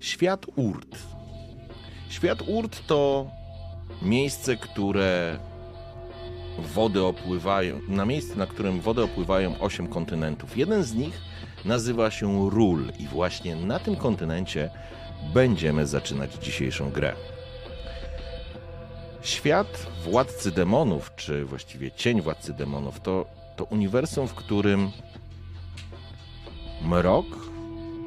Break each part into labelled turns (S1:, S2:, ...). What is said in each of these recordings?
S1: Świat Urt. Świat Urt to miejsce, które wody opływają, na miejsce, na którym wody opływają osiem kontynentów. Jeden z nich nazywa się Ról i właśnie na tym kontynencie będziemy zaczynać dzisiejszą grę. Świat Władcy Demonów, czy właściwie Cień Władcy Demonów, to, to uniwersum, w którym mrok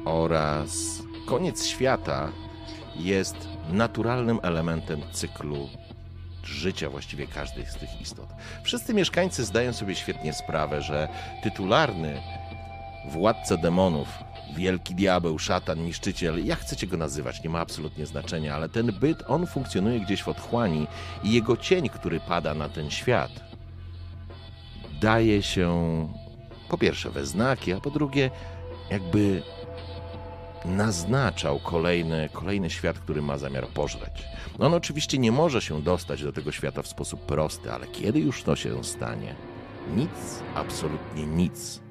S1: oraz koniec świata jest naturalnym elementem cyklu życia właściwie każdej z tych istot. Wszyscy mieszkańcy zdają sobie świetnie sprawę, że tytularny władca demonów, wielki diabeł, szatan, niszczyciel, jak chcecie go nazywać, nie ma absolutnie znaczenia, ale ten byt, on funkcjonuje gdzieś w otchłani i jego cień, który pada na ten świat, daje się po pierwsze we znaki, a po drugie jakby naznaczał kolejny, kolejny świat, który ma zamiar pożreć. No on oczywiście nie może się dostać do tego świata w sposób prosty, ale kiedy już to się stanie, nic, absolutnie nic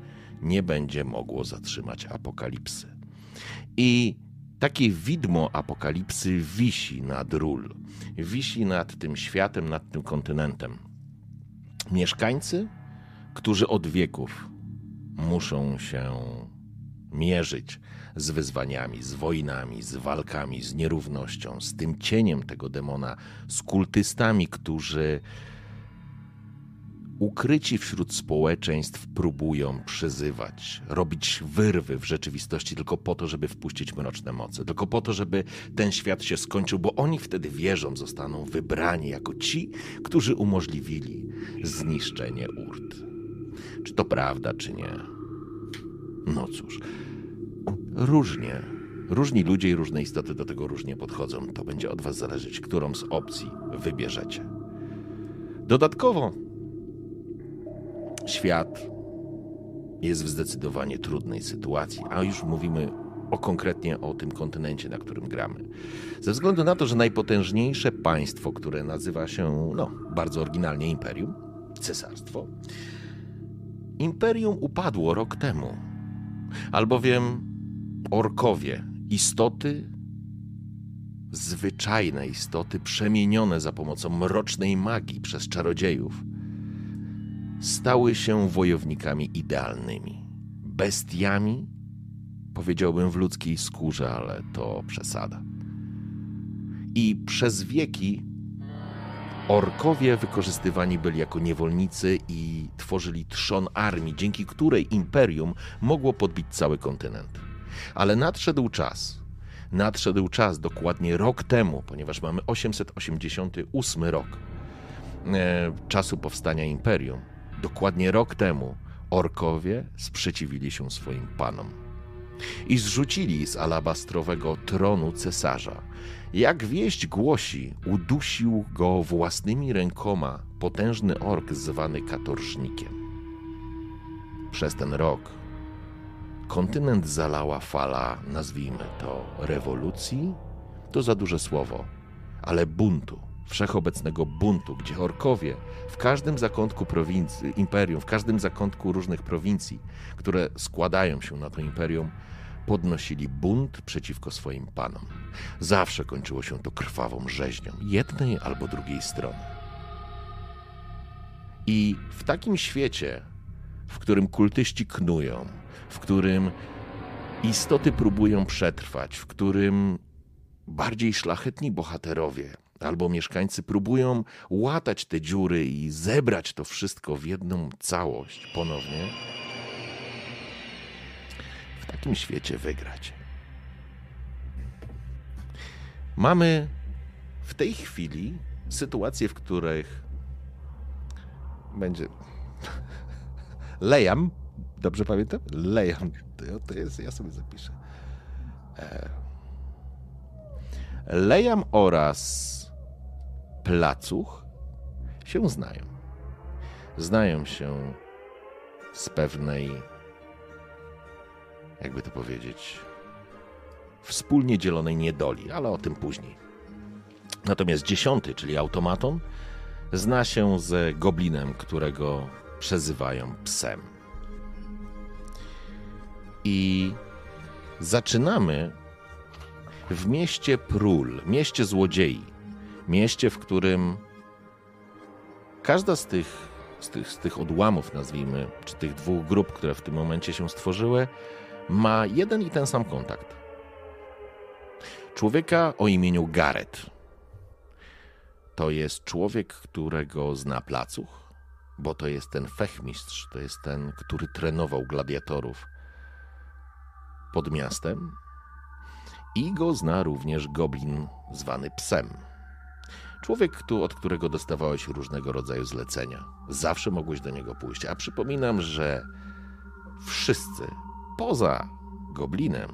S1: nie będzie mogło zatrzymać apokalipsy. I takie widmo apokalipsy wisi nad Ról, wisi nad tym światem, nad tym kontynentem. Mieszkańcy, którzy od wieków muszą się mierzyć z wyzwaniami, z wojnami, z walkami, z nierównością, z tym cieniem tego demona, z kultystami, którzy ukryci wśród społeczeństw próbują przyzywać, robić wyrwy w rzeczywistości tylko po to, żeby wpuścić mroczne moce, tylko po to, żeby ten świat się skończył, bo oni wtedy wierzą, zostaną wybrani jako ci, którzy umożliwili zniszczenie Urt. Czy to prawda, czy nie? No cóż, różnie. Różni ludzie i różne istoty do tego różnie podchodzą. To będzie od Was zależeć, którą z opcji wybierzecie. Dodatkowo, świat jest w zdecydowanie trudnej sytuacji, a już mówimy o konkretnie o tym kontynencie, na którym gramy. Ze względu na to, że najpotężniejsze państwo, które nazywa się no, bardzo oryginalnie imperium, cesarstwo, imperium upadło rok temu albowiem orkowie, istoty, zwyczajne istoty, przemienione za pomocą mrocznej magii przez czarodziejów, stały się wojownikami idealnymi. Bestiami, powiedziałbym w ludzkiej skórze, ale to przesada. I przez wieki Orkowie wykorzystywani byli jako niewolnicy i tworzyli trzon armii, dzięki której imperium mogło podbić cały kontynent. Ale nadszedł czas, nadszedł czas dokładnie rok temu, ponieważ mamy 888 rok e, czasu powstania imperium. Dokładnie rok temu orkowie sprzeciwili się swoim panom i zrzucili z alabastrowego tronu cesarza jak wieść głosi, udusił go własnymi rękoma potężny ork zwany katorżnikiem. Przez ten rok kontynent zalała fala, nazwijmy to rewolucji, to za duże słowo, ale buntu, wszechobecnego buntu, gdzie orkowie w każdym zakątku prowincji, imperium, w każdym zakątku różnych prowincji, które składają się na to imperium, podnosili bunt przeciwko swoim panom. Zawsze kończyło się to krwawą rzeźnią jednej albo drugiej strony. I w takim świecie, w którym kultyści knują, w którym istoty próbują przetrwać, w którym bardziej szlachetni bohaterowie albo mieszkańcy próbują łatać te dziury i zebrać to wszystko w jedną całość ponownie, takim świecie wygrać. Mamy w tej chwili sytuacje, w których będzie. Lejam, Dobrze pamiętam? Lejam. To jest, ja sobie zapiszę. E, Lejam oraz Placuch się znają. Znają się z pewnej, jakby to powiedzieć, wspólnie dzielonej niedoli, ale o tym później. Natomiast dziesiąty, czyli automaton, zna się z goblinem, którego przezywają psem. I zaczynamy w mieście Prul, mieście złodziei, mieście, w którym każda z tych, z tych, z tych odłamów, nazwijmy, czy tych dwóch grup, które w tym momencie się stworzyły, ma jeden i ten sam kontakt. Człowieka o imieniu Gareth. To jest człowiek, którego zna placuch, bo to jest ten fechmistrz, to jest ten, który trenował gladiatorów pod miastem. I go zna również goblin zwany psem. Człowiek, od którego dostawałeś różnego rodzaju zlecenia. Zawsze mogłeś do niego pójść. A przypominam, że wszyscy poza goblinem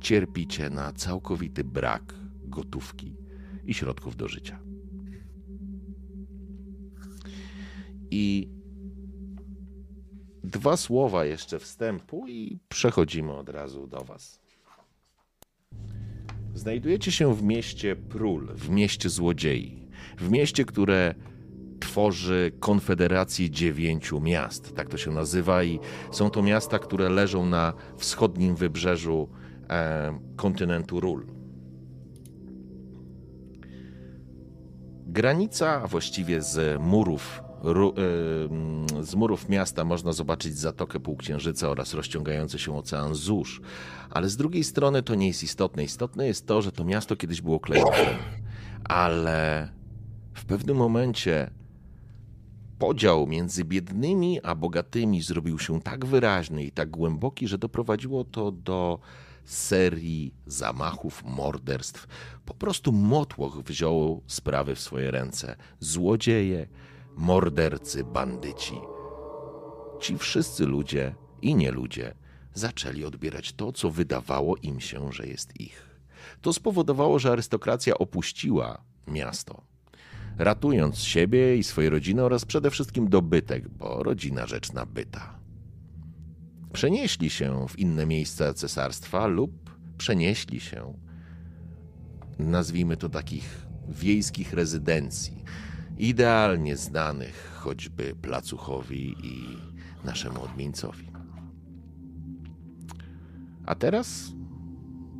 S1: cierpicie na całkowity brak gotówki i środków do życia. I dwa słowa jeszcze wstępu, i przechodzimy od razu do Was. Znajdujecie się w mieście Prul, w mieście złodziei, w mieście, które tworzy konfederację dziewięciu miast. Tak to się nazywa, i są to miasta, które leżą na wschodnim wybrzeżu e, kontynentu Rul. Granica, a właściwie z murów z murów miasta można zobaczyć Zatokę Półksiężyca oraz rozciągający się ocean Zórz, ale z drugiej strony to nie jest istotne. Istotne jest to, że to miasto kiedyś było klejnotem, ale w pewnym momencie podział między biednymi a bogatymi zrobił się tak wyraźny i tak głęboki, że doprowadziło to do serii zamachów, morderstw. Po prostu Motłoch wziął sprawy w swoje ręce. Złodzieje, mordercy, bandyci. Ci wszyscy ludzie i nie ludzie zaczęli odbierać to, co wydawało im się, że jest ich. To spowodowało, że arystokracja opuściła miasto, ratując siebie i swoje rodziny oraz przede wszystkim dobytek, bo rodzina rzecz nabyta. Przenieśli się w inne miejsca cesarstwa lub przenieśli się, nazwijmy to takich wiejskich rezydencji, idealnie znanych choćby Placuchowi i naszemu odmieńcowi. A teraz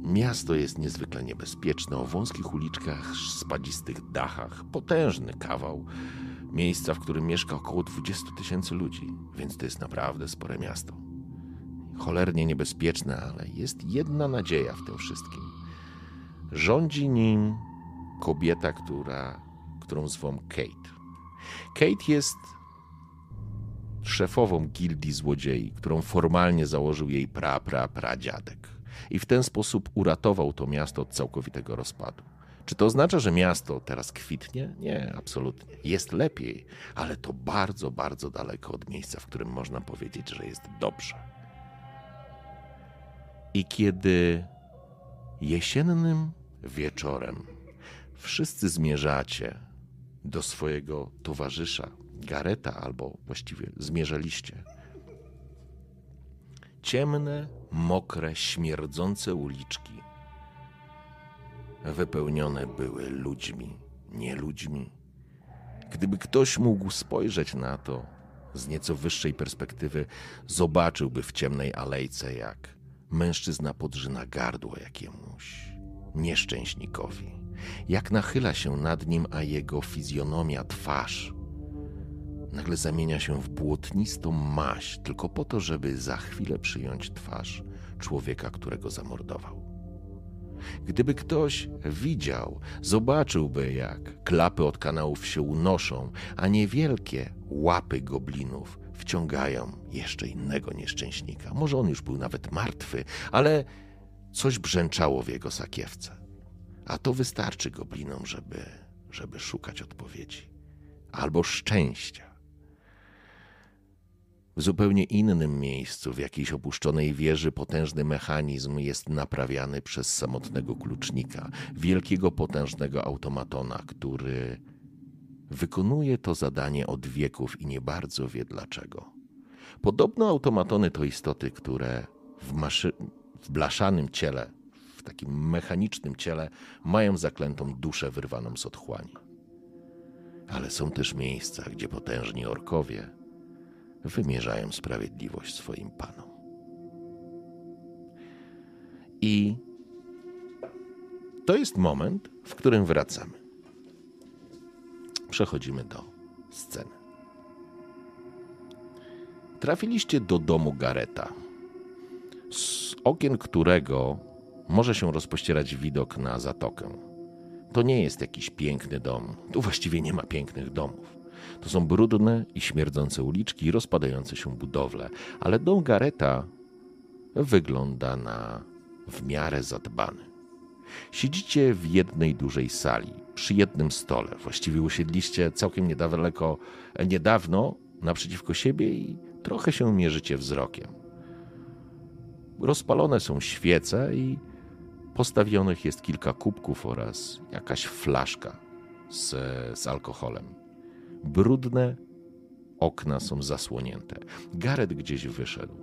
S1: miasto jest niezwykle niebezpieczne, o wąskich uliczkach, spadzistych dachach, potężny kawał miejsca, w którym mieszka około 20 tysięcy ludzi, więc to jest naprawdę spore miasto. Cholernie niebezpieczne, ale jest jedna nadzieja w tym wszystkim. Rządzi nim kobieta, która którą zwą Kate. Kate jest szefową gildii złodziei, którą formalnie założył jej pra, pra, pradziadek. I w ten sposób uratował to miasto od całkowitego rozpadu. Czy to oznacza, że miasto teraz kwitnie? Nie, absolutnie. Jest lepiej, ale to bardzo, bardzo daleko od miejsca, w którym można powiedzieć, że jest dobrze. I kiedy jesiennym wieczorem wszyscy zmierzacie do swojego towarzysza, Gareta, albo właściwie zmierzaliście. Ciemne, mokre, śmierdzące uliczki wypełnione były ludźmi, nie ludźmi. Gdyby ktoś mógł spojrzeć na to z nieco wyższej perspektywy, zobaczyłby w ciemnej alejce, jak mężczyzna podrzyna gardło jakiemuś nieszczęśnikowi jak nachyla się nad nim, a jego fizjonomia, twarz nagle zamienia się w błotnistą maść, tylko po to, żeby za chwilę przyjąć twarz człowieka, którego zamordował. Gdyby ktoś widział, zobaczyłby, jak klapy od kanałów się unoszą, a niewielkie łapy goblinów wciągają jeszcze innego nieszczęśnika. Może on już był nawet martwy, ale coś brzęczało w jego sakiewce. A to wystarczy goblinom, żeby, żeby szukać odpowiedzi albo szczęścia. W zupełnie innym miejscu, w jakiejś opuszczonej wieży, potężny mechanizm jest naprawiany przez samotnego klucznika, wielkiego, potężnego automatona, który wykonuje to zadanie od wieków i nie bardzo wie dlaczego. Podobno automatony to istoty, które w, maszy- w blaszanym ciele, takim mechanicznym ciele, mają zaklętą duszę wyrwaną z otchłani. Ale są też miejsca, gdzie potężni orkowie wymierzają sprawiedliwość swoim panom. I to jest moment, w którym wracamy. Przechodzimy do sceny. Trafiliście do domu Gareta, z okien którego może się rozpościerać widok na zatokę. To nie jest jakiś piękny dom. Tu właściwie nie ma pięknych domów. To są brudne i śmierdzące uliczki i rozpadające się budowle, ale dom Gareta wygląda na w miarę zadbany. Siedzicie w jednej dużej sali, przy jednym stole. Właściwie usiedliście całkiem niedaleko, niedawno naprzeciwko siebie i trochę się mierzycie wzrokiem. Rozpalone są świece i postawionych jest kilka kubków oraz jakaś flaszka z, z alkoholem. Brudne okna są zasłonięte. Gareth gdzieś wyszedł.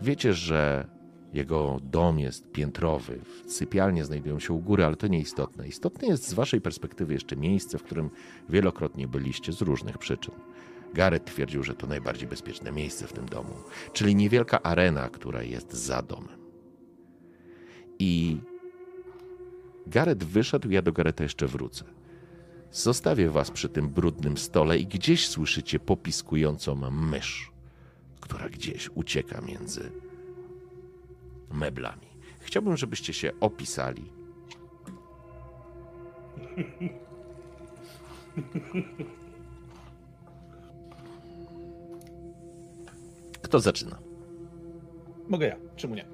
S1: Wiecie, że jego dom jest piętrowy, sypialnie znajdują się u góry, ale to nieistotne. Istotne jest z waszej perspektywy jeszcze miejsce, w którym wielokrotnie byliście z różnych przyczyn. Gareth twierdził, że to najbardziej bezpieczne miejsce w tym domu, czyli niewielka arena, która jest za domem. I Gareth wyszedł, ja do Gareta jeszcze wrócę. Zostawię was przy tym brudnym stole i gdzieś słyszycie popiskującą mysz, która gdzieś ucieka między meblami. Chciałbym, żebyście się opisali. Kto zaczyna?
S2: Mogę ja, czemu nie?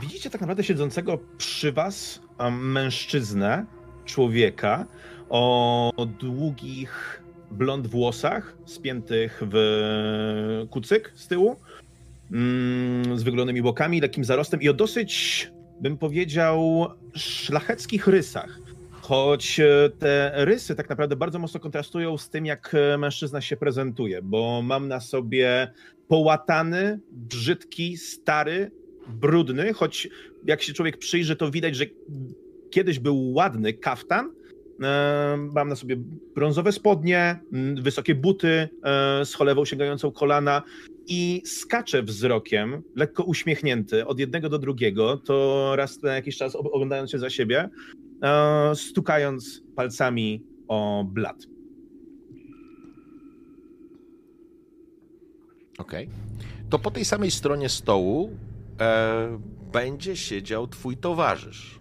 S2: Widzicie tak naprawdę siedzącego przy was mężczyznę, człowieka o długich blond włosach, spiętych w kucyk z tyłu, mm, z wyglonymi bokami, lekkim zarostem i o dosyć, bym powiedział, szlacheckich rysach. Choć e, te rysy tak naprawdę bardzo mocno kontrastują z tym, jak e, mężczyzna się prezentuje, bo mam na sobie połatany, brzydki, stary, brudny, choć jak się człowiek przyjrzy, to widać, że kiedyś był ładny kaftan. E, mam na sobie brązowe spodnie, wysokie buty z cholewą sięgającą kolana i skaczę wzrokiem, lekko uśmiechnięty od jednego do drugiego, to raz na jakiś czas oglądając się za siebie, E, stukając palcami o blat.
S1: Okej. Okay. To po tej samej stronie stołu e, będzie siedział twój towarzysz.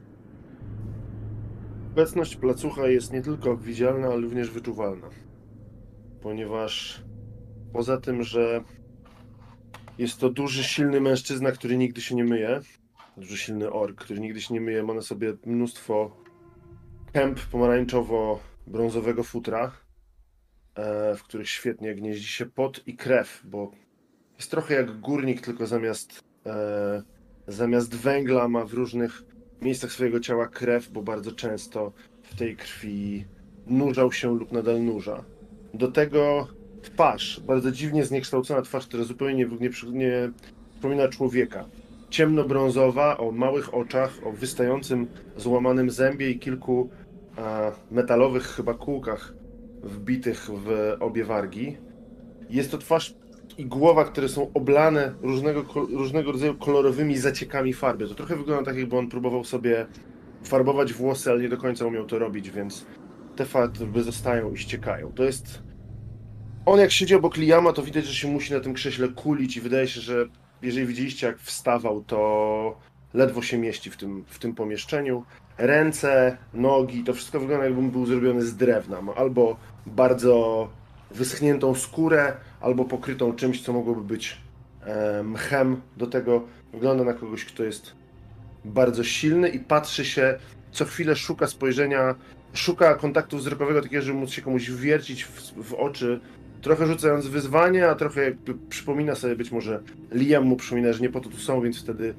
S3: Obecność placucha jest nie tylko widzialna, ale również wyczuwalna. Ponieważ poza tym, że jest to duży, silny mężczyzna, który nigdy się nie myje, duży, silny ork, który nigdy się nie myje, ma na sobie mnóstwo kęp pomarańczowo-brązowego futra, e, w których świetnie gnieździ się pot i krew, bo jest trochę jak górnik, tylko zamiast, e, zamiast węgla ma w różnych miejscach swojego ciała krew, bo bardzo często w tej krwi nurzał się lub nadal nurza. Do tego twarz, bardzo dziwnie zniekształcona twarz, która zupełnie nie, nie, przypomina człowieka. Ciemnobrązowa, o małych oczach, o wystającym, złamanym zębie i kilku metalowych chyba kółkach wbitych w obie wargi. Jest to twarz i głowa, które są oblane różnego, różnego rodzaju kolorowymi zaciekami farby. To trochę wygląda tak, jakby on próbował sobie farbować włosy, ale nie do końca umiał to robić, więc te farby zostają i ściekają. To jest... On jak siedzi obok Liama, to widać, że się musi na tym krześle kulić i wydaje się, że jeżeli widzieliście jak wstawał, to ledwo się mieści w tym, w tym pomieszczeniu ręce, nogi, to wszystko wygląda jakby był zrobiony z drewna. Albo bardzo wyschniętą skórę, albo pokrytą czymś, co mogłoby być e, mchem. Do tego wygląda na kogoś, kto jest bardzo silny i patrzy się, co chwilę szuka spojrzenia, szuka kontaktu wzrokowego takiego, żeby móc się komuś wiercić w, w oczy, trochę rzucając wyzwanie, a trochę jakby przypomina sobie być może Liam mu przypomina, że nie po to tu są, więc wtedy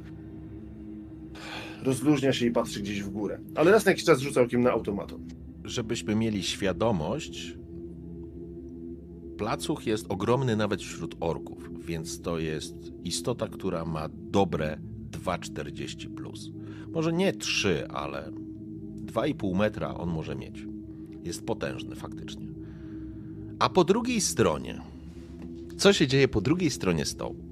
S3: rozluźnia się i patrzy gdzieś w górę. Ale raz na jakiś czas rzuca okiem na automaton.
S1: Żebyśmy mieli świadomość, placuch jest ogromny nawet wśród orków, więc to jest istota, która ma dobre 2,40 plus. Może nie 3, ale 2,5 metra on może mieć. Jest potężny faktycznie. A po drugiej stronie, co się dzieje po drugiej stronie stołu?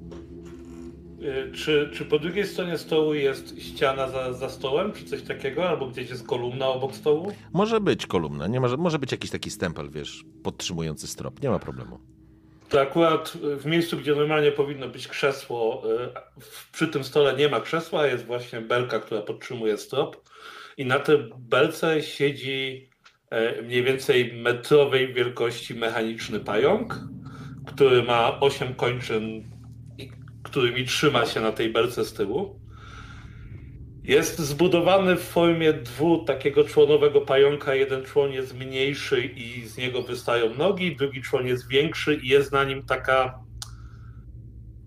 S4: Y, Czy, czy po drugiej stronie stołu jest ściana za, za stołem, czy coś takiego, albo gdzieś jest kolumna obok stołu?
S1: Może być kolumna, nie może, może być jakiś taki stempel, wiesz, podtrzymujący strop, nie ma problemu.
S4: To akurat w miejscu, gdzie normalnie powinno być krzesło, y, przy tym stole nie ma krzesła, jest właśnie belka, która podtrzymuje strop. I na tej belce siedzi e, mniej więcej metrowej wielkości mechaniczny pająk, który ma 8 kończyn, którymi trzyma się na tej belce z tyłu. Jest zbudowany w formie dwu takiego członowego pająka. Jeden człon jest mniejszy i z niego wystają nogi, drugi człon jest większy i jest na nim taka,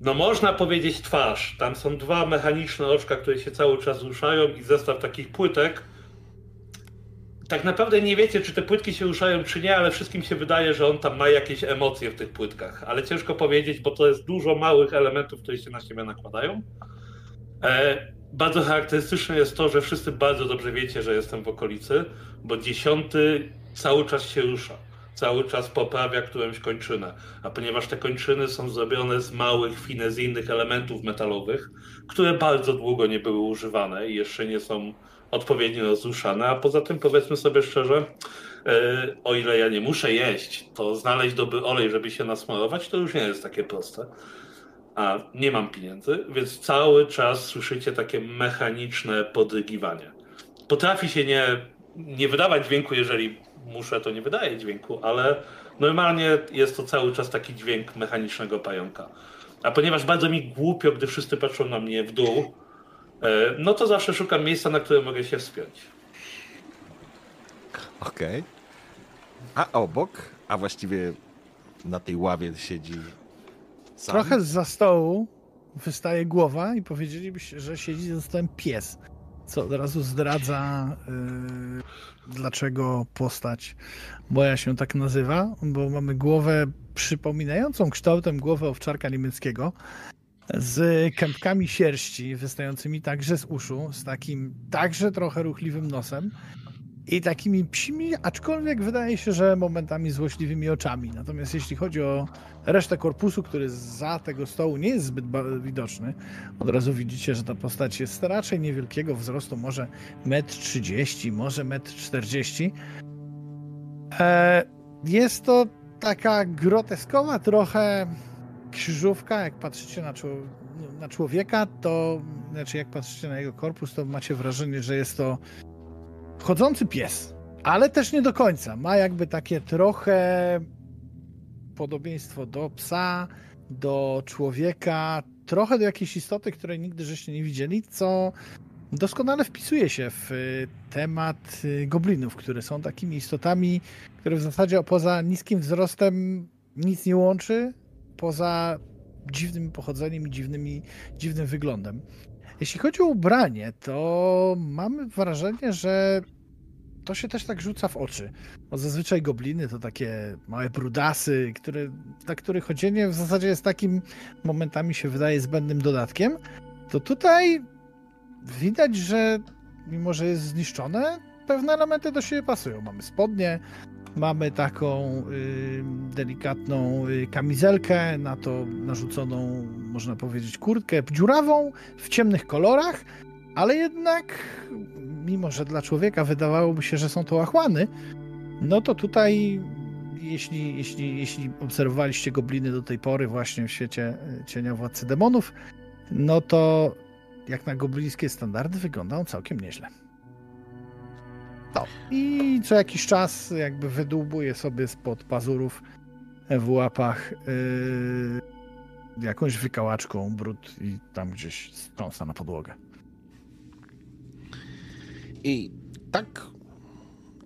S4: no można powiedzieć twarz. Tam są dwa mechaniczne oczka, które się cały czas ruszają i zestaw takich płytek. Tak naprawdę nie wiecie, czy te płytki się ruszają, czy nie, ale wszystkim się wydaje, że on tam ma jakieś emocje w tych płytkach. Ale ciężko powiedzieć, bo to jest dużo małych elementów, które się na siebie nakładają. E, bardzo charakterystyczne jest to, że wszyscy bardzo dobrze wiecie, że jestem w okolicy, bo dziesiąty cały czas się rusza. Cały czas poprawia którąś kończynę. A ponieważ te kończyny są zrobione z małych, finezyjnych elementów metalowych, które bardzo długo nie były używane i jeszcze nie są odpowiednio rozruszane, a poza tym powiedzmy sobie szczerze, e, o ile ja nie muszę jeść, to znaleźć dobry olej, żeby się nasmarować, to już nie jest takie proste a nie mam pieniędzy, więc cały czas słyszycie takie mechaniczne podrygiwanie. Potrafi się nie, nie wydawać dźwięku, jeżeli muszę, to nie wydaje dźwięku, ale normalnie jest to cały czas taki dźwięk mechanicznego pająka. A ponieważ bardzo mi głupio, gdy wszyscy patrzą na mnie w dół, no to zawsze szukam miejsca, na które mogę się wspiąć.
S1: Okej. A obok, a właściwie na tej ławie siedzi sam?
S5: Trochę za stołu wystaje głowa i powiedzielibyście, że siedzi za stołem pies. Co od razu zdradza, yy, dlaczego postać moja się tak nazywa, bo mamy głowę przypominającą kształtem głowę owczarka niemieckiego, z kępkami sierści wystającymi także z uszu, z takim także trochę ruchliwym nosem i takimi psimi, aczkolwiek wydaje się, że momentami złośliwymi oczami. Natomiast jeśli chodzi o resztę korpusu, który za tego stołu nie jest zbyt widoczny, od razu widzicie, że ta postać jest raczej niewielkiego wzrostu, może 1,30 m, może 1,40 m. E, jest to taka groteskowa trochę krzyżówka, jak patrzycie na, na człowieka, to znaczy jak patrzycie na jego korpus, to macie wrażenie, że jest to chodzący pies, ale też nie do końca. Ma jakby takie trochę podobieństwo do psa, do człowieka, trochę do jakiejś istoty, której nigdy żeście nie widzieli, co doskonale wpisuje się w y, temat y, goblinów, które są takimi istotami, które w zasadzie poza niskim wzrostem nic nie łączy, poza dziwnym pochodzeniem i dziwnymi, dziwnym wyglądem. Jeśli chodzi o ubranie, to mamy wrażenie, że to się też tak rzuca w oczy. Bo zazwyczaj gobliny to takie małe brudasy, które, dla których chodzenie w zasadzie jest takim momentami się wydaje zbędnym dodatkiem. To tutaj widać, że mimo, że jest zniszczone, pewne elementy do siebie pasują. Mamy spodnie, mamy taką y, delikatną y, kamizelkę, na to narzuconą, można powiedzieć, kurtkę dziurawą w ciemnych kolorach, ale jednak, mimo że dla człowieka wydawałoby się, że są to łachłany, no to tutaj, jeśli, jeśli, jeśli obserwowaliście gobliny do tej pory właśnie w świecie y, cienia władcy demonów, no to jak na goblińskie standardy wygląda on całkiem nieźle. No i co jakiś czas jakby wydłubuje sobie spod pazurów w łapach yy, jakąś wykałaczką brud i tam gdzieś strąsa na podłogę.
S1: I tak,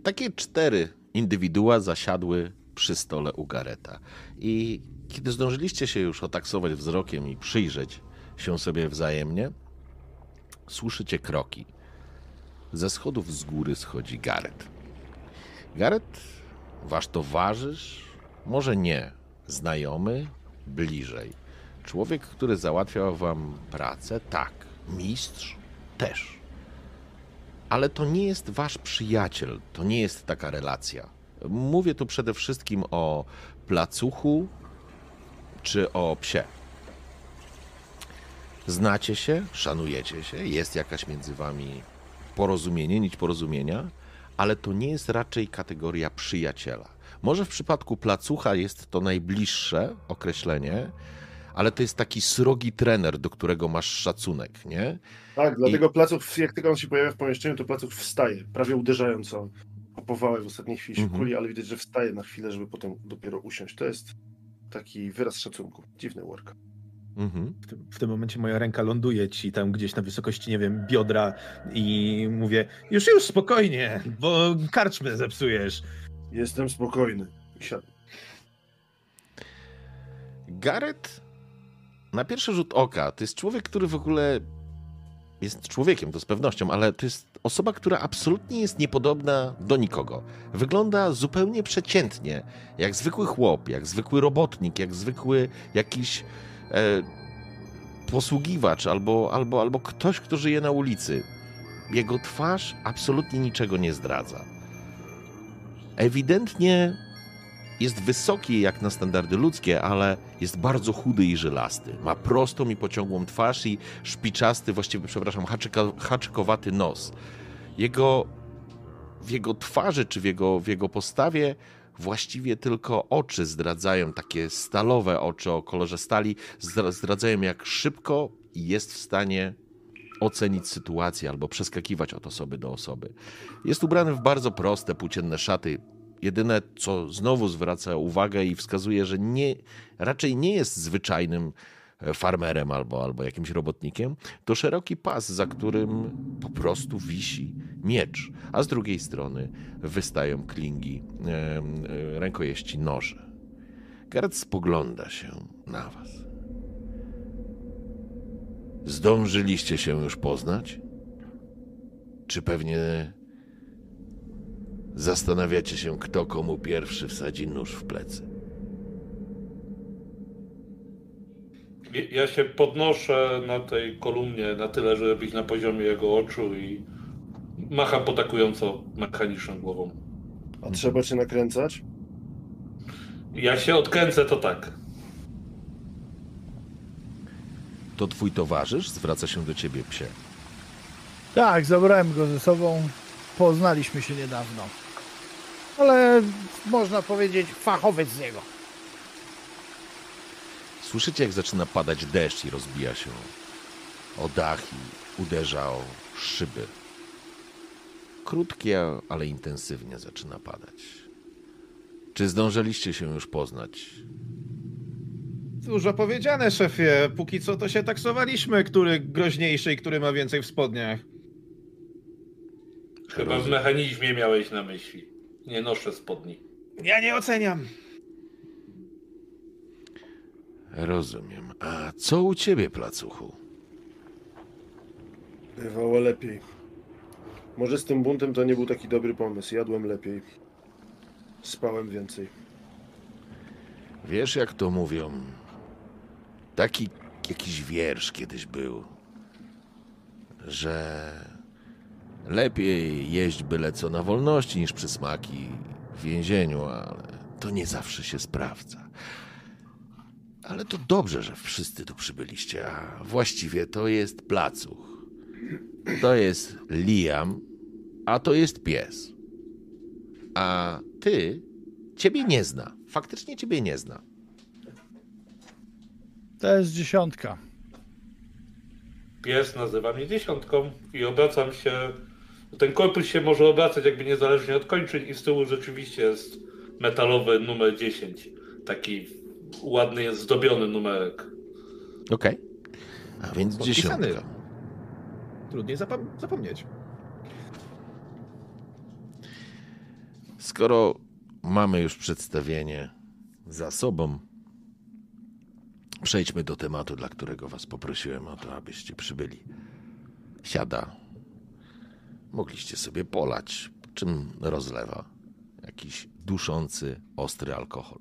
S1: takie cztery indywidua zasiadły przy stole u Gareta. I kiedy zdążyliście się już otaksować wzrokiem i przyjrzeć się sobie wzajemnie, słyszycie kroki. Ze schodów z góry schodzi Garet. Garet, wasz towarzysz, może nie, znajomy, bliżej. Człowiek, który załatwiał wam pracę, tak. Mistrz też. Ale to nie jest wasz przyjaciel, to nie jest taka relacja. Mówię tu przede wszystkim o placuchu czy o psie. Znacie się, szanujecie się, jest jakaś między wami porozumienie, nić porozumienia, ale to nie jest raczej kategoria przyjaciela. Może w przypadku placucha jest to najbliższe określenie, ale to jest taki srogi trener, do którego masz szacunek, nie?
S3: Tak, dlatego placów, jak tylko on się pojawia w pomieszczeniu, to placów wstaje, prawie uderzająco o powałę w ostatniej chwili się
S1: Mhm.
S3: kuli, ale widać, że wstaje na chwilę, żeby potem dopiero usiąść. To jest taki wyraz szacunku. Dziwny work.
S1: Mhm.
S2: W tym, w tym momencie moja ręka ląduje ci tam gdzieś na wysokości, nie wiem, biodra i mówię, już, już, spokojnie, bo karczmę zepsujesz.
S3: Jestem spokojny. Siadam.
S1: Gareth, na pierwszy rzut oka, to jest człowiek, który w ogóle jest człowiekiem, to z pewnością, ale to jest osoba, która absolutnie jest niepodobna do nikogo. Wygląda zupełnie przeciętnie, jak zwykły chłop, jak zwykły robotnik, jak zwykły jakiś posługiwacz albo, albo, albo ktoś, kto żyje na ulicy. Jego twarz absolutnie niczego nie zdradza. Ewidentnie jest wysoki jak na standardy ludzkie, ale jest bardzo chudy i żylasty. Ma prostą i pociągłą twarz i szpiczasty, właściwie, przepraszam, haczyka, haczykowaty nos. Jego, w jego twarzy czy w jego, w jego postawie właściwie tylko oczy zdradzają, takie stalowe oczy o kolorze stali, zdra- zdradzają jak szybko jest w stanie ocenić sytuację albo przeskakiwać od osoby do osoby. Jest ubrany w bardzo proste, płócienne szaty, Jedyne, co znowu zwraca uwagę i wskazuje, że nie, raczej nie jest zwyczajnym farmerem albo, albo jakimś robotnikiem, to szeroki pas, za którym po prostu wisi miecz, a z drugiej strony wystają klingi rękojeści noży. Gareth spogląda się na was. Zdążyliście się już poznać? Czy pewnie Zastanawiacie się, kto komu pierwszy wsadzi nóż w plecy.
S6: Ja się podnoszę na tej kolumnie na tyle, żeby być na poziomie jego oczu i macham potakująco mechaniczną głową.
S3: A trzeba cię nakręcać?
S6: Ja się odkręcę, to tak.
S1: To twój towarzysz zwraca się do ciebie psie.
S5: Tak, zabrałem go ze sobą. Poznaliśmy się niedawno. Ale można powiedzieć fachowiec z niego.
S1: Słyszycie, jak zaczyna padać deszcz i rozbija się o dach i uderza o szyby. Krótkie, ale intensywnie zaczyna padać. Czy zdążyliście się już poznać?
S2: Dużo powiedziane, szefie. Póki co to się taksowaliśmy, który groźniejszy i który ma więcej w spodniach.
S6: Chyba w mechanizmie miałeś na myśli. Nie noszę spodni.
S2: Ja nie oceniam.
S1: Rozumiem. A co u ciebie, placuchu?
S3: Bywało lepiej. Może z tym buntem to nie był taki dobry pomysł. Jadłem lepiej. Spałem więcej.
S1: Wiesz, jak to mówią? Taki jakiś wiersz kiedyś był, że lepiej jeść byle co na wolności niż przysmaki w więzieniu, ale to nie zawsze się sprawdza. Ale to dobrze, że wszyscy tu przybyliście, a właściwie to jest placuch. To jest Liam, a to jest pies. A ty, ciebie nie zna. Faktycznie ciebie nie zna.
S5: To jest dziesiątka.
S6: Pies nazywa mnie dziesiątką i obracam się. Ten korpus się może obracać jakby niezależnie od kończyn i z tyłu rzeczywiście jest metalowy numer 10. Taki ładny jest zdobiony numerek.
S1: Okej. A więc
S2: Podpisany.
S1: dziesiątka.
S2: Trudniej zapom- zapomnieć.
S1: Skoro mamy już przedstawienie za sobą. Przejdźmy do tematu, dla którego was poprosiłem o to, abyście przybyli. Siada. Mogliście sobie polać, czym rozlewa jakiś duszący, ostry alkohol.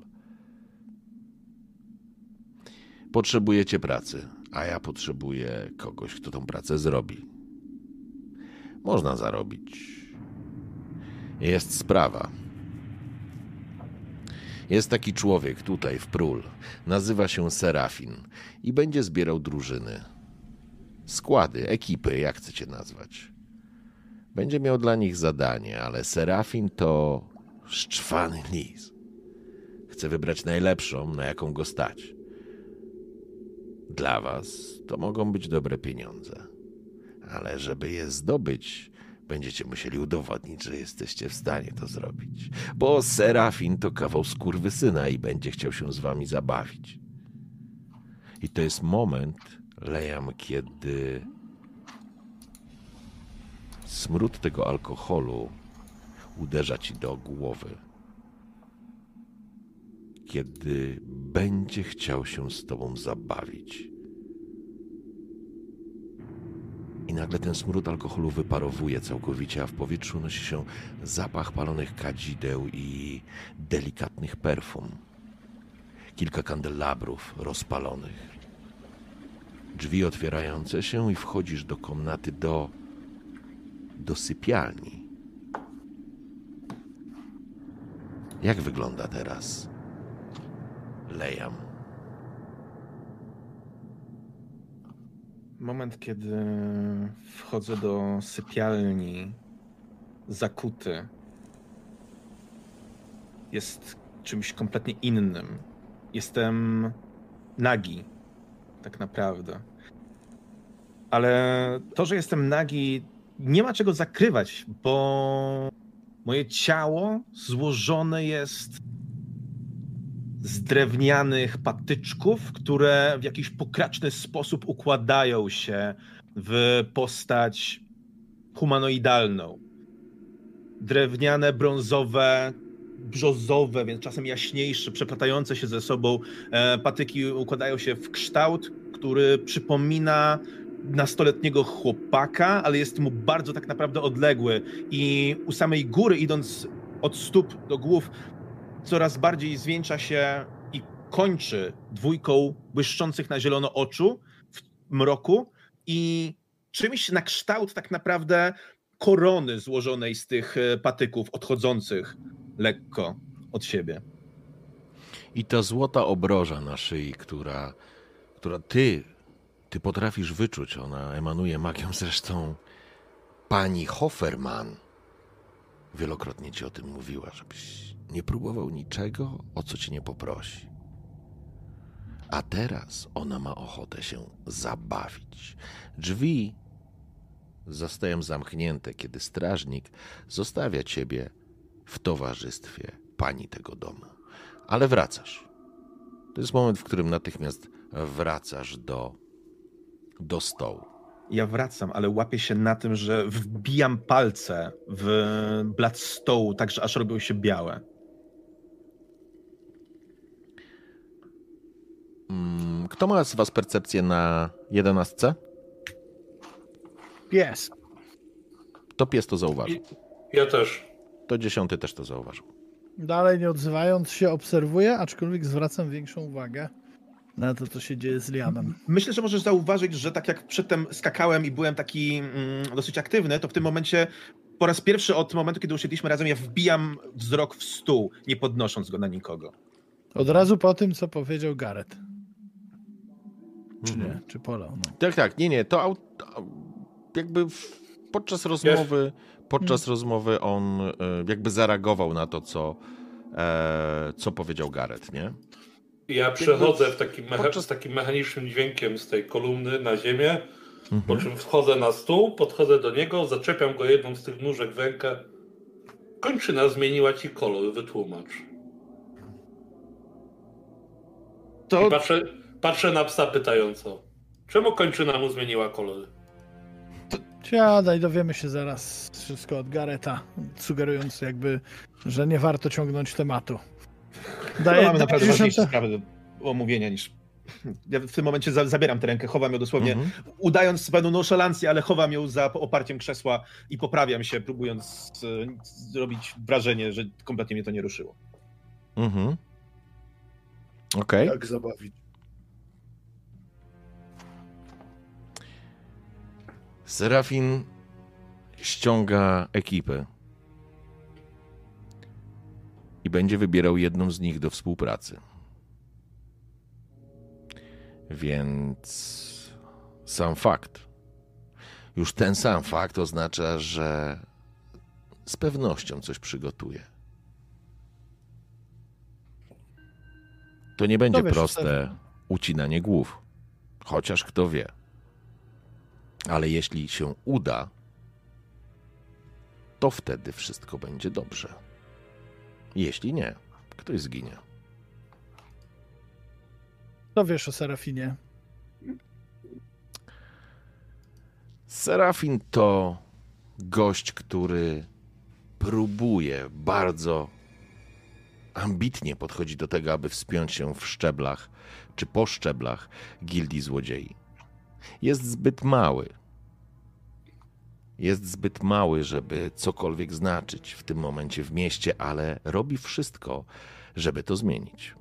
S1: Potrzebujecie pracy, a ja potrzebuję kogoś, kto tą pracę zrobi. Można zarobić. Jest sprawa. Jest taki człowiek tutaj w Prul. Nazywa się Serafin i będzie zbierał drużyny. Składy, ekipy, jak chcecie nazwać. Będzie miał dla nich zadanie, ale Serafin to szczwany lis. Chce wybrać najlepszą, na jaką go stać. Dla was to mogą być dobre pieniądze, ale żeby je zdobyć, będziecie musieli udowodnić, że jesteście w stanie to zrobić. Bo Serafin to kawał skurwysyna i będzie chciał się z wami zabawić. I to jest moment, Lejam, kiedy smród tego alkoholu uderza ci do głowy. Kiedy będzie chciał się z tobą zabawić. I nagle ten smród alkoholu wyparowuje całkowicie, a w powietrzu unosi się zapach palonych kadzideł i delikatnych perfum. Kilka kandelabrów rozpalonych. Drzwi otwierające się i wchodzisz do komnaty do. do sypialni. Jak wygląda teraz? Lejam.
S2: Moment, kiedy wchodzę do sypialni, zakuty, jest czymś kompletnie innym. Jestem nagi, tak naprawdę. Ale to, że jestem nagi, nie ma czego zakrywać, bo moje ciało złożone jest z drewnianych patyczków, które w jakiś pokraczny sposób układają się w postać humanoidalną. Drewniane, brązowe, brzozowe, więc czasem jaśniejsze, przeplatające się ze sobą e, patyki układają się w kształt, który przypomina nastoletniego chłopaka, ale jest mu bardzo tak naprawdę odległy. I u samej góry, idąc od stóp do głów, coraz bardziej zwiększa się i kończy dwójką błyszczących na zielono oczu w mroku i czymś na kształt tak naprawdę korony złożonej z tych e, patyków odchodzących lekko od siebie.
S1: I ta złota obroża na szyi, która, która ty, ty potrafisz wyczuć, ona emanuje magią zresztą. Pani Hofferman wielokrotnie ci o tym mówiła, żebyś nie próbował niczego, o co cię nie poprosi. A teraz ona ma ochotę się zabawić. Drzwi zostają zamknięte, kiedy strażnik zostawia ciebie w towarzystwie pani tego domu. Ale wracasz. To jest moment, w którym natychmiast wracasz do, do stołu.
S2: Ja wracam, ale łapię się na tym, że wbijam palce w blat stołu, tak że aż robią się białe.
S1: Kto ma z was percepcję na jedenastce?
S5: Pies.
S1: To pies to zauważył.
S6: Ja też.
S1: To dziesiąty też to zauważył.
S5: Dalej nie odzywając się, obserwuję, aczkolwiek zwracam większą uwagę na to, co się dzieje z Lianem.
S2: Myślę, że możesz zauważyć, że tak jak przedtem skakałem i byłem taki mm, dosyć aktywny, to w tym momencie po raz pierwszy od momentu, kiedy usiedliśmy razem, ja wbijam wzrok w stół, nie podnosząc go na nikogo.
S5: Od razu po tym, co powiedział Gareth. Czy
S1: Mhm.
S5: nie? Czy polał? No.
S1: Tak, tak, nie, nie, to jakby w, podczas rozmowy, podczas rozmowy on e, jakby zareagował na to, co, e, co powiedział Gareth, nie?
S6: Ja przechodzę w takim mecha-
S1: podczas-
S6: z takim mechanicznym dźwiękiem z tej kolumny na ziemię, po
S1: Mhm.
S6: czym wchodzę na stół, podchodzę do niego, zaczepiam go jedną z tych nóżek w rękę. Kończyna zmieniła ci kolor, wytłumacz.
S2: To
S6: I patrzę, patrzę na psa pytająco. Czemu kończyna mu zmieniła kolor?
S5: Siadaj, dowiemy się zaraz wszystko od Gareta, sugerując jakby, że nie warto ciągnąć tematu.
S2: Daję, mamy naprawdę ważniejsze sprawy do omówienia niż... Ja w tym momencie za, zabieram tę rękę, chowam ją dosłownie,
S1: Mhm.
S2: udając pewną nonszalancję, ale chowam ją za oparciem krzesła i poprawiam się, próbując e, zrobić wrażenie, że kompletnie mnie to nie ruszyło.
S1: Mhm. Okej.
S3: Jak zabawić?
S1: Serafin ściąga ekipę i będzie wybierał jedną z nich do współpracy. Więc sam fakt, już ten sam fakt oznacza, że z pewnością coś przygotuje. To nie będzie proste ucinanie głów, chociaż kto wie. Ale jeśli się uda, to wtedy wszystko będzie dobrze. Jeśli nie, ktoś zginie.
S5: Co wiesz o Serafinie?
S1: Serafin to gość, który próbuje bardzo ambitnie podchodzi do tego, aby wspiąć się w szczeblach czy po szczeblach gildii złodziei. Jest zbyt mały. Jest zbyt mały, żeby cokolwiek znaczyć w tym momencie w mieście, ale robi wszystko, żeby to zmienić.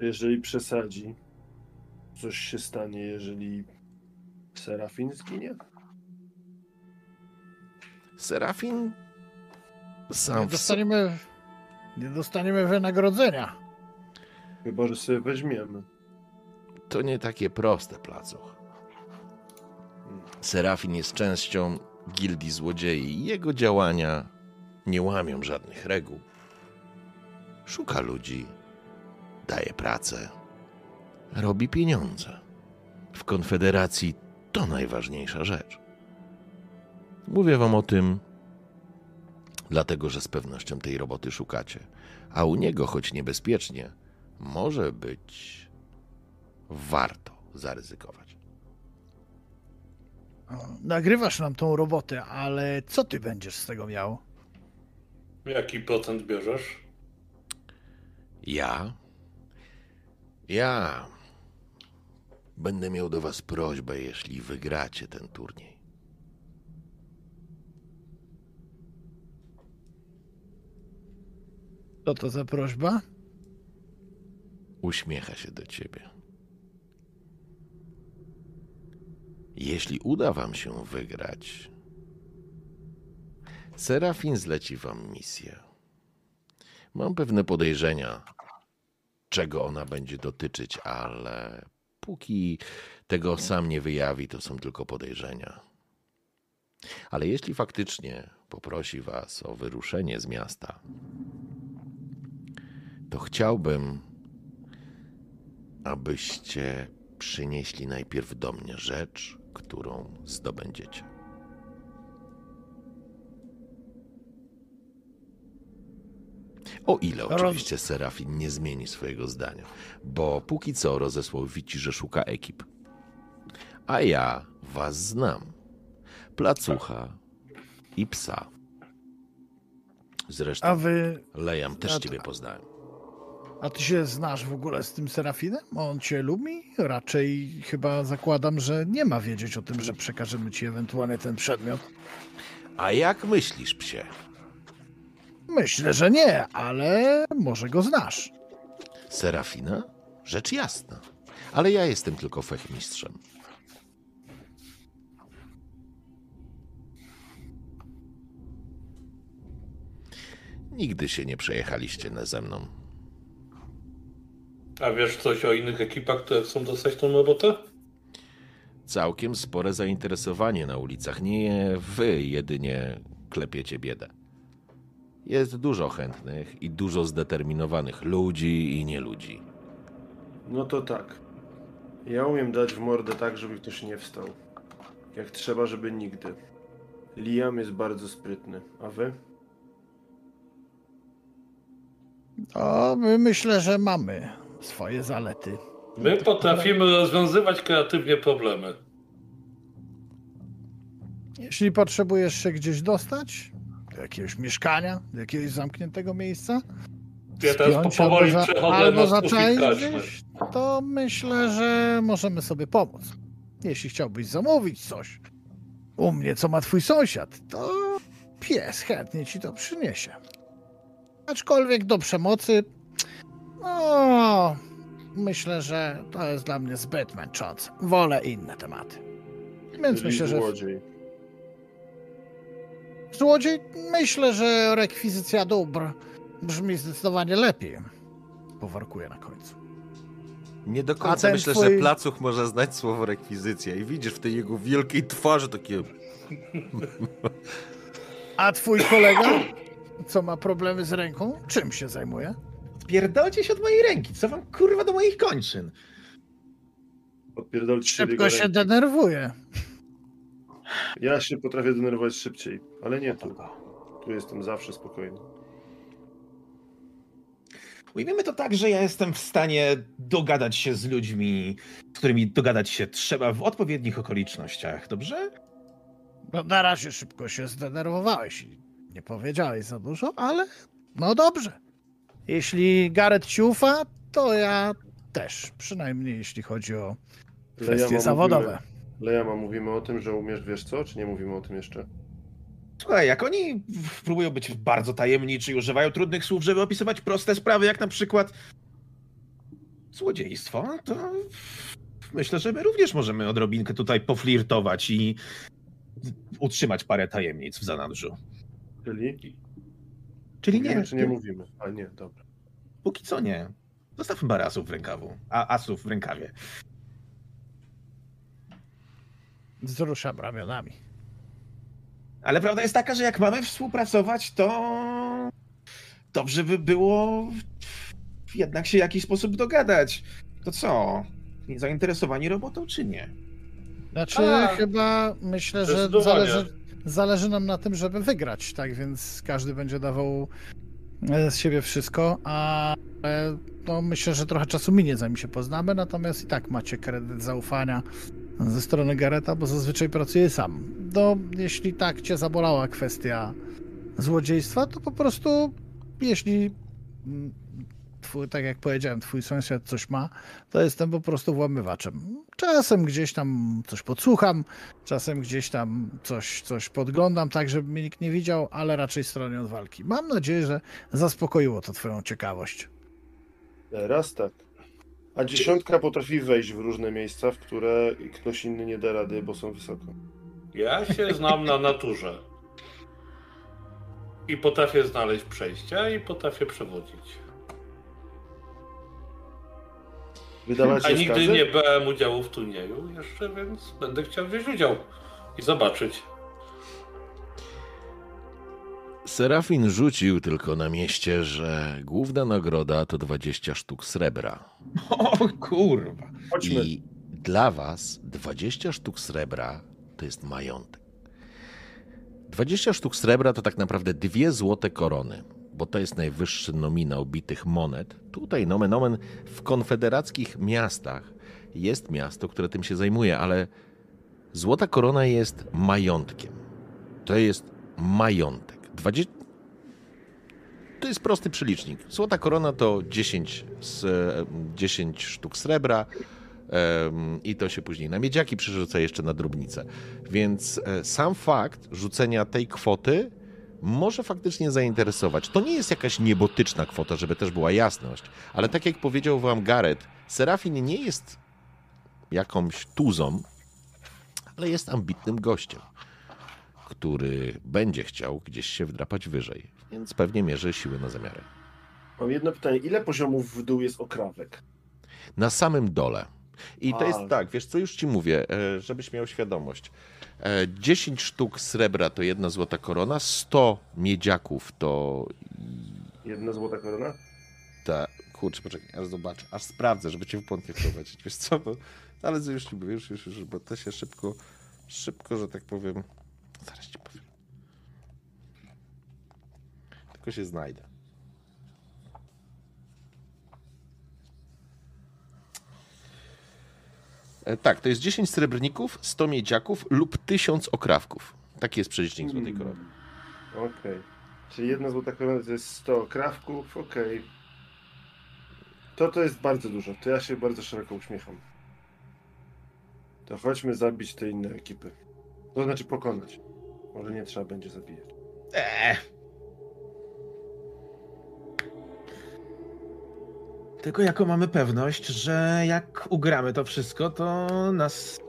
S3: Jeżeli przesadzi, coś się stanie, jeżeli Serafin zginie?
S1: Serafin sam
S5: Nie dostaniemy, nie dostaniemy wynagrodzenia.
S3: Chyba, że sobie weźmiemy.
S1: To nie takie proste, placoch. Serafin jest częścią gildii złodziei i jego działania nie łamią żadnych reguł. Szuka ludzi, daje pracę, robi pieniądze. W Konfederacji to najważniejsza rzecz. Mówię wam o tym, dlatego że z pewnością tej roboty szukacie, a u niego, choć niebezpiecznie, może być warto zaryzykować.
S5: Nagrywasz nam tą robotę, ale co ty będziesz z tego miał?
S6: Jaki procent bierzesz?
S1: Ja? Ja będę miał do was prośbę, jeśli wygracie ten turniej.
S5: Co to za prośba?
S1: Uśmiecha się do ciebie. Jeśli uda wam się wygrać, Serafin zleci wam misję. Mam pewne podejrzenia, czego ona będzie dotyczyć, ale póki tego sam nie wyjawi, to są tylko podejrzenia. Ale jeśli faktycznie poprosi was o wyruszenie z miasta, to chciałbym, abyście przynieśli najpierw do mnie rzecz, którą zdobędziecie. O ile oczywiście Serafin nie zmieni swojego zdania, bo póki co rozesłał Wici, że szuka ekip. A ja was znam. Placucha i psa. Zresztą
S5: A wy,
S1: Lejam też
S5: a-
S1: ciebie poznałem.
S5: A ty się znasz w ogóle z tym Serafinem? On cię lubi? Raczej chyba zakładam, że nie ma wiedzieć o tym, że przekażemy ci ewentualnie ten przedmiot.
S1: A jak myślisz, psie?
S5: Myślę, że nie, ale może go znasz.
S1: Serafina? Rzecz jasna. Ale ja jestem tylko fechmistrzem. Nigdy się nie przejechaliście na ze mną.
S6: A wiesz coś o innych ekipach, które chcą dostać tą robotę?
S1: Całkiem spore zainteresowanie na ulicach. Nie wy jedynie klepiecie biedę. Jest dużo chętnych i dużo zdeterminowanych ludzi i nieludzi.
S3: No to tak. Ja umiem dać w mordę tak, żeby ktoś nie wstał. Jak trzeba, żeby nigdy. Liam jest bardzo sprytny. A wy?
S5: O, my myślę, że mamy swoje zalety.
S6: My potrafimy rozwiązywać kreatywnie problemy.
S5: Jeśli potrzebujesz się gdzieś dostać, do jakiegoś mieszkania, do jakiegoś zamkniętego miejsca,
S6: Ja teraz powoli
S5: albo,
S6: przechodzę
S5: albo to myślę, że możemy sobie pomóc. Jeśli chciałbyś zamówić coś u mnie, co ma twój sąsiad, to pies chętnie ci to przyniesie. Aczkolwiek do przemocy, no, myślę, że to jest dla mnie zbyt męczące. Wolę inne tematy. Więc
S3: Czyli
S5: myślę, że
S3: złodziej.
S5: złodziej, myślę, że rekwizycja dóbr brzmi zdecydowanie lepiej. Powarkuję na końcu.
S1: Nie do końca myślę,
S5: twój-
S1: że placuch może znać słowo rekwizycja i widzisz w tej jego wielkiej twarzy takie...
S5: A twój kolega, co ma problemy z ręką, czym się zajmuje?
S2: Spierdolcie się od mojej ręki, co wam kurwa do moich kończyn?
S3: Odpierdolcie się
S5: Szybko się denerwuje.
S3: Ja się potrafię denerwować szybciej, ale nie tu. Tu jestem zawsze spokojny.
S2: Ujmiemy to tak, że ja jestem w stanie dogadać się z ludźmi, z którymi dogadać się trzeba w odpowiednich okolicznościach, dobrze?
S5: No, na razie szybko się zdenerwowałeś i nie powiedziałeś za dużo, ale no dobrze. Jeśli Gareth ci ufa, to ja też, przynajmniej jeśli chodzi o kwestie
S3: Lejama
S5: zawodowe.
S3: Mówimy, Lejama, mówimy o tym, że umiesz wiesz co, czy nie mówimy o tym jeszcze?
S2: Słuchaj, jak oni próbują być bardzo tajemniczy i używają trudnych słów, żeby opisywać proste sprawy, jak na przykład złodziejstwo, to myślę, że my również możemy odrobinkę tutaj poflirtować i utrzymać parę tajemnic w zanadrzu.
S3: Czyli?
S2: Czyli
S3: mówimy,
S2: nie,
S3: czy nie mówimy? A nie, dobra.
S2: póki co nie. Zostawmy parę asów w rękawu, a asów w rękawie.
S5: Wzruszam ramionami.
S2: Ale prawda jest taka, że jak mamy współpracować, to dobrze by było jednak się w jakiś sposób dogadać. To co? Nie zainteresowani robotą, czy nie?
S5: Znaczy,
S6: A,
S5: chyba myślę, że
S6: zdecydowanie.
S5: zależy, zależy nam na tym, żeby wygrać, tak więc każdy będzie dawał e, z siebie wszystko, a e, no, myślę, że trochę czasu minie, zanim się poznamy, natomiast i tak macie kredyt zaufania ze strony Gareta, bo zazwyczaj pracuje sam. No, jeśli tak cię zabolała kwestia złodziejstwa, to po prostu jeśli mm, twój, tak jak powiedziałem, twój sąsiad coś ma, to jestem po prostu włamywaczem. Czasem gdzieś tam coś podsłucham, czasem gdzieś tam coś, coś podglądam, tak żeby mnie nikt nie widział, ale raczej stronię od walki. Mam nadzieję, że zaspokoiło to twoją ciekawość.
S3: Raz tak. A dziesiątka potrafi wejść w różne miejsca, w które ktoś inny nie da rady, bo są wysoko.
S6: Ja się znam na naturze. I potrafię znaleźć przejścia i potrafię przewodzić.
S3: Wydawać
S6: A nigdy nie brałem udziału w turnieju jeszcze, więc będę chciał wziąć udział i zobaczyć.
S1: Serafin rzucił tylko na mieście, że główna nagroda to 20 sztuk srebra.
S2: O kurwa.
S3: Chodźmy.
S1: I dla was 20 sztuk srebra to jest majątek. 20 sztuk srebra to tak naprawdę dwie złote korony, bo to jest najwyższy nominał bitych monet. Tutaj nomen omen w konfederackich miastach jest miasto, które tym się zajmuje, ale złota korona jest majątkiem. To jest majątek. 20... To jest prosty przelicznik. Złota korona to 10, z, 10 sztuk srebra, i to się później na miedziaki przerzuca jeszcze na drobnicę. Więc e, sam fakt rzucenia tej kwoty może faktycznie zainteresować. To nie jest jakaś niebotyczna kwota, żeby też była jasność, ale tak jak powiedział wam Gareth, Serafin nie jest jakąś tuzą, ale jest ambitnym gościem, który będzie chciał gdzieś się wdrapać wyżej, więc pewnie mierzy siły na zamiary.
S3: Mam jedno pytanie. Ile poziomów w dół jest okrawek?
S1: Na samym dole. I to
S3: A.
S1: jest tak, wiesz co, już ci mówię, e, żebyś miał świadomość. E, 10 sztuk srebra to jedna złota korona, 100 miedziaków to
S3: Jedna złota korona?
S1: ta... Kurczę, poczekaj, aż zobaczę, aż sprawdzę, żeby cię w błąd nie wprowadzić. Wiesz co, bo... Ale już już, już, już, bo to się szybko, szybko, że tak powiem... Zaraz ci powiem. Tylko się znajdę. Tak, to jest 10 srebrników, 100 miedziaków lub 1000 okrawków. Taki jest przelicznik złotej
S3: Hmm.
S1: korony.
S3: Okej. Czyli jedna złota korona to jest 100 krawków, okej. To to jest bardzo dużo. To ja się bardzo szeroko uśmiecham. To chodźmy zabić te inne ekipy. To znaczy pokonać. Może nie trzeba będzie zabijać.
S2: Eee. Tylko jako mamy pewność, że jak ugramy to wszystko, to nas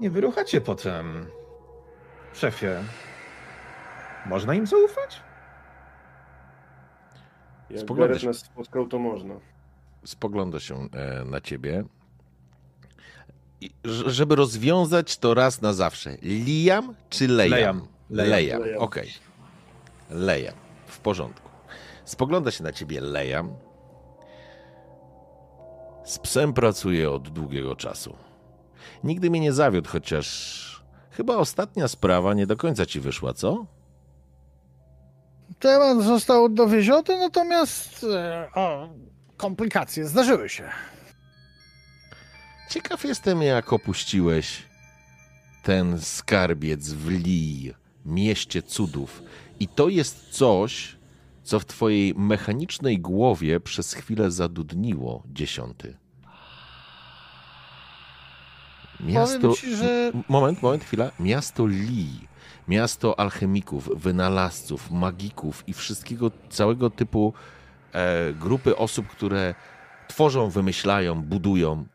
S2: nie wyruchacie potem. Szefie, można im zaufać?
S3: Jak
S1: Spoglądaj
S3: Gareth
S1: się.
S3: nas spotkał, to można.
S1: Spogląda się e, na ciebie. I, żeby rozwiązać to raz na zawsze. Liam czy Lejam?
S2: Lejam. Lejam.
S1: Lejam,
S3: Lejam.
S1: okej. Lejam, w porządku. Spogląda się na ciebie Lejam. Z psem pracuję od długiego czasu. Nigdy mnie nie zawiódł, chociaż chyba ostatnia sprawa nie do końca ci wyszła, co?
S5: Temat został dowieziony, natomiast e, o, komplikacje zdarzyły się.
S1: Ciekaw jestem, jak opuściłeś ten skarbiec w Lij, mieście cudów. I to jest coś, co w twojej mechanicznej głowie przez chwilę zadudniło, dziesiąty. Miasto...
S5: Ci, że
S1: Moment, moment, chwila. Miasto Lij. Miasto alchemików, wynalazców, magików i wszystkiego, całego typu e, grupy osób, które tworzą, wymyślają, budują.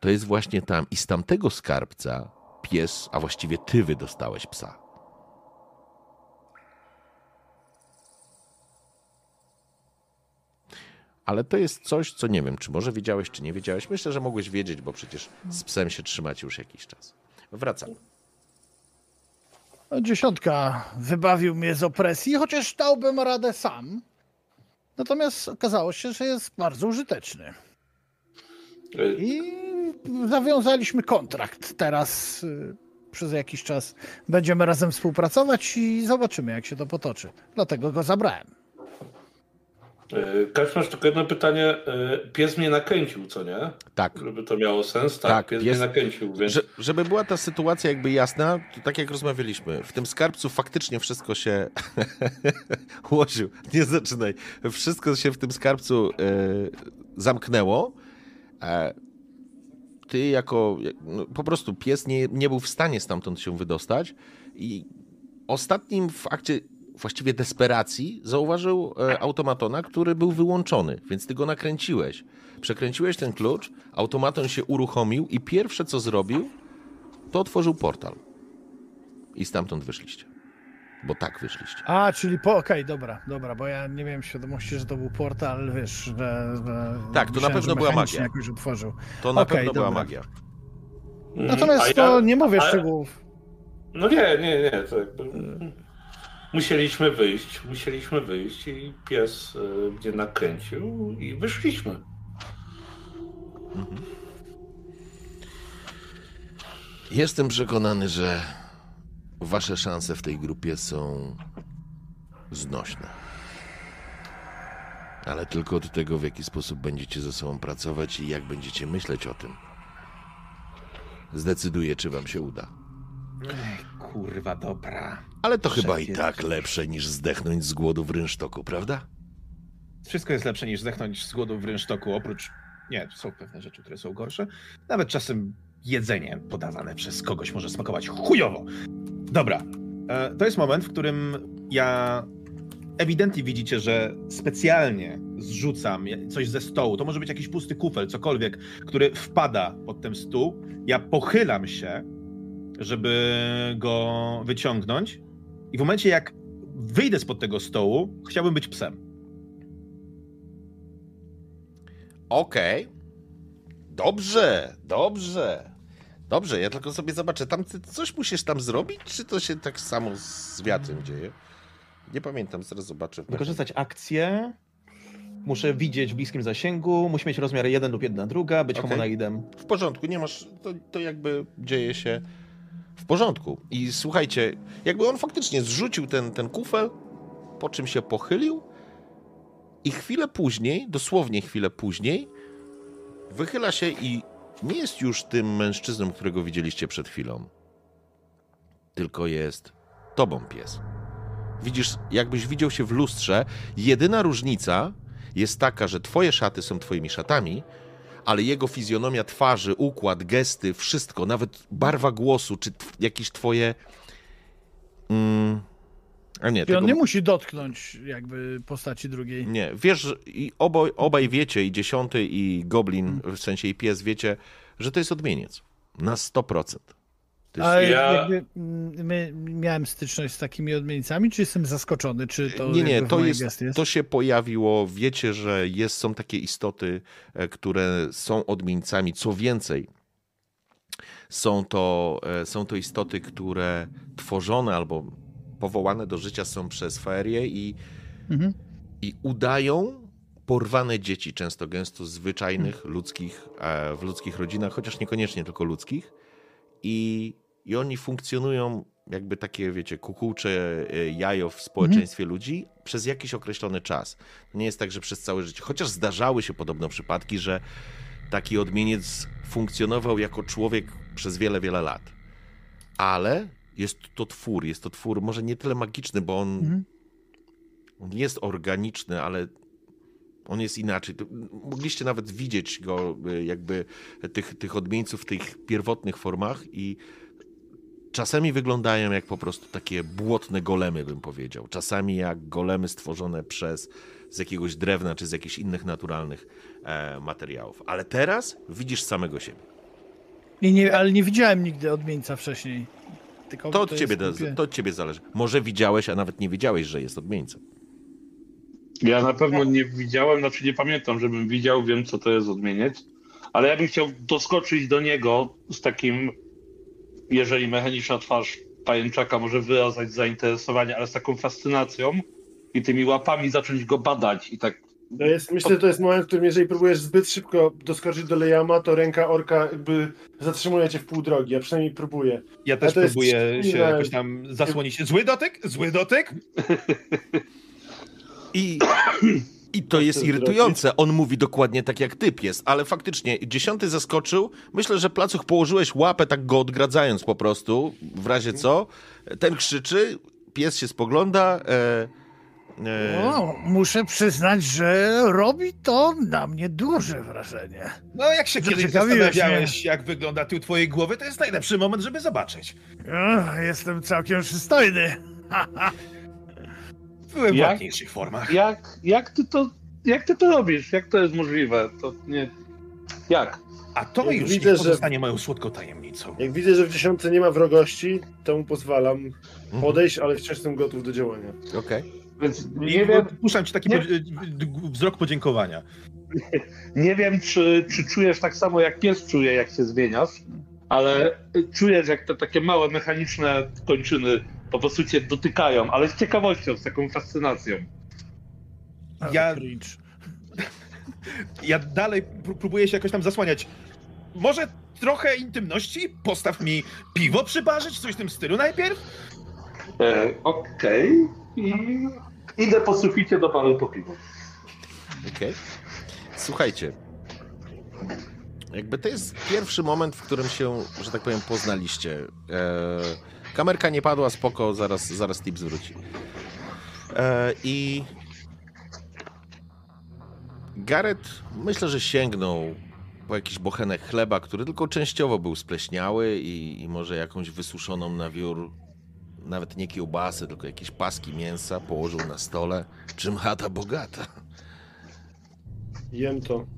S1: To jest właśnie tam. I z tamtego skarbca pies, a właściwie ty wydostałeś psa. Ale to jest coś, co nie wiem, czy może wiedziałeś, czy nie wiedziałeś. Myślę, że mogłeś wiedzieć, bo przecież z psem się trzymać już jakiś czas. Wracam.
S5: no, dziesiątka wybawił mnie z opresji, chociaż dałbym radę sam. Natomiast okazało się, że jest bardzo użyteczny. I zawiązaliśmy kontrakt. Teraz y, przez jakiś czas będziemy razem współpracować i zobaczymy, jak się to potoczy. Dlatego go zabrałem.
S6: E, Kaczmarz, tylko jedno pytanie. E, Pies mnie nakręcił, co nie?
S1: Tak.
S6: Żeby to miało sens? Tak,
S1: Tak,
S6: pies,
S1: pies-
S6: mnie nakręcił, więc...
S1: Że, żeby była ta sytuacja jakby jasna, to tak jak rozmawialiśmy, w tym skarbcu faktycznie wszystko się Łosiu, nie zaczynaj. Wszystko się w tym skarbcu e, zamknęło. E, ty jako jak- no, po prostu pies nie, nie był w stanie stamtąd się wydostać i ostatnim w akcie właściwie desperacji zauważył e, automatona, który był wyłączony, więc ty go nakręciłeś. Przekręciłeś ten klucz, automaton się uruchomił i pierwsze co zrobił, to otworzył portal. I stamtąd wyszliście. Bo tak wyszliście.
S5: A, czyli po. Okej, dobra, dobra, bo ja nie miałem świadomości, że to był portal, wiesz, że. że
S1: Tak, to na pewno była magia.
S5: jakoś otworzył.
S1: To na
S5: Okej,
S1: pewno była
S5: dobra.
S1: magia.
S6: Mhm.
S5: Natomiast
S6: ja-
S5: to nie mówię
S6: a-
S5: szczegółów.
S6: No nie, nie, nie. To jakby... Musieliśmy wyjść, musieliśmy wyjść i pies e, mnie nakręcił i wyszliśmy.
S1: Jestem przekonany, że wasze szanse w tej grupie są znośne. Ale tylko od tego, w jaki sposób będziecie ze sobą pracować i jak będziecie myśleć o tym, zdecyduje, czy wam się uda.
S2: Kurwa, dobra.
S1: Ale to chyba i tak lepsze niż zdechnąć z głodu w rynsztoku, prawda?
S2: Wszystko jest lepsze niż zdechnąć z głodu w rynsztoku, oprócz... Nie, są pewne rzeczy, które są gorsze. Nawet czasem jedzenie podawane przez kogoś może smakować chujowo. Dobra, e, to jest moment, w którym ja ewidentnie widzicie, że specjalnie zrzucam coś ze stołu. To może być jakiś pusty kufel, cokolwiek, który wpada pod ten stół. Ja pochylam się, żeby go wyciągnąć. I w momencie, jak wyjdę spod tego stołu, chciałbym być psem.
S1: Okej. Dobrze, dobrze. Dobrze, ja tylko sobie zobaczę. Tam ty coś musisz tam zrobić, czy to się tak samo z wiatrem dzieje? Nie pamiętam, zaraz zobaczę.
S2: Wykorzystać akcję. Muszę widzieć w bliskim zasięgu. Musi mieć rozmiar 1 lub 1 druga, być
S1: Okej.
S2: homonaidem.
S1: W porządku, nie masz. To, to jakby dzieje się w porządku. I słuchajcie, jakby on faktycznie zrzucił ten, ten kufel, po czym się pochylił, i chwilę później, dosłownie chwilę później, wychyla się i nie jest już tym mężczyzną, którego widzieliście przed chwilą. tylko jest tobą pies. Widzisz, jakbyś widział się w lustrze, jedyna różnica jest taka, że twoje szaty są twoimi szatami, ale jego fizjonomia twarzy, układ, gesty, wszystko, nawet barwa głosu, czy tw- jakieś twoje. Mm, a nie,
S5: I
S1: tego,
S5: on nie musi dotknąć jakby postaci drugiej.
S1: nie. Wiesz, i oboj, obaj wiecie, i dziesiąty, i goblin, w sensie i pies, wiecie, że to jest odmieniec. Na 100%. To jest,
S5: A
S6: Ja-
S5: jakby mm, my, miałem styczność z takimi odmieńcami, czy jestem zaskoczony, czy to
S1: nie, nie, to, jest,
S5: jest?
S1: to się pojawiło. Wiecie, że jest, są takie istoty, e, które są odmieńcami. Co więcej, są to, e, są to istoty, które tworzone albo powołane do życia są przez Faerię i,
S5: Mhm.
S1: i udają porwane dzieci, często gęsto zwyczajnych, ludzkich, e, w ludzkich rodzinach, chociaż niekoniecznie tylko ludzkich. I, I oni funkcjonują jakby takie, wiecie, kukułcze e, jajo w społeczeństwie
S5: Mhm.
S1: ludzi przez jakiś określony czas. Nie jest tak, że przez całe życie. Chociaż zdarzały się podobno przypadki, że taki odmieniec funkcjonował jako człowiek przez wiele, wiele lat. Ale jest to twór, jest to twór może nie tyle magiczny, bo on,
S5: Mhm.
S1: on jest organiczny, ale on jest inaczej. Mogliście nawet widzieć go, y, jakby tych, tych odmieńców w tych pierwotnych formach i czasami wyglądają jak po prostu takie błotne golemy, bym powiedział. Czasami jak golemy stworzone przez z jakiegoś drewna czy z jakichś innych naturalnych e, materiałów. Ale teraz widzisz samego siebie.
S5: I nie, ale nie widziałem nigdy odmieńca wcześniej. Tylko
S1: To od, ciebie, to od ciebie zależy. Może widziałeś, a nawet nie wiedziałeś, że jest odmieńcą.
S6: Ja na pewno nie widziałem, znaczy nie pamiętam, żebym widział, wiem co to jest odmieniec, ale ja bym chciał doskoczyć do niego z takim, jeżeli mechaniczna twarz pajęczaka może wyrażać zainteresowanie, ale z taką fascynacją i tymi łapami zacząć go badać i tak
S3: To jest, myślę, że to jest moment, w którym jeżeli próbujesz zbyt szybko doskoczyć do Lejama, to ręka orka jakby zatrzymuje cię w pół drogi, a przynajmniej próbuje.
S2: Ja też próbuję się jakoś tam zasłonić. Zły dotyk? Zły dotyk?
S1: I, I to jest irytujące. On mówi dokładnie tak jak typ jest, ale faktycznie dziesiąty zaskoczył. Myślę, że placuch położyłeś łapę, tak go odgradzając po prostu, w razie co. Ten krzyczy, pies się spogląda. E, e,
S5: O, muszę przyznać, że robi to na mnie duże wrażenie.
S2: No jak się kiedyś zastanawiałeś, jak wygląda tył twojej głowy, to jest najlepszy moment, żeby zobaczyć.
S5: Jestem całkiem przystojny.
S2: Byłem w
S6: Jak?
S2: ładniejszych formach.
S6: jak, jak ty to jak ty to robisz? Jak to jest możliwe? To nie. Jak?
S2: A to
S3: Jak
S2: już
S3: widzę,
S2: niech
S3: że-
S2: pozostanie moją słodką tajemnicą.
S3: Jak widzę, że w dziesiątce nie ma wrogości, to mu pozwalam
S1: mhm.
S3: podejść, ale wciąż jestem gotów do działania.
S1: Okej.
S6: Więc
S2: Nie
S6: wiem,
S2: Puszczam ci taki
S6: nie-
S2: wzrok podziękowania.
S6: nie wiem czy, czy czujesz tak samo jak pies czuje, jak się zmieniasz, ale czujesz, jak te takie małe mechaniczne kończyny po prostu cię dotykają, ale z ciekawością, z taką fascynacją.
S2: Ja-. Ja dalej pró- próbuję się jakoś tam zasłaniać. Może trochę intymności? Postaw mi piwo przy barze, czy coś w tym stylu najpierw?
S6: E, Okej. I idę po suficie do baru po piwo.
S1: Okej. Słuchajcie. Jakby to jest pierwszy moment, w którym się, że tak powiem, poznaliście. E, kamerka nie padła, spoko, zaraz, zaraz tip zwróci. E, I Gareth myślę, że sięgnął po jakiś bochenek chleba, który tylko częściowo był spleśniały i, i może jakąś wysuszoną na wiór, nawet nie kiełbasę, tylko jakieś paski mięsa położył na stole. Czym chata bogata?
S3: Jem to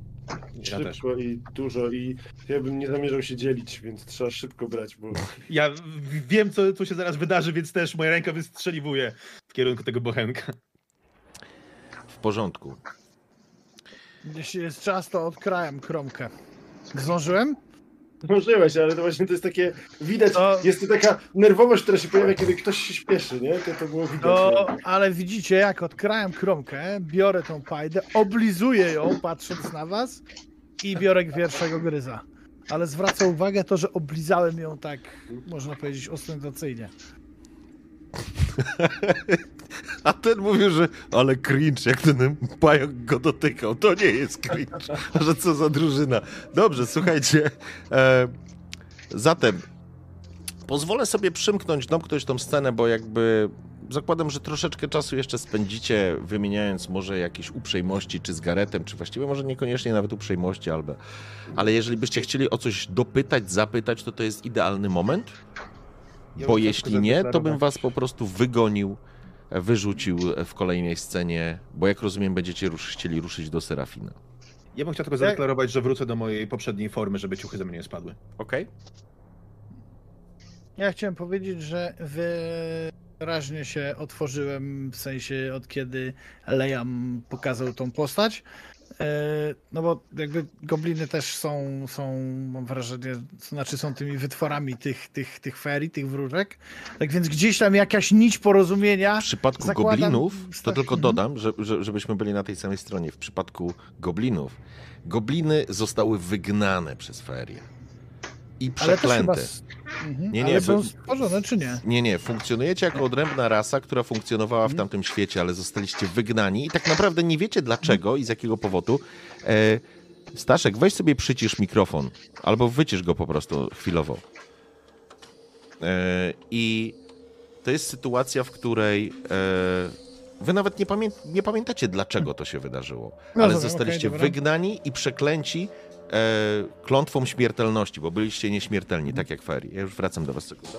S2: Ja też.
S3: szybko i dużo i ja bym nie zamierzał się dzielić, więc trzeba szybko brać, bo
S2: Ja wiem, co, co się zaraz wydarzy, więc też moja ręka wystrzeliwuje w kierunku tego bochenka.
S1: W porządku.
S5: Jeśli jest czas, to odkrajam kromkę. Zdążyłem?
S3: Zdążyłeś, ale to właśnie to jest takie, widać,
S5: To-
S3: jest to taka nerwowość, która się pojawia, kiedy ktoś się śpieszy, nie? To, to było widać.
S5: No, ale widzicie, jak odkrajam kromkę, biorę tą pajdę, oblizuję ją, patrząc na was i biorę pierwszego gryza. Ale zwraca uwagę to, że oblizałem ją tak, można powiedzieć, ostentacyjnie.
S1: A ten mówił, że ale cringe, jak ten pająk go dotykał. To nie jest cringe. Że co za drużyna. Dobrze, słuchajcie. E, zatem Pozwolę sobie przymknąć, domknąć tą scenę, bo jakby zakładam, że troszeczkę czasu jeszcze spędzicie, wymieniając może jakieś uprzejmości, czy z Garetem, czy właściwie może niekoniecznie nawet uprzejmości, albo, ale jeżeli byście chcieli o coś dopytać, zapytać, to to jest idealny moment, bo jeśli nie, to bym was po prostu wygonił, wyrzucił w kolejnej scenie, bo jak rozumiem, będziecie rusz, chcieli ruszyć do Serafina.
S2: Ja bym chciał tylko zadeklarować, że wrócę do mojej poprzedniej formy, żeby ciuchy ze mnie nie spadły.
S1: Okej?
S5: Ja chciałem powiedzieć, że wyraźnie się otworzyłem, w sensie od kiedy Lejam pokazał tą postać. E, No bo jakby gobliny też są, są mam wrażenie, znaczy są tymi wytworami tych, tych, tych ferii, tych wróżek. Tak więc gdzieś tam jakaś nić porozumienia.
S1: W przypadku
S5: Zakładam-
S1: goblinów, to tylko dodam, że, żebyśmy byli na tej samej stronie. W przypadku goblinów, gobliny zostały wygnane przez ferię i
S5: Ale s- Mhm,
S1: Nie, nie,
S5: ale są stworzone, czy nie?
S1: Nie, nie, funkcjonujecie jako odrębna rasa, która funkcjonowała w
S5: Mhm.
S1: tamtym świecie, ale zostaliście wygnani i tak naprawdę nie wiecie dlaczego i z jakiego powodu. E, Staszek, weź sobie przycisz mikrofon, albo wycisz go po prostu chwilowo. E, I to jest sytuacja, w której e, wy nawet nie, pamię nie pamiętacie, dlaczego to się wydarzyło, ale
S5: Rozumiem,
S1: zostaliście
S5: dobra.
S1: wygnani i przeklęci klątwą śmiertelności, bo byliście nieśmiertelni, tak jak Fairy. Ja już wracam do was sekundę.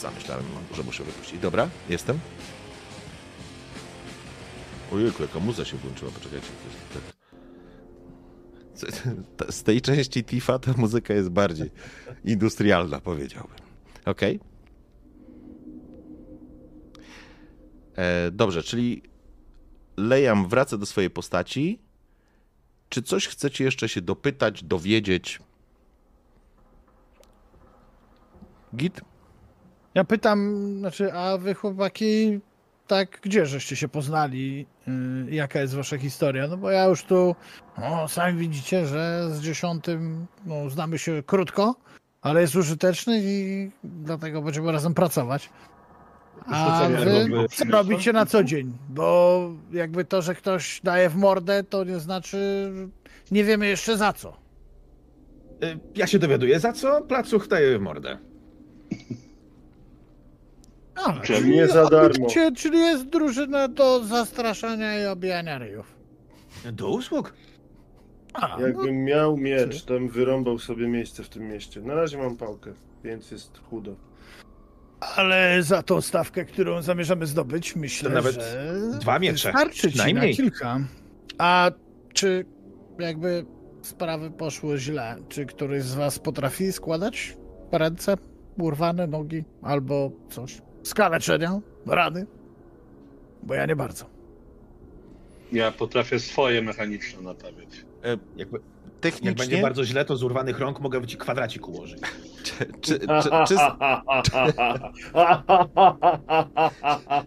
S1: Zamyślałem, że muszę wypuścić. Dobra, jestem. Ojejku, jaka muza się włączyła, poczekajcie. Z- tej części Tifa ta muzyka jest bardziej industrialna, powiedziałbym. Okej. E, Dobrze, czyli Lejam wraca do swojej postaci. Czy coś chcecie jeszcze się dopytać, dowiedzieć? Git?
S5: Ja pytam, znaczy, a wy chłopaki, tak, gdzie żeście się poznali? Yy, jaka jest wasza historia? No bo ja już tu, no, sami widzicie, że z dziesiątym, no, znamy się krótko, ale jest użyteczny i dlatego będziemy razem pracować. A wy co robicie na co dzień? Bo jakby to, że ktoś daje w mordę, to nie znaczy, nie wiemy jeszcze za co.
S2: Y, Ja się dowiaduję, za co placuch daje w mordę.
S5: A,
S3: Czyli nie za darmo.
S5: Czyli, czyli jest drużyna do zastraszania i obijania ryjów.
S2: Do usług.
S5: A, no,
S3: Jakbym miał miecz, to bym wyrąbał sobie miejsce w tym mieście. Na razie mam pałkę, więc jest chudo.
S5: Ale za tą stawkę, którą zamierzamy zdobyć, myślę,
S2: To nawet
S5: że
S2: dwa miecze,
S5: starczy ci na
S2: przynajmniej.
S5: kilka. A czy jakby sprawy poszły źle, czy któryś z was potrafi składać ręce, urwane nogi albo coś? Skaleczenia, rany? Bo ja nie bardzo.
S4: Ja potrafię swoje mechaniczne naprawiać.
S1: E,
S2: Jakby,
S1: Technicznie,
S2: jak będzie bardzo źle, to z urwanych rąk mogę ci kwadracik ułożyć.
S1: czy, czy, czy, czy,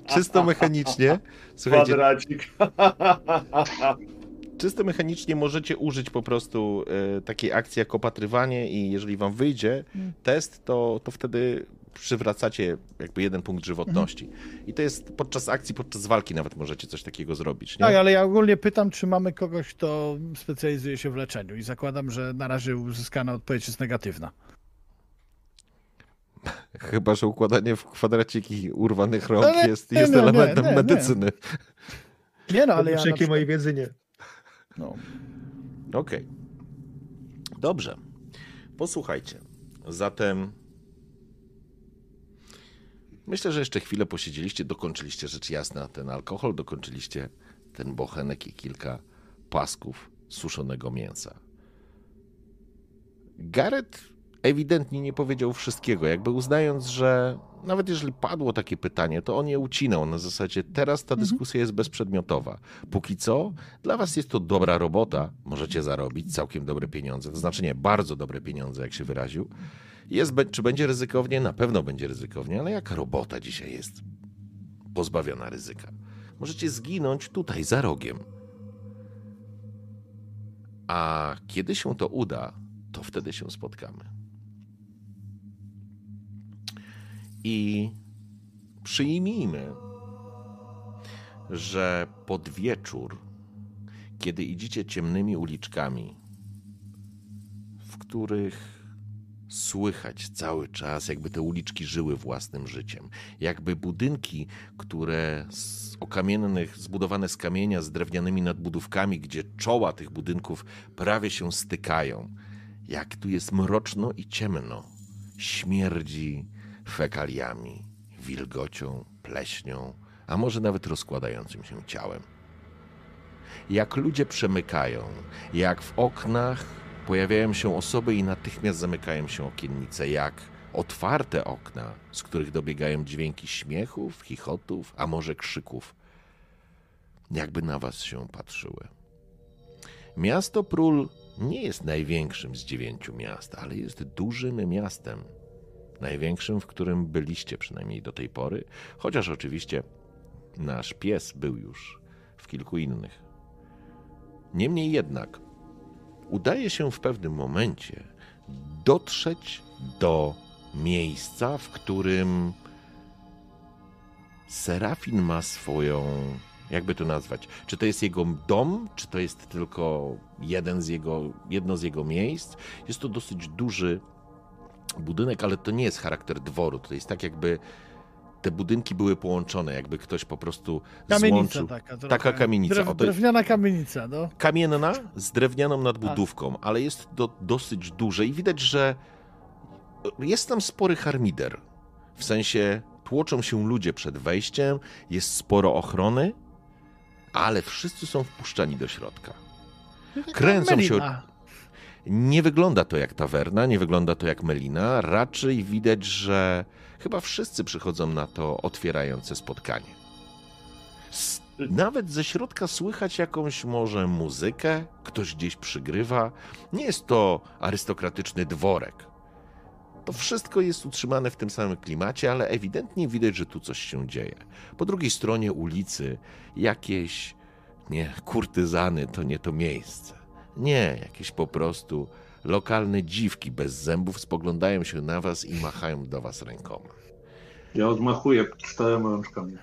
S1: czysto mechanicznie, słuchajcie,
S3: Kwadracik.
S1: czysto mechanicznie możecie użyć po prostu e, takiej akcji jak opatrywanie i jeżeli wam wyjdzie
S5: Mm.
S1: test, to, to wtedy przywracacie jakby jeden punkt żywotności.
S5: Mhm.
S1: I to jest podczas akcji, podczas walki nawet możecie coś takiego zrobić. Nie?
S5: Tak, ale ja ogólnie pytam, czy mamy kogoś, kto specjalizuje się w leczeniu i zakładam, że na razie uzyskana odpowiedź jest negatywna.
S1: Chyba, że układanie w kwadraciki urwanych rąk
S5: Ale
S1: jest,
S5: nie,
S1: jest
S5: nie, nie,
S1: elementem
S5: nie, nie.
S1: medycyny.
S5: Nie no, ale ja przykład,
S2: mojej wiedzy nie.
S5: no,
S1: Okej. Dobrze. Posłuchajcie. Zatem myślę, że jeszcze chwilę posiedzieliście, dokończyliście rzecz jasna ten alkohol, dokończyliście ten bochenek i kilka pasków suszonego mięsa. Gareth ewidentnie nie powiedział wszystkiego, jakby uznając, że nawet jeżeli padło takie pytanie, to on je ucinał na zasadzie teraz ta dyskusja jest bezprzedmiotowa. Póki co, dla was jest to dobra robota, możecie zarobić całkiem dobre pieniądze, to znaczy nie, bardzo dobre pieniądze, jak się wyraził. Jest, czy będzie ryzykownie? Na pewno będzie ryzykownie, ale jaka robota dzisiaj jest pozbawiona ryzyka? Możecie zginąć tutaj, za rogiem. A kiedy się to uda, to wtedy się spotkamy. I przyjmijmy, że pod wieczór, kiedy idziecie ciemnymi uliczkami, w których słychać cały czas, jakby te uliczki żyły własnym życiem. Jakby budynki, które z okamiennych, zbudowane z kamienia, z drewnianymi nadbudówkami, gdzie czoła tych budynków prawie się stykają. Jak tu jest mroczno i ciemno. Śmierdzi fekaliami, wilgocią, pleśnią, a może nawet rozkładającym się ciałem. Jak ludzie przemykają, jak w oknach pojawiają się osoby i natychmiast zamykają się okiennice, jak otwarte okna, z których dobiegają dźwięki śmiechów, chichotów, a może krzyków, jakby na was się patrzyły. Miasto Prul nie jest największym z dziewięciu miast, ale jest dużym miastem. Największym, w którym byliście przynajmniej do tej pory, chociaż oczywiście nasz pies był już w kilku innych. Niemniej jednak udaje się w pewnym momencie dotrzeć do miejsca, w którym Serafin ma swoją, jakby to nazwać, czy to jest jego dom, czy to jest tylko jeden z jego, jedno z jego miejsc. Jest to dosyć duży budynek, ale to nie jest charakter dworu. To jest tak jakby te budynki były połączone, jakby ktoś po prostu
S5: Kamienica
S1: złączył.
S5: taka. Trochę.
S1: Taka kamienica.
S5: Drew, drewniana kamienica, no.
S1: kamienna z drewnianą nadbudówką, ale jest to dosyć duże i widać, że jest tam spory harmider. W sensie tłoczą się ludzie przed wejściem, jest sporo ochrony, ale wszyscy są wpuszczani do środka. Kręcą się. Nie wygląda to jak tawerna, nie wygląda to jak melina. Raczej widać, że chyba wszyscy przychodzą na to otwierające spotkanie. S- Nawet ze środka słychać jakąś może muzykę, ktoś gdzieś przygrywa. Nie jest to arystokratyczny dworek. To wszystko jest utrzymane w tym samym klimacie, ale ewidentnie widać, że tu coś się dzieje. Po drugiej stronie ulicy jakieś, nie, kurtyzany to nie to miejsce. Nie, jakieś po prostu lokalne dziwki bez zębów spoglądają się na was i machają do was rękoma.
S4: Ja odmachuję czterema rączkami.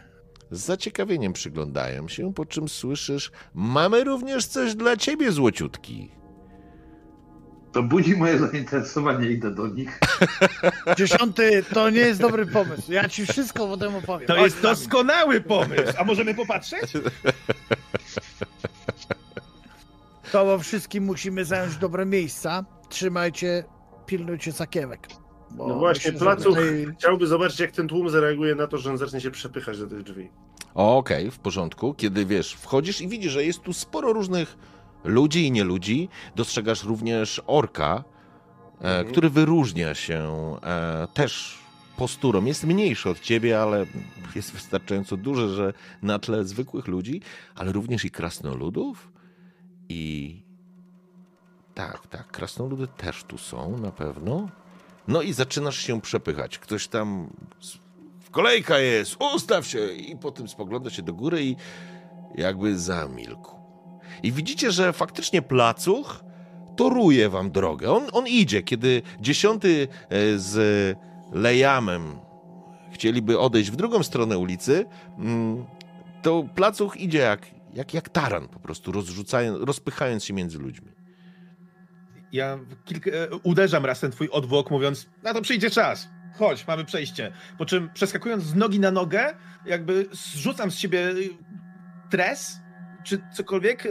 S1: Z zaciekawieniem przyglądają się, po czym słyszysz: Mamy również coś dla ciebie, złociutki.
S4: To budzi moje zainteresowanie, idę do nich.
S5: Dziesiąty, to nie jest dobry pomysł. Ja ci wszystko potem opowiem.
S2: To
S5: Chodź
S2: jest doskonały pomysł. A możemy popatrzeć?
S5: To bo wszystkim musimy zająć dobre miejsca. Trzymajcie, pilnujcie sakiewek. Bo
S3: No właśnie,
S5: myślę,
S3: placuch chciałby zobaczyć, jak ten tłum zareaguje na to, że on zacznie się przepychać do tych drzwi.
S1: Okej, w porządku. Kiedy wiesz, wchodzisz i widzisz, że jest tu sporo różnych ludzi i nie ludzi. Dostrzegasz również orka, e,
S3: Mhm.
S1: który wyróżnia się e, też posturą. Jest mniejszy od ciebie, ale jest wystarczająco duży, że na tle zwykłych ludzi, ale również i krasnoludów. I tak, tak, krasnoludy też tu są na pewno. No i zaczynasz się przepychać. Ktoś tam s- kolejka jest, ustaw się! I potem spogląda się do góry i jakby zamilkł. I widzicie, że faktycznie placuch toruje wam drogę. On, on idzie, kiedy dziesiąty e, z Lejamem chcieliby odejść w drugą stronę ulicy, mm, to placuch idzie jak, jak, jak taran po prostu, rozrzucając, rozpychając się między ludźmi.
S2: Ja kilka, e, uderzam raz ten twój odwłok, mówiąc, na to przyjdzie czas. Chodź, mamy przejście. Po czym przeskakując z nogi na nogę, jakby zrzucam z siebie y, tres, czy cokolwiek e,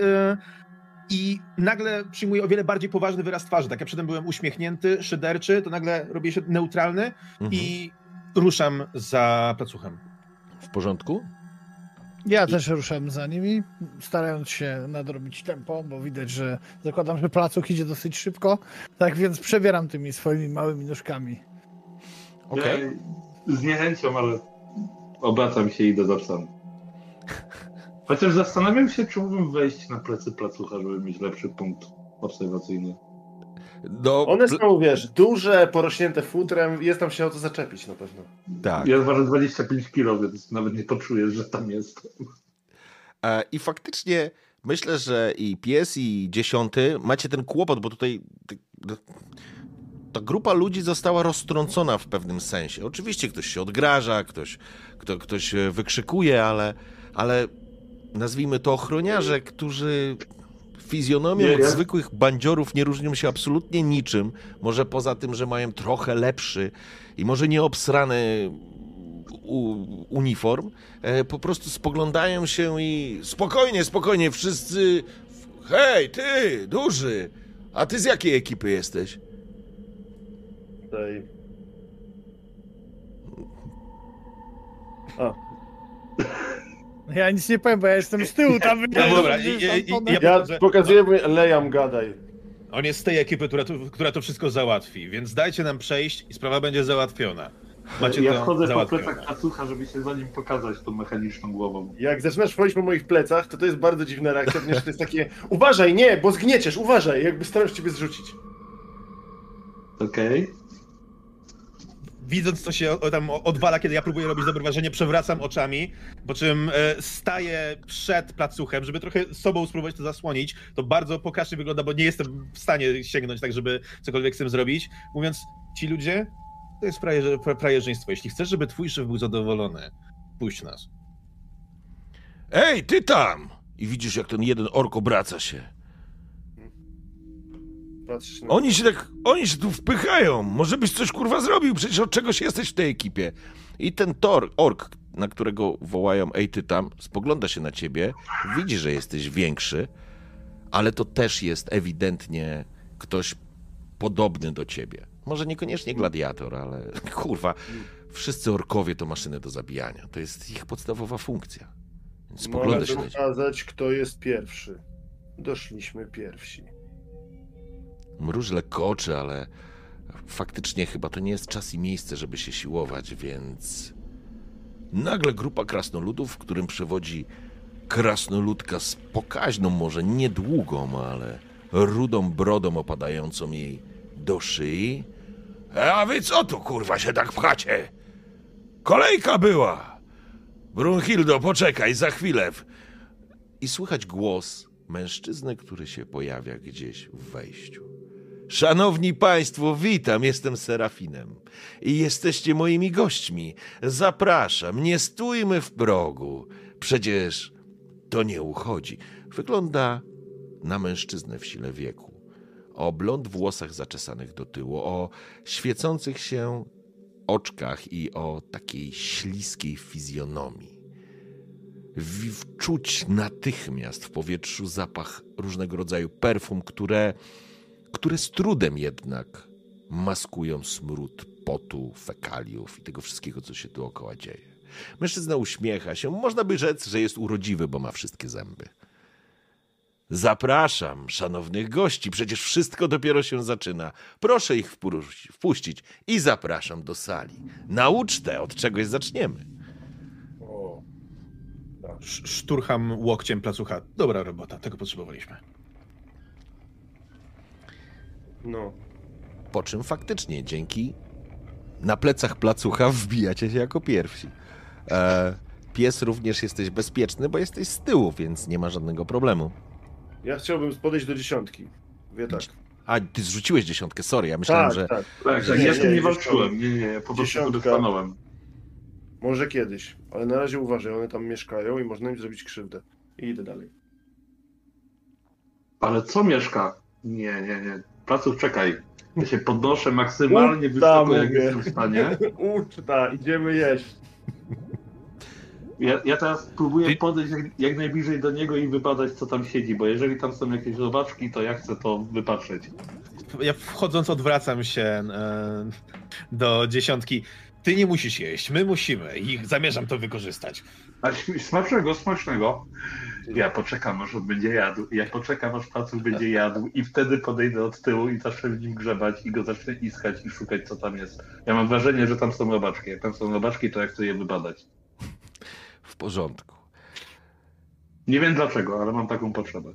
S2: i nagle przyjmuję o wiele bardziej poważny wyraz twarzy. Tak jak przedtem byłem uśmiechnięty, szyderczy, to nagle robię się neutralny
S1: Mhm.
S2: i ruszam za placuchem.
S1: W porządku?
S5: Ja też ruszam za nimi, starając się nadrobić tempo, bo widać, że zakładam, że placuch idzie dosyć szybko. Tak więc przebieram tymi swoimi małymi nóżkami.
S1: Okej.
S4: Ja z niechęcią, ale obracam się i idę za psem. Chociaż zastanawiam się, czy mógłbym wejść na plecy placucha, żeby mieć lepszy punkt obserwacyjny.
S1: No,
S3: One są, wiesz, duże, porośnięte futrem, jest tam się o to zaczepić na pewno.
S1: tak.
S4: Ja ważę 25 kg, więc nawet nie poczujesz, że tam jest.
S1: E, I faktycznie myślę, że i pies, i dziesiąty macie ten kłopot, bo tutaj ta grupa ludzi została roztrącona w pewnym sensie. Oczywiście ktoś się odgraża, ktoś, kto, ktoś e, wykrzykuje, ale, ale nazwijmy to ochroniarze, którzy fizjonomią
S4: Nie,
S1: od
S4: ja-
S1: zwykłych bandziorów nie różnią się absolutnie niczym. Może poza tym, że mają trochę lepszy i może nie obsrany uniform. E, po prostu spoglądają się i spokojnie, spokojnie, wszyscy. Hej, ty, duży! A ty z jakiej ekipy jesteś?
S3: Tutaj. A,
S5: Ja nic nie powiem, bo ja jestem z tyłu tam.
S2: No dobra, i- i- i- ja-
S3: ja
S2: pokażę-
S3: pokazuję, mówię, lejam, gadaj.
S2: On jest z tej ekipy, która to, która to wszystko załatwi, więc dajcie nam przejść i sprawa będzie załatwiona. Macie
S4: ja
S2: to
S4: wchodzę po
S2: załatwione.
S4: plecach placucha, żeby się za nim pokazać tą mechaniczną głową.
S3: Jak zaczynasz wchodzić po moich plecach, to to jest bardzo dziwna reakcja, ponieważ to jest takie uważaj, nie, bo zgnieciesz, uważaj, jakby staram się ciebie zrzucić.
S4: Okej?
S2: Widząc, co się tam odwala, kiedy ja próbuję robić dobre wrażenie, przewracam oczami, po czym e, staję przed placuchem, żeby trochę sobą spróbować to zasłonić. To bardzo pokaźnie wygląda, bo nie jestem w stanie sięgnąć tak, żeby cokolwiek z tym zrobić. Mówiąc, ci ludzie, to jest frajerze, fra- frajerzyństwo. Jeśli chcesz, żeby twój szef był zadowolony, puść nas.
S1: Ej, ty tam! I widzisz, jak ten jeden ork obraca się.
S3: Patrzysz na...
S1: Oni się tak, oni się tu wpychają. Może byś coś kurwa zrobił, przecież od czegoś jesteś w tej ekipie. I ten tor, ork, na którego wołają, ej ty tam, spogląda się na ciebie, widzi, że jesteś większy, ale to też jest ewidentnie ktoś podobny do ciebie. Może niekoniecznie gladiator, ale kurwa, wszyscy orkowie to maszyny do zabijania. To jest ich podstawowa funkcja. Więc spogląda się
S3: Mogę
S1: na ciebie.
S3: pokazać, kto jest pierwszy. Doszliśmy pierwsi.
S1: Mruż lekko oczy, ale faktycznie chyba to nie jest czas i miejsce, żeby się siłować, więc nagle grupa krasnoludów, w którym przewodzi krasnoludka z pokaźną, może niedługą, ale rudą brodą opadającą jej do szyi. A wy co tu kurwa się tak pchacie? Kolejka była! Brunhildo, poczekaj, za chwilę. I słychać głos mężczyzny, który się pojawia gdzieś w wejściu. Szanowni Państwo, witam, jestem Serafinem i jesteście moimi gośćmi. Zapraszam, nie stójmy w progu. Przecież to nie uchodzi. Wygląda na mężczyznę w sile wieku. O blond włosach zaczesanych do tyłu, o świecących się oczkach i o takiej śliskiej fizjonomii. W- Czuć natychmiast w powietrzu zapach różnego rodzaju perfum, które które z trudem jednak maskują smród potu, fekaliów i tego wszystkiego, co się dookoła dzieje. Mężczyzna uśmiecha się. Można by rzec, że jest urodziwy, bo ma wszystkie zęby. Zapraszam szanownych gości, przecież wszystko dopiero się zaczyna. Proszę ich wpuś- wpuścić i zapraszam do sali. Na ucztę, od czegoś zaczniemy.
S2: Szturcham łokciem placucha. Dobra robota, tego potrzebowaliśmy.
S3: No.
S1: Po czym faktycznie dzięki na plecach placucha wbijacie się jako pierwsi. E, pies również jesteś bezpieczny, bo jesteś z tyłu, więc nie ma żadnego problemu.
S3: Ja chciałbym podejść do dziesiątki. Wie tak.
S1: A, ty zrzuciłeś dziesiątkę, sorry, ja myślałem,
S3: Tak,
S1: że...
S3: tak.
S4: Tak,
S3: Nie,
S4: tak, ja z tym
S3: nie,
S4: nie walczyłem. Nie, nie, po prostu.
S3: Może kiedyś, ale na razie uważaj, one tam mieszkają i można im zrobić krzywdę. I idę dalej.
S4: Ale co mieszka? Nie, nie, nie. Placów, czekaj. Ja się podnoszę maksymalnie
S3: Uta,
S4: wysoko, jak jestem w stanie.
S3: Uczta, idziemy jeść.
S4: Ja, ja teraz próbuję podejść jak, jak najbliżej do niego i wybadać, co tam siedzi, bo jeżeli tam są jakieś robaczki, to ja chcę to wypatrzeć.
S2: Ja wchodząc odwracam się e, do dziesiątki. Ty nie musisz jeść, my musimy i zamierzam to wykorzystać.
S4: A smacznego, smacznego. Ja poczekam, aż on będzie jadł. Ja poczekam, aż placów będzie jadł i wtedy podejdę od tyłu i zacznę w nim grzebać i go zacznę iskać i szukać, co tam jest. Ja mam wrażenie, że tam są robaczki. Jak tam są robaczki, to ja chcę je wybadać.
S1: W porządku.
S4: Nie wiem dlaczego, ale mam taką potrzebę.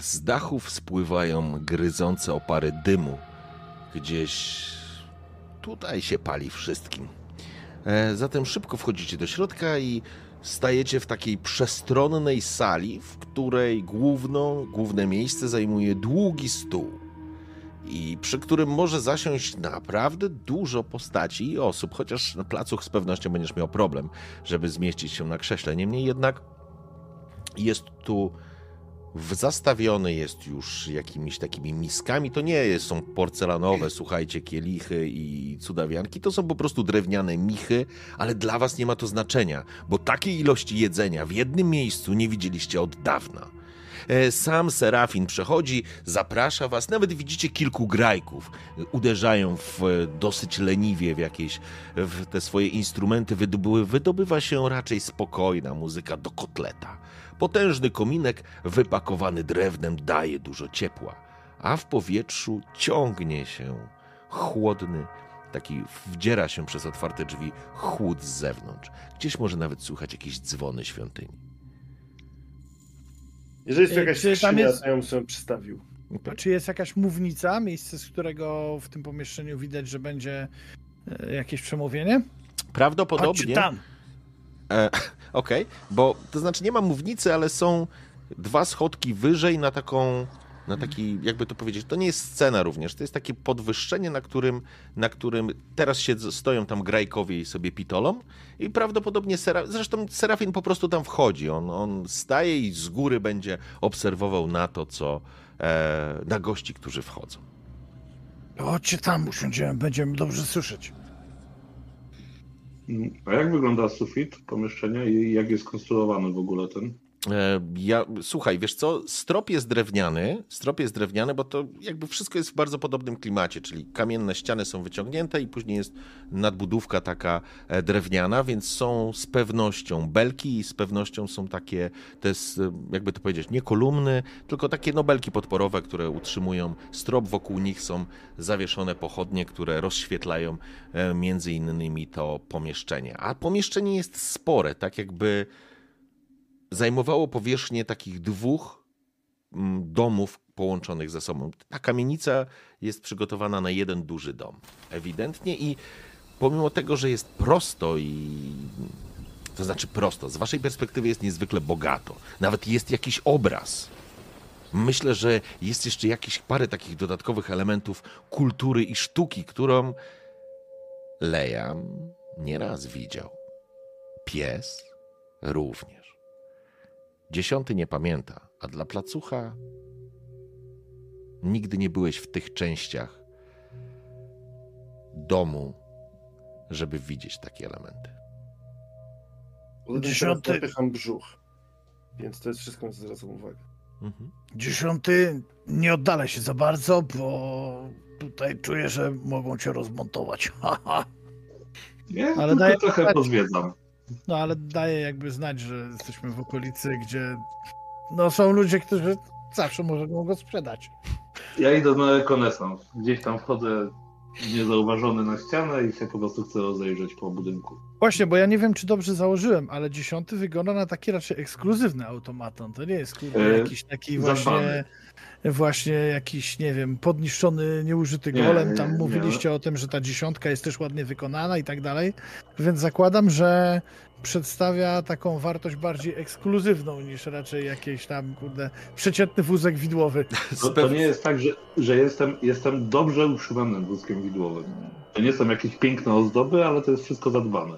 S1: Z dachów spływają gryzące opary dymu. Gdzieś tutaj się pali wszystkim. E, Zatem szybko wchodzicie do środka i stajecie w takiej przestronnej sali, w której główną, główne miejsce zajmuje długi stół. I przy którym może zasiąść naprawdę dużo postaci i osób, chociaż na placu z pewnością będziesz miał problem, żeby zmieścić się na krześle. Niemniej jednak jest tu zastawiony jest już jakimiś takimi miskami. To nie są porcelanowe, słuchajcie, kielichy i cudawianki. To są po prostu drewniane michy, ale dla was nie ma to znaczenia, bo takiej ilości jedzenia w jednym miejscu nie widzieliście od dawna. E, Sam Serafin przechodzi, zaprasza was, nawet widzicie kilku grajków. Uderzają w, e, dosyć leniwie w jakieś w te swoje instrumenty. Wydobywa, wydobywa się raczej spokojna muzyka do kotleta. Potężny kominek wypakowany drewnem daje dużo ciepła, a w powietrzu ciągnie się chłodny, taki wdziera się przez otwarte drzwi chłód z zewnątrz. Gdzieś może nawet słychać jakieś dzwony świątyni.
S3: Jeżeli jest
S5: Ej,
S3: jakaś
S5: czy tam
S3: skrzynia,
S5: jest-
S3: to ja bym sobie przystawił.
S5: A czy jest jakaś mównica, miejsce, z którego w tym pomieszczeniu widać, że będzie e, jakieś przemówienie?
S1: Prawdopodobnie.
S5: tam.
S1: E, Okej, bo to znaczy nie ma mównicy, ale są dwa schodki wyżej na taką, na taki, jakby to powiedzieć, to nie jest scena również, to jest takie podwyższenie, na którym, na którym teraz siedzą, stoją tam grajkowie i sobie pitolą i prawdopodobnie, Sera, zresztą Serafin po prostu tam wchodzi, on, on staje i z góry będzie obserwował na to, co, e, na gości, którzy wchodzą.
S5: Chodźcie tam, usiądziemy, będziemy dobrze słyszeć.
S4: A jak wygląda sufit pomieszczenia i jak jest konstruowany w ogóle ten?
S1: E, Ja, słuchaj, wiesz co, strop jest drewniany, strop jest drewniany, bo to jakby wszystko jest w bardzo podobnym klimacie, czyli kamienne ściany są wyciągnięte i później jest nadbudówka taka e, drewniana, więc są z pewnością belki i z pewnością są takie, to jest, jakby to powiedzieć, nie kolumny, tylko takie no belki podporowe, które utrzymują strop, wokół nich są zawieszone pochodnie, które rozświetlają e, między innymi to pomieszczenie. A pomieszczenie jest spore, tak jakby zajmowało powierzchnię takich dwóch mm, domów połączonych ze sobą. Ta kamienica jest przygotowana na jeden duży dom. Ewidentnie i pomimo tego, że jest prosto i to znaczy prosto, z waszej perspektywy jest niezwykle bogato. Nawet jest jakiś obraz. Myślę, że jest jeszcze jakieś parę takich dodatkowych elementów kultury i sztuki, którą Leja nieraz widział. Pies również. Dziesiąty nie pamięta, a dla placucha nigdy nie byłeś w tych częściach domu, żeby widzieć takie elementy.
S5: Dziesiąty-
S3: teraz napycham brzuch. Więc to jest wszystko, co zwracam uwagę.
S1: Mhm.
S5: Dziesiąty, nie oddalaj się za bardzo, bo tutaj czuję, że mogą cię rozmontować.
S4: Ja
S5: Ale
S4: tylko
S5: daję-
S4: trochę pozwiedzam.
S5: No ale daje jakby znać, że jesteśmy w okolicy, gdzie no są ludzie, którzy zawsze mogą go sprzedać.
S4: Ja idę na rekonesans. Gdzieś tam wchodzę niezauważony na ścianę i się po prostu chcę rozejrzeć po budynku.
S5: Właśnie, bo ja nie wiem, czy dobrze założyłem, ale dziesiąty wygląda na taki raczej ekskluzywny automaton. To nie jest kurde
S4: E,
S5: jakiś taki właśnie,
S4: zadbany.
S5: właśnie jakiś, nie wiem, podniszczony, nieużyty
S4: Nie,
S5: golem.
S4: nie,
S5: Tam
S4: nie.
S5: mówiliście o tym, że ta dziesiątka jest też ładnie wykonana i tak dalej. Więc zakładam, że przedstawia taką wartość bardziej ekskluzywną niż raczej jakiś tam, kurde, przeciętny wózek widłowy.
S4: To, to nie jest tak, że, że jestem, jestem dobrze utrzymanym wózkiem widłowym. To nie są jakieś piękne ozdoby, ale to jest wszystko zadbane.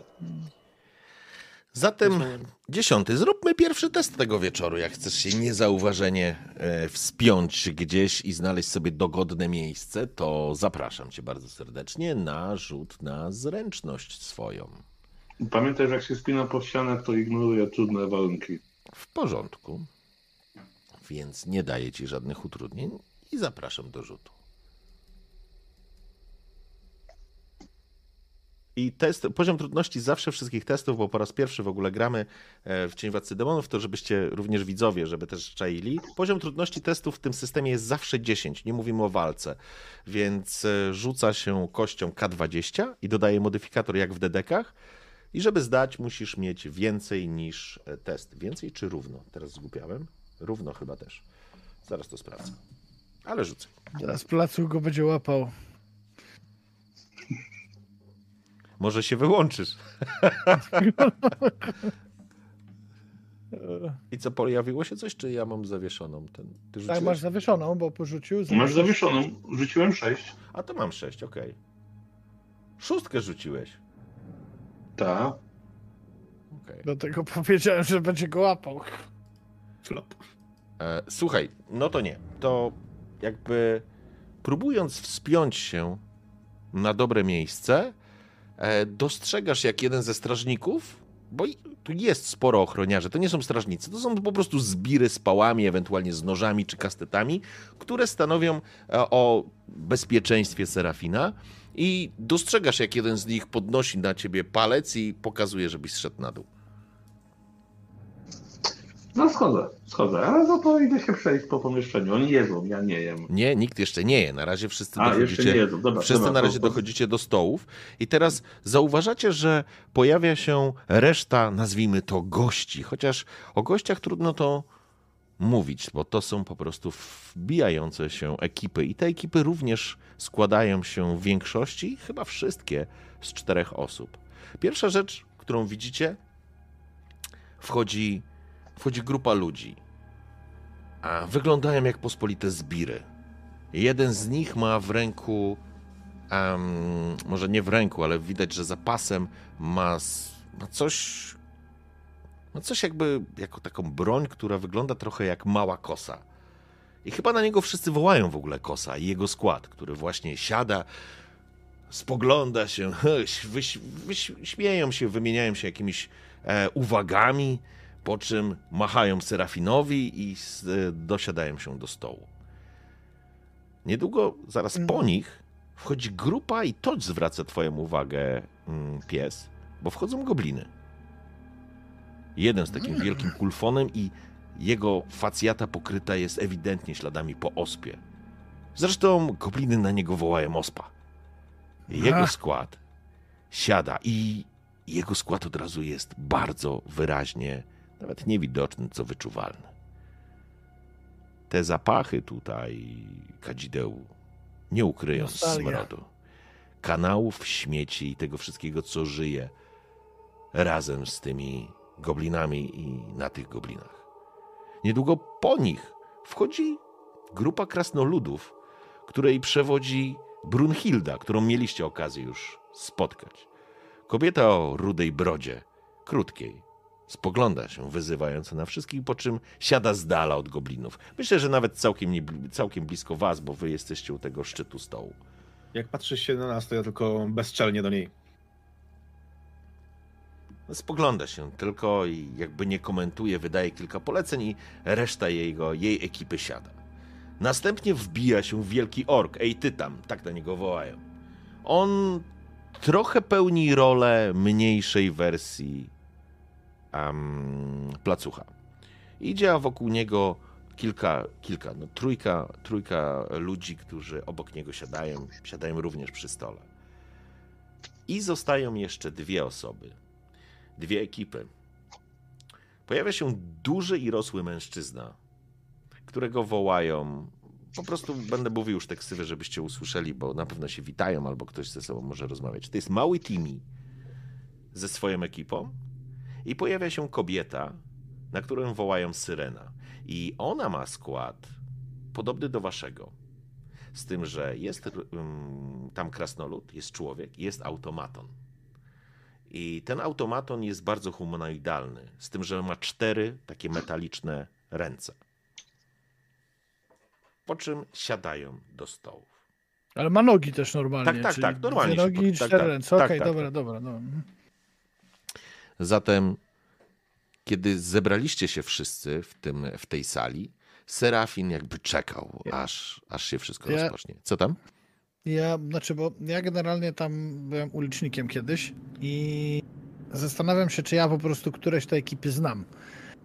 S1: Zatem dziesiąty, zróbmy pierwszy test tego wieczoru. Jak chcesz się niezauważenie e, wspiąć gdzieś i znaleźć sobie dogodne miejsce, to zapraszam cię bardzo serdecznie na rzut na zręczność swoją.
S4: Pamiętaj, że jak się spina po ścianach, to ignoruje trudne warunki.
S1: W porządku. Więc nie daję ci żadnych utrudnień i zapraszam do rzutu. I test, poziom trudności zawsze wszystkich testów, bo po raz pierwszy w ogóle gramy e, w Cień Władcy Demonów, to żebyście również widzowie, żeby też czaili. Poziom trudności testów w tym systemie jest zawsze 10, nie mówimy o walce, więc e, rzuca się kością K20 i dodaje modyfikator jak w dedekach. I żeby zdać, musisz mieć więcej niż e, test. Więcej czy równo? Teraz zgubiałem. Równo chyba też. Zaraz to sprawdzę. Ale rzucę.
S5: Teraz placu go będzie łapał.
S1: Może się wyłączysz. I co, pojawiło się coś, czy ja mam zawieszoną? Ten, ty
S5: Tak, masz zawieszoną, bo porzucił.
S4: Masz zawieszoną. Rzuciłem sześć.
S1: A to mam sześć, okej. Szóstkę rzuciłeś.
S4: Tak.
S1: Okej.
S5: Dlatego powiedziałem, że będzie go łapał.
S2: Flop.
S1: E, słuchaj, no to nie. To jakby próbując wspiąć się na dobre miejsce, e, dostrzegasz jak jeden ze strażników, bo i- tu jest sporo ochroniarzy, to nie są strażnicy, to są po prostu zbiry z pałami, ewentualnie z nożami czy kastetami, które stanowią e, o bezpieczeństwie Serafina i dostrzegasz jak jeden z nich podnosi na ciebie palec i pokazuje, żebyś zszedł na dół.
S4: No schodzę, schodzę, ale za to idę się przejść po pomieszczeniu. Oni jedzą, ja nie jem.
S1: Nie, nikt jeszcze nie je. Na razie wszyscy
S4: A, jeszcze
S1: dochodzicie.
S4: nie jedzą, dobra.
S1: Wszyscy
S4: dobra,
S1: na razie dochodzicie do stołów i teraz zauważacie, że pojawia się reszta, nazwijmy to gości, chociaż o gościach trudno to mówić, bo to są po prostu wbijające się ekipy i te ekipy również składają się w większości, chyba wszystkie, z czterech osób. Pierwsza rzecz, którą widzicie, wchodzi, wchodzi grupa ludzi, a wyglądają jak pospolite zbiry. Jeden z nich ma w ręku, em, może nie w ręku, ale widać, że za pasem ma, ma coś, ma coś jakby, jako taką broń, która wygląda trochę jak mała kosa. I chyba na niego wszyscy wołają w ogóle kosa i jego skład, który właśnie siada, spogląda się, wyś, wyś, śmieją się, wymieniają się jakimiś e, uwagami, po czym machają Serafinowi i e, dosiadają się do stołu. Niedługo, zaraz po nich, wchodzi grupa i to zwraca twoją uwagę, mm, pies, bo wchodzą gobliny. Jeden z takim wielkim kulfonem i jego facjata pokryta jest ewidentnie śladami po ospie. Zresztą gobliny na niego wołają ospa. Jego skład siada i jego skład od razu jest bardzo wyraźnie, nawet niewidoczny, co wyczuwalny. Te zapachy tutaj kadzideł nie ukryją smrodu. Kanałów, śmieci i tego wszystkiego, co żyje razem z tymi goblinami i na tych goblinach. Niedługo po nich wchodzi grupa krasnoludów, której przewodzi Brunhilda, którą mieliście okazję już spotkać. Kobieta o rudej brodzie, krótkiej. Spogląda się wyzywająco na wszystkich, po czym siada z dala od goblinów. Myślę, że nawet całkiem, nie, całkiem blisko was, bo wy jesteście u tego szczytu stołu.
S2: Jak patrzysz się na nas, to ja tylko bezczelnie do niej.
S1: Spogląda się tylko i jakby nie komentuje, wydaje kilka poleceń i reszta jego, jej ekipy siada. Następnie wbija się wielki ork, ej ty tam, tak na niego wołają. On trochę pełni rolę mniejszej wersji um, placucha. Idzie, wokół niego kilka, kilka, no trójka, trójka ludzi, którzy obok niego siadają, siadają również przy stole. I zostają jeszcze dwie osoby dwie ekipy. Pojawia się duży i rosły mężczyzna, którego wołają. Po prostu będę mówił już te ksywy, żebyście usłyszeli, bo na pewno się witają, albo ktoś ze sobą może rozmawiać. To jest mały Timmy ze swoją ekipą i pojawia się kobieta, na którą wołają Syrena. I ona ma skład podobny do waszego. Z tym, że jest um, tam krasnolud, jest człowiek, jest automaton. I ten automaton jest bardzo humanoidalny, z tym, że ma cztery takie metaliczne ręce. Po czym siadają do stołów.
S5: Ale ma nogi też normalnie.
S1: Tak, tak, tak, normalnie
S5: Dwie nogi i
S1: tak,
S5: cztery
S1: tak,
S5: ręce.
S1: tak,
S5: Okej,
S1: tak,
S5: dobra,
S1: tak.
S5: dobra. dobra. Mhm.
S1: Zatem, kiedy zebraliście się wszyscy w, tym, w tej sali, Serafin jakby czekał, aż, aż się wszystko
S5: Ja-
S1: rozpocznie. Co tam?
S5: Ja, znaczy, bo ja generalnie tam byłem ulicznikiem kiedyś i zastanawiam się, czy ja po prostu któreś te ekipy znam.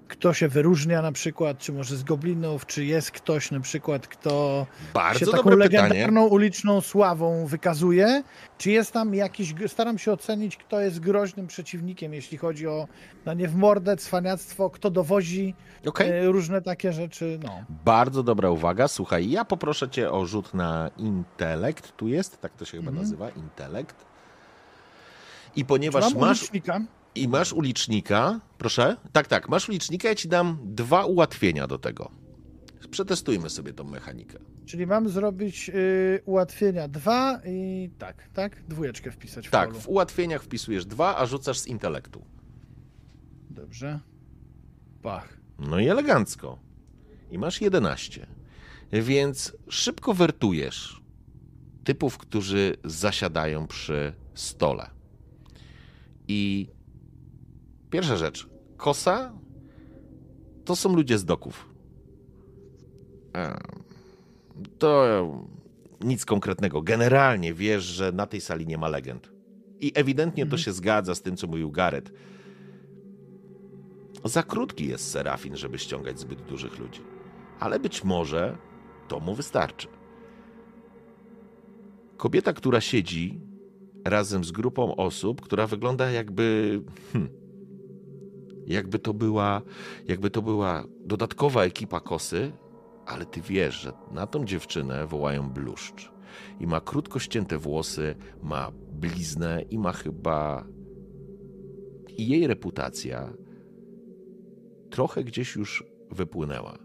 S5: Kto się wyróżnia na przykład, czy może z goblinów, czy jest ktoś na przykład, kto
S1: Bardzo
S5: się taką
S1: dobre pytanie.
S5: legendarną uliczną sławą wykazuje, czy jest tam jakiś, staram się ocenić, kto jest groźnym przeciwnikiem, jeśli chodzi o na nie w mordę, cwaniactwo, kto dowozi
S1: Okej.
S5: e, różne takie rzeczy, no.
S1: Bardzo dobra uwaga. Słuchaj, ja poproszę cię o rzut na intelekt. Tu jest, tak to się chyba
S5: Mhm.
S1: nazywa, intelekt. I ponieważ masz
S5: ulicznika,
S1: I masz ulicznika, proszę? Tak, tak, masz ulicznika, ja ci dam dwa ułatwienia do tego. Przetestujmy sobie tą mechanikę.
S5: Czyli mam zrobić y, ułatwienia dwa i tak, tak? Dwójeczkę wpisać w
S1: Tak,
S5: polu.
S1: w ułatwieniach wpisujesz dwa, a rzucasz z intelektu.
S5: Dobrze. Pach.
S1: No i elegancko. i masz 11. Więc szybko wertujesz typów, którzy zasiadają przy stole. I pierwsza rzecz. Kosa to są ludzie z doków. To nic konkretnego. Generalnie wiesz, że na tej sali nie ma legend. I ewidentnie to się zgadza z tym, co mówił Gareth. Za krótki jest Serafin, żeby ściągać zbyt dużych ludzi. Ale być może to mu wystarczy. Kobieta, która siedzi razem z grupą osób, która wygląda jakby. Hmm, jakby to była. Jakby to była dodatkowa ekipa kosy, ale ty wiesz, że na tą dziewczynę wołają bluszcz. I ma krótko ścięte włosy, ma bliznę i ma chyba. I jej reputacja trochę gdzieś już wypłynęła.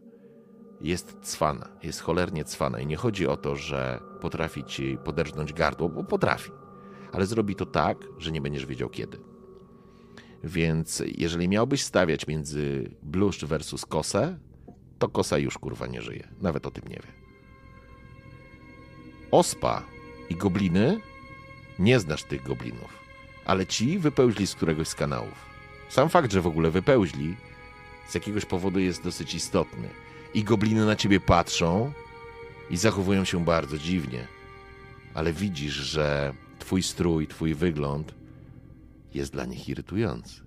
S1: Jest cwana, jest cholernie cwana i nie chodzi o to, że potrafi ci poderżnąć gardło, bo potrafi, ale zrobi to tak, że nie będziesz wiedział kiedy. Więc jeżeli miałbyś stawiać między bluszcz versus kosę, to kosa już kurwa nie żyje. Nawet o tym nie wie. Ospa i gobliny nie znasz tych goblinów, ale ci wypełźli z któregoś z kanałów. Sam fakt, że w ogóle wypełźli, z jakiegoś powodu jest dosyć istotny. I gobliny na ciebie patrzą i zachowują się bardzo dziwnie. Ale widzisz, że twój strój, twój wygląd jest dla nich irytujący.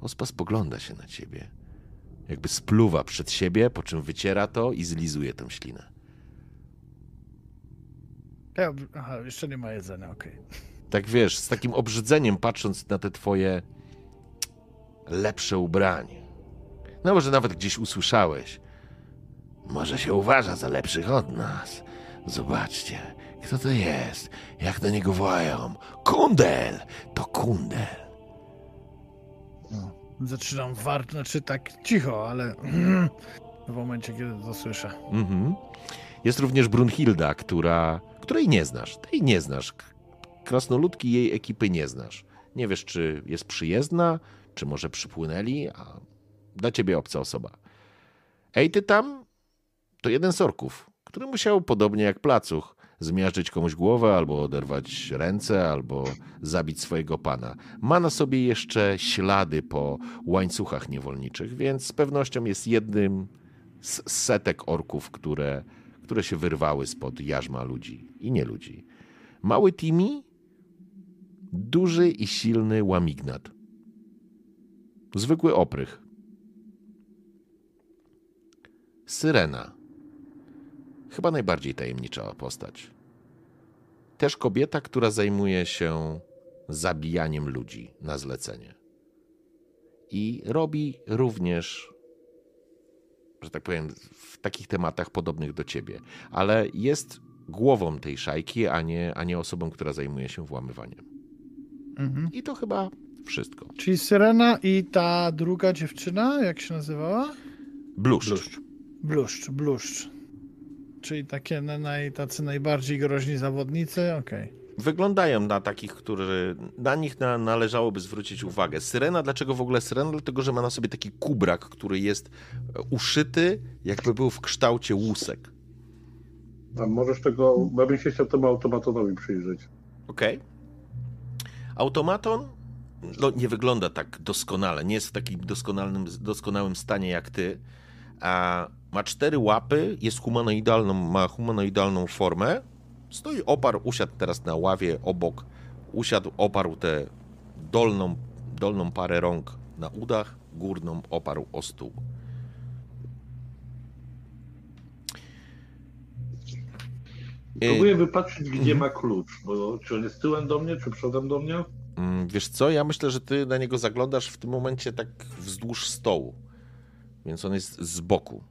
S1: Ospa spogląda się na ciebie, jakby spluwa przed siebie, po czym wyciera to i zlizuje tę ślinę.
S5: Ja, aha, jeszcze nie ma jedzenia, okej.
S1: Tak wiesz, z takim obrzydzeniem patrząc na te twoje lepsze ubranie. No może nawet gdzieś usłyszałeś. Może się uważa za lepszych od nas. Zobaczcie, kto to jest, jak do niego wołają. Kundel! To kundel.
S5: No. Zaczynam warto, znaczy tak cicho, ale w momencie, kiedy to słyszę.
S1: Mhm. Jest również Brunhilda, która, której nie znasz. Tej nie znasz. Krasnoludki jej ekipy nie znasz. Nie wiesz, czy jest przyjezdna, czy może przypłynęli, a dla ciebie obca osoba. Ej, ty tam? To jeden z orków, który musiał, podobnie jak placuch, zmiażdżyć komuś głowę, albo oderwać ręce, albo zabić swojego pana. Ma na sobie jeszcze ślady po łańcuchach niewolniczych, więc z pewnością jest jednym z setek orków, które, które się wyrwały spod jarzma ludzi i nie ludzi. Mały Timi, duży i silny łamignat. Zwykły oprych. Syrena. Chyba najbardziej tajemnicza postać. Też kobieta, która zajmuje się zabijaniem ludzi na zlecenie. I robi również że tak powiem, w takich tematach podobnych do ciebie, ale jest głową tej szajki, a nie, a nie osobą, która zajmuje się włamywaniem.
S5: Mhm.
S1: I to chyba wszystko.
S5: Czyli Syrena i ta druga dziewczyna, jak się nazywała?
S1: Bluszcz.
S5: Bluszcz, bluszcz. Czyli takie na- naj, tacy najbardziej groźni zawodnicy, okej.
S1: Wyglądają na takich, którzy na nich na, należałoby zwrócić uwagę. Syrena, dlaczego w ogóle syrena? Dlatego, że ma na sobie taki kubrak, który jest e, uszyty, jakby był w kształcie łusek.
S4: A możesz tego, bo bym się chciał temu automatonowi przyjrzeć.
S1: Okej. Automaton no, nie wygląda tak doskonale, nie jest w takim doskonałym stanie jak ty. A ma cztery łapy, jest humanoidalną, ma humanoidalną formę. Stoi, oparł, usiadł teraz na ławie obok, usiadł, oparł tę dolną, dolną parę rąk na udach, górną oparł o stół. Y-
S4: Próbuję wypatrzeć, gdzie
S1: Mhm.
S4: ma klucz, bo czy on jest tyłem do mnie, czy przodem do mnie?
S1: Mm, Wiesz co, ja myślę, że ty na niego zaglądasz w tym momencie tak wzdłuż stołu. Więc on jest z boku.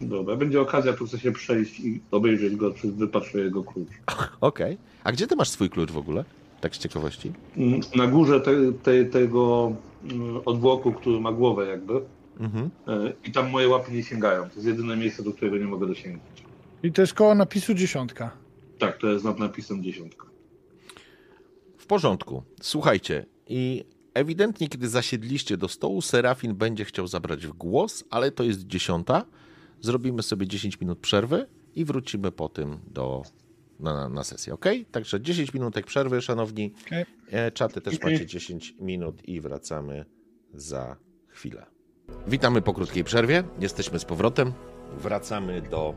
S4: Dobra, będzie okazja, tu chcę się przejść i obejrzeć go, czy wypatrzę jego klucz.
S1: Okej. A gdzie ty masz swój klucz w ogóle? Tak z ciekawości.
S4: Mm, Na górze te, te, tego mm, odwłoku, który ma głowę jakby.
S1: Mhm.
S4: e, I tam moje łapy nie sięgają. To jest jedyne miejsce, do którego nie mogę dosięgnąć.
S5: I to jest koło napisu dziesiątka.
S4: Tak, to jest nad napisem dziesiątka.
S1: W porządku. Słuchajcie, i ewidentnie, kiedy zasiedliście do stołu, Serafin będzie chciał zabrać w głos, ale to jest dziesiąta. Zrobimy sobie 10 minut przerwy i wrócimy po tym do, na, na sesję, ok? Także 10 minutek przerwy, szanowni.
S5: Okej.
S1: E, Czaty też
S4: Okej.
S1: macie 10 minut i wracamy za chwilę. Witamy po krótkiej przerwie. Jesteśmy z powrotem. Wracamy do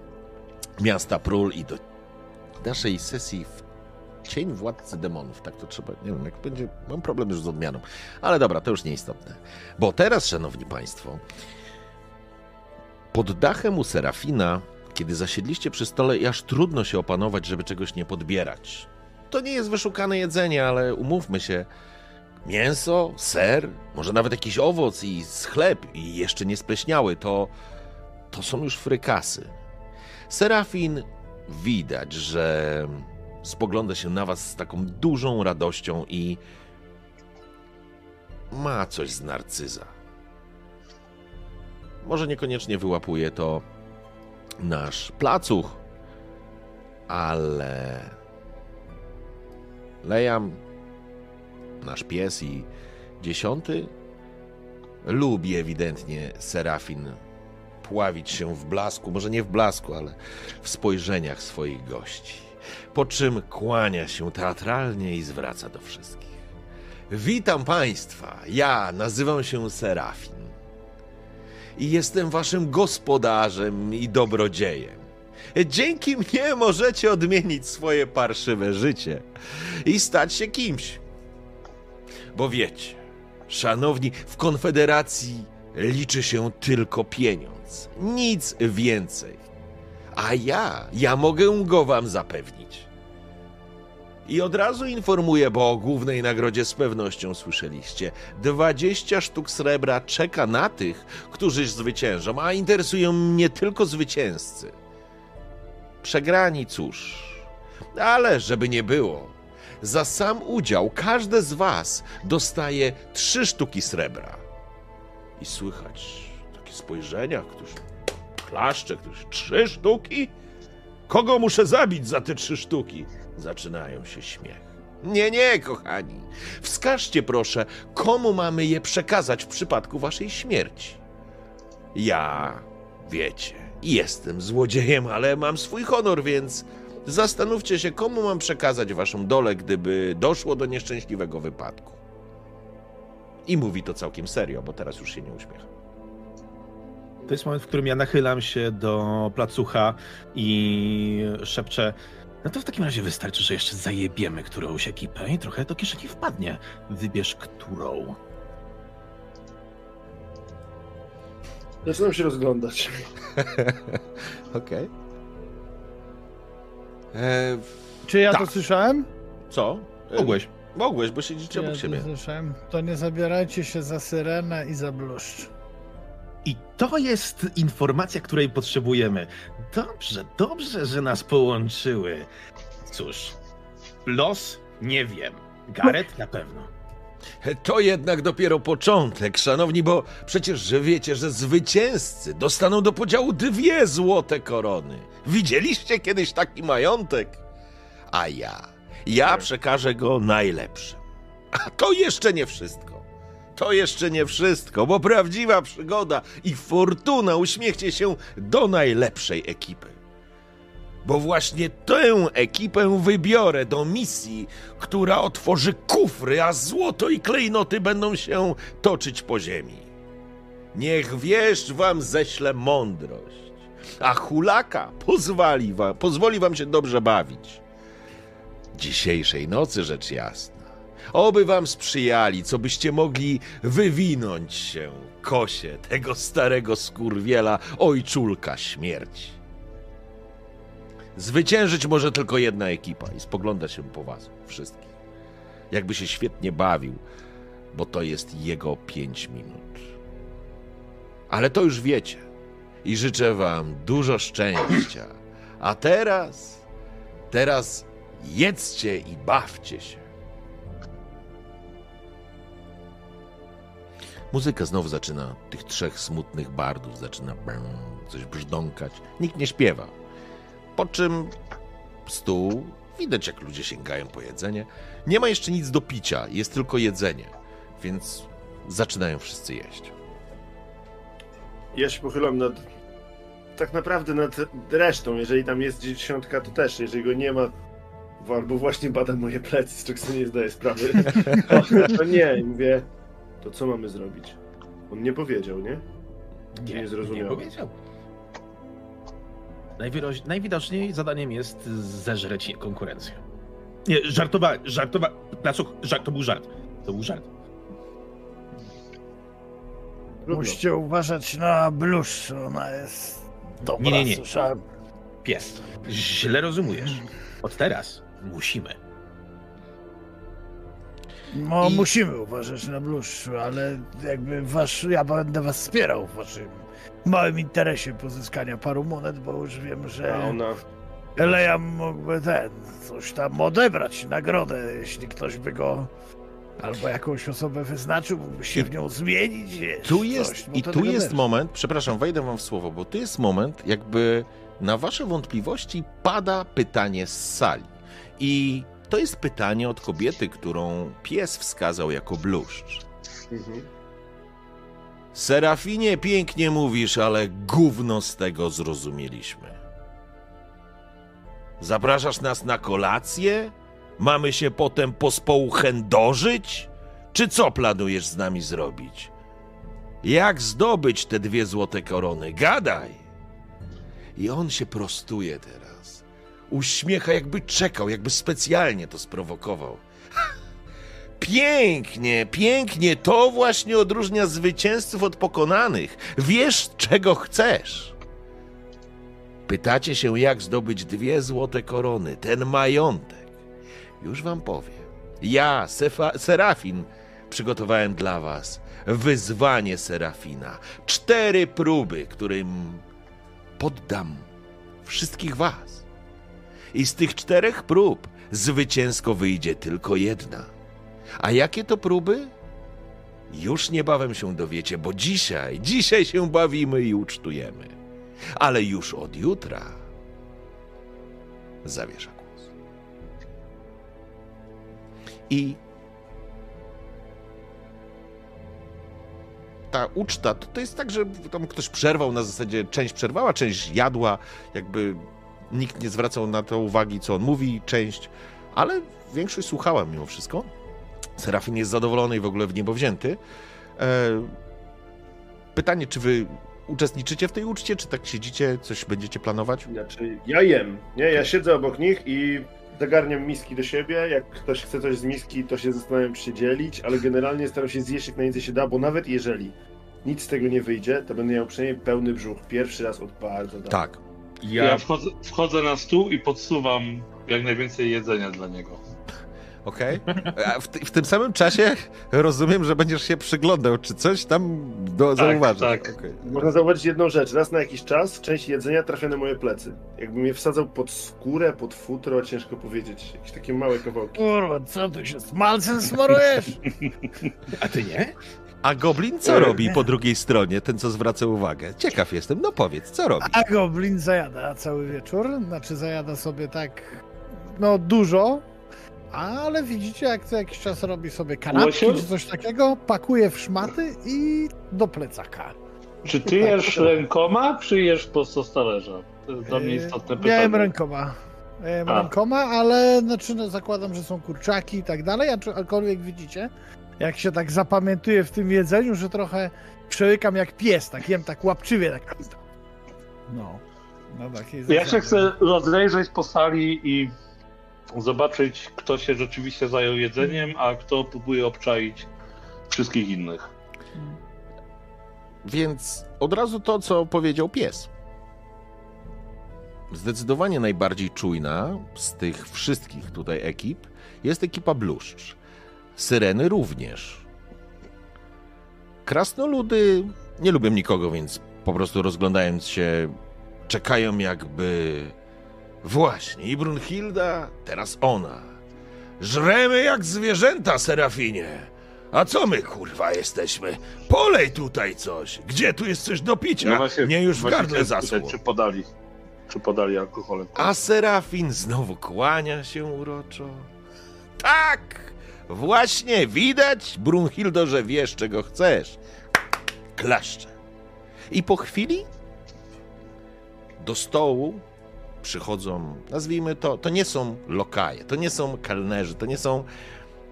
S1: miasta Prul i do naszej sesji w Cień Władcy Demonów. Tak to trzeba, nie wiem, jak będzie, mam problem już z odmianą. Ale dobra, to już nieistotne. Bo teraz, szanowni państwo, pod dachem u Serafina, kiedy zasiedliście przy stole aż trudno się opanować, żeby czegoś nie podbierać. To nie jest wyszukane jedzenie, ale umówmy się, mięso, ser, może nawet jakiś owoc i chleb i jeszcze nie spleśniały, to, to są już frykasy. Serafin widać, że spogląda się na was z taką dużą radością i ma coś z narcyza. Może niekoniecznie wyłapuje to nasz placuch, ale Lejam, nasz pies i dziesiąty lubi ewidentnie Serafin pławić się w blasku, może nie w blasku, ale w spojrzeniach swoich gości. Po czym kłania się teatralnie i zwraca do wszystkich. Witam Państwa, ja nazywam się Serafin i jestem Waszym gospodarzem i dobrodziejem. Dzięki mnie możecie odmienić swoje parszywe życie i stać się kimś. Bo wiecie, szanowni, w Konfederacji liczy się tylko pieniądz, nic więcej. A ja, ja mogę go wam zapewnić. I od razu informuję, bo o głównej nagrodzie z pewnością słyszeliście. 20 sztuk srebra czeka na tych, którzy zwyciężą, a interesują mnie tylko zwycięzcy. Przegrani cóż, ale żeby nie było, za sam udział każde z was dostaje trzy sztuki srebra. I słychać takie spojrzenia, którzy klaszcze, którzy trzy sztuki? Kogo muszę zabić za te trzy sztuki? Zaczynają się śmiech. Nie, nie, kochani. Wskażcie proszę, komu mamy je przekazać w przypadku waszej śmierci. Ja, wiecie, jestem złodziejem, ale mam swój honor, więc zastanówcie się, komu mam przekazać waszą dolę, gdyby doszło do nieszczęśliwego wypadku. I mówi to całkiem serio, bo teraz już się nie uśmiecha.
S2: To jest moment, w którym ja nachylam się do placucha i szepczę. No to w takim razie wystarczy, że jeszcze zajebiemy którąś ekipę i trochę do kieszeni wpadnie. Wybierz którą.
S3: Zaczynam się rozglądać.
S1: Okej. E,
S5: Czy ja to
S1: Tak.
S5: słyszałem?
S1: co? E,
S2: Mogłeś.
S1: Mogłeś, bo siedzicie
S5: ja
S1: obok
S5: to
S1: siebie.
S5: słyszałem? To nie zabierajcie się za syrenę i za bluszcz.
S2: I to jest informacja, której potrzebujemy. Dobrze, dobrze, że nas połączyły. Cóż, los nie wiem. Gareth na pewno.
S1: To jednak dopiero początek, szanowni, bo przecież że wiecie, że zwycięzcy dostaną do podziału dwie złote korony. Widzieliście kiedyś taki majątek? A ja, ja przekażę go najlepszym. A to jeszcze nie wszystko. To jeszcze nie wszystko, bo prawdziwa przygoda i fortuna uśmiechcie się do najlepszej ekipy. Bo właśnie tę ekipę wybiorę do misji, która otworzy kufry, a złoto i klejnoty będą się toczyć po ziemi. Niech wieszcz wam ześle mądrość, a hulaka pozwoli wam, pozwoli wam się dobrze bawić. Dzisiejszej nocy rzecz jasna. Oby wam sprzyjali, co byście mogli wywinąć się kosie tego starego skurwiela ojczulka śmierci. Zwyciężyć może tylko jedna ekipa i spogląda się po was wszystkich. Jakby się świetnie bawił, bo to jest jego pięć minut. Ale to już wiecie i życzę wam dużo szczęścia. A teraz, teraz jedzcie i bawcie się. Muzyka znowu zaczyna, tych trzech smutnych bardów zaczyna coś brzdąkać. Nikt nie śpiewa. Po czym stół, widać jak ludzie sięgają po jedzenie. Nie ma jeszcze nic do picia, jest tylko jedzenie. więc zaczynają wszyscy jeść.
S3: Ja się pochylam nad. Tak naprawdę nad resztą. Jeżeli tam jest dziesiątka, to też. Jeżeli go nie ma, bo albo właśnie bada moje plecy, z czego sobie nie zdaję sprawy, to, to nie. Mówię, to co mamy zrobić? On nie powiedział, nie?
S2: Nie,
S3: Nie zrozumiałem.
S2: Nie powiedział. Najwyroś... Najwidoczniej zadaniem jest zeżreć konkurencję. Nie, żartowa... żartowa... Znaczy, żart, to był żart. To był żart.
S3: Trudno.
S5: Musicie uważać na bluszcz, ona jest dobra,
S2: Nie, nie, nie.
S5: słyszałem.
S2: Pies. Źle rozumiesz. Od teraz musimy.
S5: No,
S1: I-
S5: musimy uważać na bluszcz, ale jakby wasz, ja będę was wspierał w waszym małym interesie pozyskania paru monet, bo już wiem,
S3: A
S5: że
S3: ona.
S5: Elejam mógłby ten, coś tam odebrać, nagrodę, jeśli ktoś by go albo jakąś osobę wyznaczył, mógłby się
S1: I-
S5: w nią zmienić. Wiesz,
S1: Tu
S5: coś,
S1: jest,
S5: bo
S1: I tu jest moment, przepraszam, wejdę wam w słowo, bo tu jest moment, jakby na wasze wątpliwości pada pytanie z sali. I to jest pytanie od kobiety, którą pies wskazał jako bluszcz.
S3: Mhm.
S1: Serafinie, pięknie mówisz, ale gówno z tego zrozumieliśmy. Zapraszasz nas na kolację? Mamy się potem pospołu chędożyć? Czy co planujesz z nami zrobić? Jak zdobyć te dwie złote korony? Gadaj! I on się prostuje teraz. Uśmiecha, jakby czekał, jakby specjalnie to sprowokował. Pięknie, pięknie. To właśnie odróżnia zwycięzców od pokonanych. Wiesz, czego chcesz. Pytacie się, jak zdobyć dwie złote korony, ten majątek. Już wam powiem. Ja, Sefa, Serafin, przygotowałem dla was wyzwanie Serafina. Cztery próby, którym poddam wszystkich was. I z tych czterech prób zwycięsko wyjdzie tylko jedna. A jakie to próby? Już niebawem się dowiecie, bo dzisiaj, dzisiaj się bawimy i ucztujemy. Ale już od jutra zawiesza głos. I ta uczta to, to jest tak, że tam ktoś przerwał na zasadzie, część przerwała, część jadła, jakby nikt nie zwracał na to uwagi, co on mówi, część, ale większość słuchała mimo wszystko. Serafin jest zadowolony i w ogóle w niebo wzięty. E, pytanie, czy wy uczestniczycie w tej uczcie, czy tak siedzicie, coś będziecie planować?
S3: Znaczy, ja jem, nie? Ja siedzę obok nich i zagarniam miski do siebie. Jak ktoś chce coś z miski, to się zastanawiam, czy się dzielić, ale generalnie staram się zjeść jak najwięcej się da, bo nawet jeżeli nic z tego nie wyjdzie, to będę miał przynajmniej pełny brzuch. Pierwszy raz od bardzo dawna.
S1: Tak.
S4: Ja, wchodzę, wchodzę na stół i podsuwam jak najwięcej jedzenia dla niego.
S1: Okej. A W, w tym samym czasie rozumiem, że będziesz się przyglądał, czy coś tam do, zauważysz.
S4: tak.
S1: Okej.
S3: Można zauważyć jedną rzecz. Raz na jakiś czas część jedzenia trafia na moje plecy. Jakbym je wsadzał pod skórę, pod futro, ciężko powiedzieć. Jakieś takie małe kawałki.
S5: Kurwa, co ty się smalcem smarujesz?
S2: A ty nie?
S1: A Goblin co robi po drugiej stronie, ten co zwraca uwagę? Ciekaw jestem, no powiedz, co robi?
S5: A goblin zajada cały wieczór, znaczy zajada sobie tak, no dużo, ale widzicie jak co jakiś czas robi sobie kanapki czy coś takiego, pakuje w szmaty i do plecaka.
S4: Czy ty jesz rękoma, czy jesz prosto z talerza? To jest dla mnie
S5: Yy,
S4: istotne pytanie.
S5: Miałem rękoma. Miałem
S4: A.
S5: rękoma, ale znaczy no, zakładam, że są kurczaki i tak dalej, aczkolwiek widzicie, jak się tak zapamiętuje w tym jedzeniu, że trochę przełykam jak pies, tak jem tak łapczywie, tak. No. No takie jest
S4: Ja się chcę rozejrzeć po sali i zobaczyć, kto się rzeczywiście zajął jedzeniem, a kto próbuje obczaić wszystkich innych.
S1: Więc od razu to, co powiedział pies. Zdecydowanie najbardziej czujna z tych wszystkich tutaj ekip jest ekipa Bluszcz. Syreny również. Krasnoludy nie lubią nikogo, więc po prostu rozglądając się, czekają jakby... Właśnie, i Brunhilda, teraz ona. Żremy jak zwierzęta, Serafinie. A co my, kurwa, jesteśmy? Polej tutaj coś. Gdzie tu jest coś do picia? Mnie już w
S4: właśnie
S1: gardle zasło.
S4: Czy podali, czy podali alkoholem.
S1: A Serafin znowu kłania się uroczo. Tak! Właśnie, widać, Brunhildo, że wiesz, czego chcesz. Klaszcze. I po chwili do stołu przychodzą, nazwijmy to, to nie są lokaje, to nie są kelnerzy, to nie są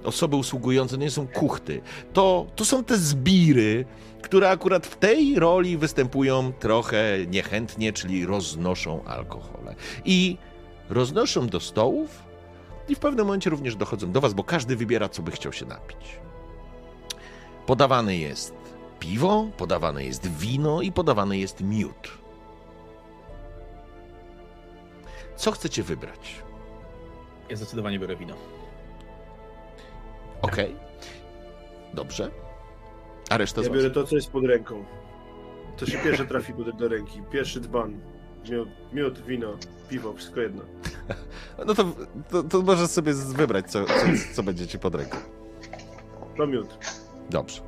S1: osoby usługujące, to nie są kuchty. To, to są te zbiry, które akurat w tej roli występują trochę niechętnie, czyli roznoszą alkohole. I roznoszą do stołów i w pewnym momencie również dochodzą do was, bo każdy wybiera, co by chciał się napić. Podawane jest piwo, podawane jest wino i podawany jest miód. Co chcecie wybrać?
S2: Ja zdecydowanie biorę wino.
S1: Okej. Dobrze. A reszta z
S3: Ja biorę to, co jest pod ręką. To się pierwsze trafi do, do ręki. Pierwszy dzban. Miód, miód, wino, piwo, wszystko jedno.
S1: No to, to, to możesz sobie wybrać, co, co, co będzie ci pod ręką.
S3: To miód.
S1: Dobrze.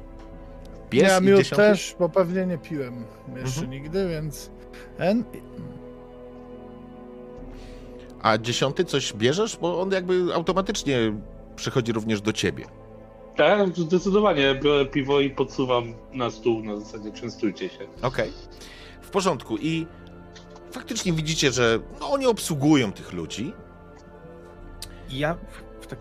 S1: Pies
S5: ja
S1: i
S5: miód
S1: dziesiąty?
S5: też, bo pewnie nie piłem jeszcze
S1: Mhm.
S5: nigdy, więc... En...
S1: A dziesiąty coś bierzesz? Bo on jakby automatycznie przychodzi również do ciebie.
S4: Tak, zdecydowanie biorę piwo i podsuwam na stół na zasadzie częstujcie się.
S1: Okej. W porządku. I faktycznie widzicie, że no, oni obsługują tych ludzi.
S2: Ja w, tak,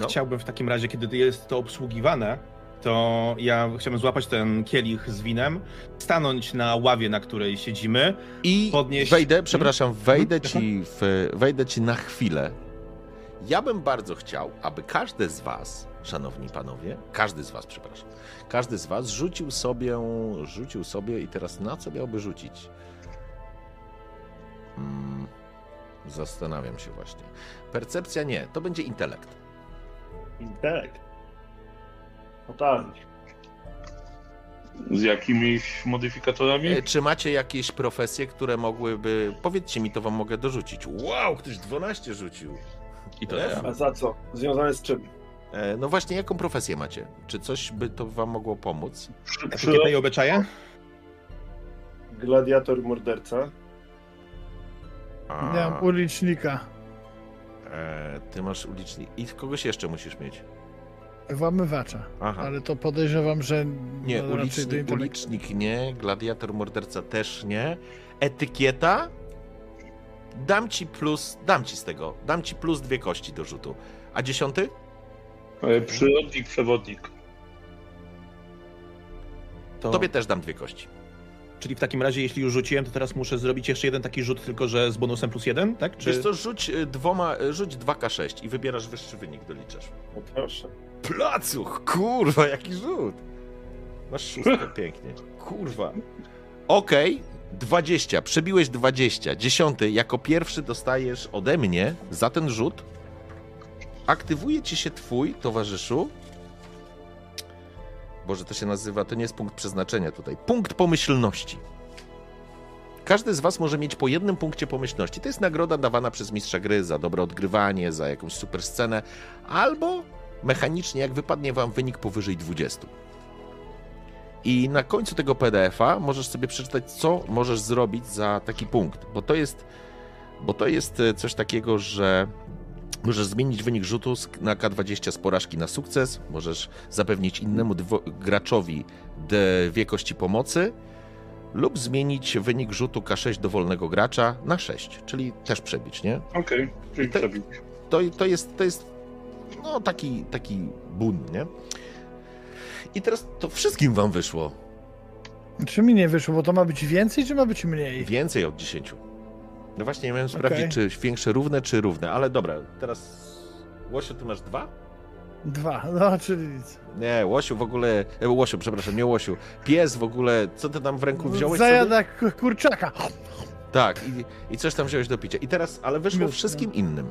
S1: No.
S2: chciałbym w takim razie, kiedy jest to obsługiwane, to ja chciałbym złapać ten kielich z winem, stanąć na ławie, na której siedzimy.
S1: I
S2: Podnieść-
S1: wejdę, przepraszam, wejdę
S2: Mhm.
S1: ci, w, wejdę ci na chwilę. Ja bym bardzo chciał, aby każdy z was, szanowni panowie, każdy z was, przepraszam, każdy z was rzucił sobie, rzucił sobie i teraz na co miałby rzucić? Hmm, zastanawiam się właśnie. Percepcja nie, to będzie intelekt.
S3: Intelekt. No tak.
S4: Z jakimiś modyfikatorami?
S1: E, Czy macie jakieś profesje, które mogłyby, powiedzcie mi, to wam mogę dorzucić. Wow, ktoś 12 rzucił. I to ja.
S3: A za co? Związane z czym?
S1: E, No właśnie, jaką profesję macie? Czy coś by to wam mogło pomóc?
S4: Przy,
S2: Etykieta i obyczaje?
S3: Gladiator, morderca.
S1: A,
S5: Nie mam ulicznika.
S1: e, ty masz ulicznik. I kogoś jeszcze musisz mieć.
S5: Włamywacza.
S1: Aha.
S5: Ale to podejrzewam, że
S1: Nie,
S5: no,
S1: ulicznik, ulicznik nie, gladiator, morderca też nie. Etykieta? Dam ci plus, dam ci z tego, dam ci plus dwie kości do rzutu. A dziesiąty?
S4: E, Przyrodnik, przewodnik.
S2: To,
S1: Tobie też dam dwie kości.
S2: Czyli w takim razie, jeśli już rzuciłem, to teraz muszę zrobić jeszcze jeden taki rzut, tylko że z bonusem plus jeden, tak? Czy...
S1: Wiesz co, rzuć y, dwoma, y, rzuć 2K6 i wybierasz wyższy wynik, doliczasz.
S3: No proszę.
S1: Placuch, kurwa, jaki rzut. Masz szóstkę, pięknie. Kurwa. Okej, 20, przebiłeś 20. Dziesiąty, jako pierwszy dostajesz ode mnie za ten rzut. Aktywuje ci się twój, towarzyszu. Boże, to się nazywa, to nie jest punkt przeznaczenia tutaj. Punkt pomyślności. Każdy z was może mieć po jednym punkcie pomyślności. To jest nagroda dawana przez mistrza gry za dobre odgrywanie, za jakąś super scenę, albo mechanicznie, jak wypadnie wam wynik powyżej 20. I na końcu tego PDF-a możesz sobie przeczytać, co możesz zrobić za taki punkt, bo to jest, bo to jest e, coś takiego, że możesz zmienić wynik rzutu na K20 z porażki na sukces, możesz zapewnić innemu dwo- graczowi dwie kości pomocy, lub zmienić wynik rzutu K6 dowolnego gracza na 6, czyli też przebić, nie?
S4: Okej, czyli
S1: I te-
S4: przebić.
S1: to, to jest, to jest no, taki, taki bun, nie? I teraz to wszystkim wam wyszło
S5: Czy mi nie wyszło, bo to ma być więcej, czy ma być mniej?
S1: więcej od 10. No właśnie, nie miałem
S5: Okej.
S1: sprawdzić, czy większe równe, czy równe, ale dobra, teraz Łosiu, ty masz dwa?
S5: Dwa, no czyli nic.
S1: Nie, Łosiu w ogóle, e, Łosiu, przepraszam, nie Łosiu, pies w ogóle, co ty tam w ręku wziąłeś sobie?
S5: Zajada k- kurczaka.
S1: Tak, i, i coś tam wziąłeś do picia. I teraz, ale wyszło
S5: Miód,
S1: wszystkim innym.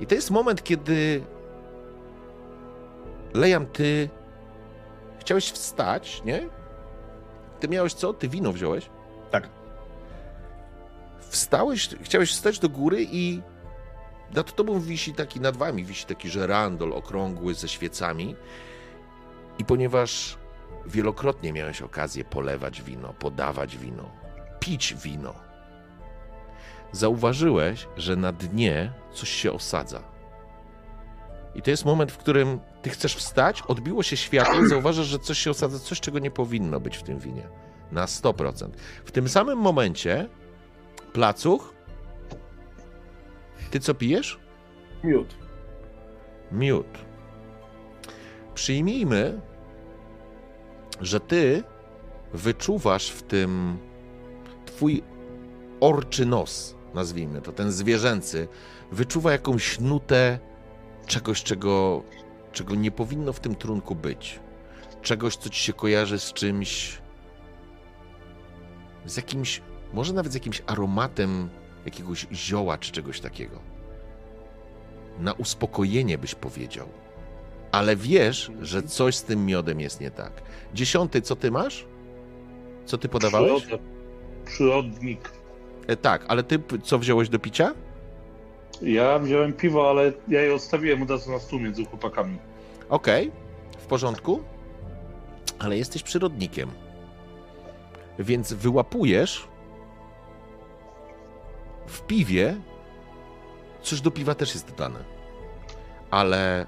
S1: I to jest moment, kiedy Lejam, ty chciałeś wstać, nie? Ty miałeś co? Ty wino wziąłeś? Wstałeś, chciałeś wstać do góry i nad tobą wisi taki, nad wami wisi taki żerandol okrągły ze świecami. I ponieważ wielokrotnie miałeś okazję polewać wino, podawać wino, pić wino, zauważyłeś, że na dnie coś się osadza. I to jest moment, w którym ty chcesz wstać, odbiło się światło i zauważasz, że coś się osadza, coś, czego nie powinno być w tym winie. Na 100%. W tym samym momencie, placuch, ty co pijesz?
S3: Miód.
S1: Miód. Przyjmijmy, że ty wyczuwasz w tym twój orczy nos, nazwijmy to, ten zwierzęcy, wyczuwa jakąś nutę czegoś, czego, czego nie powinno w tym trunku być. Czegoś, co ci się kojarzy z czymś, z jakimś, może nawet z jakimś aromatem jakiegoś zioła czy czegoś takiego. Na uspokojenie byś powiedział. Ale wiesz, że coś z tym miodem jest nie tak. Dziesiąty, co ty masz? Co ty podawałeś?
S4: Przyrodę. Przyrodnik.
S1: E, tak, ale ty co wziąłeś do picia?
S4: Ja wziąłem piwo, ale ja je odstawiłem od razu na stół między chłopakami.
S1: Okej, w porządku. Ale jesteś przyrodnikiem. Więc wyłapujesz w piwie. Coś do piwa też jest dodane. Ale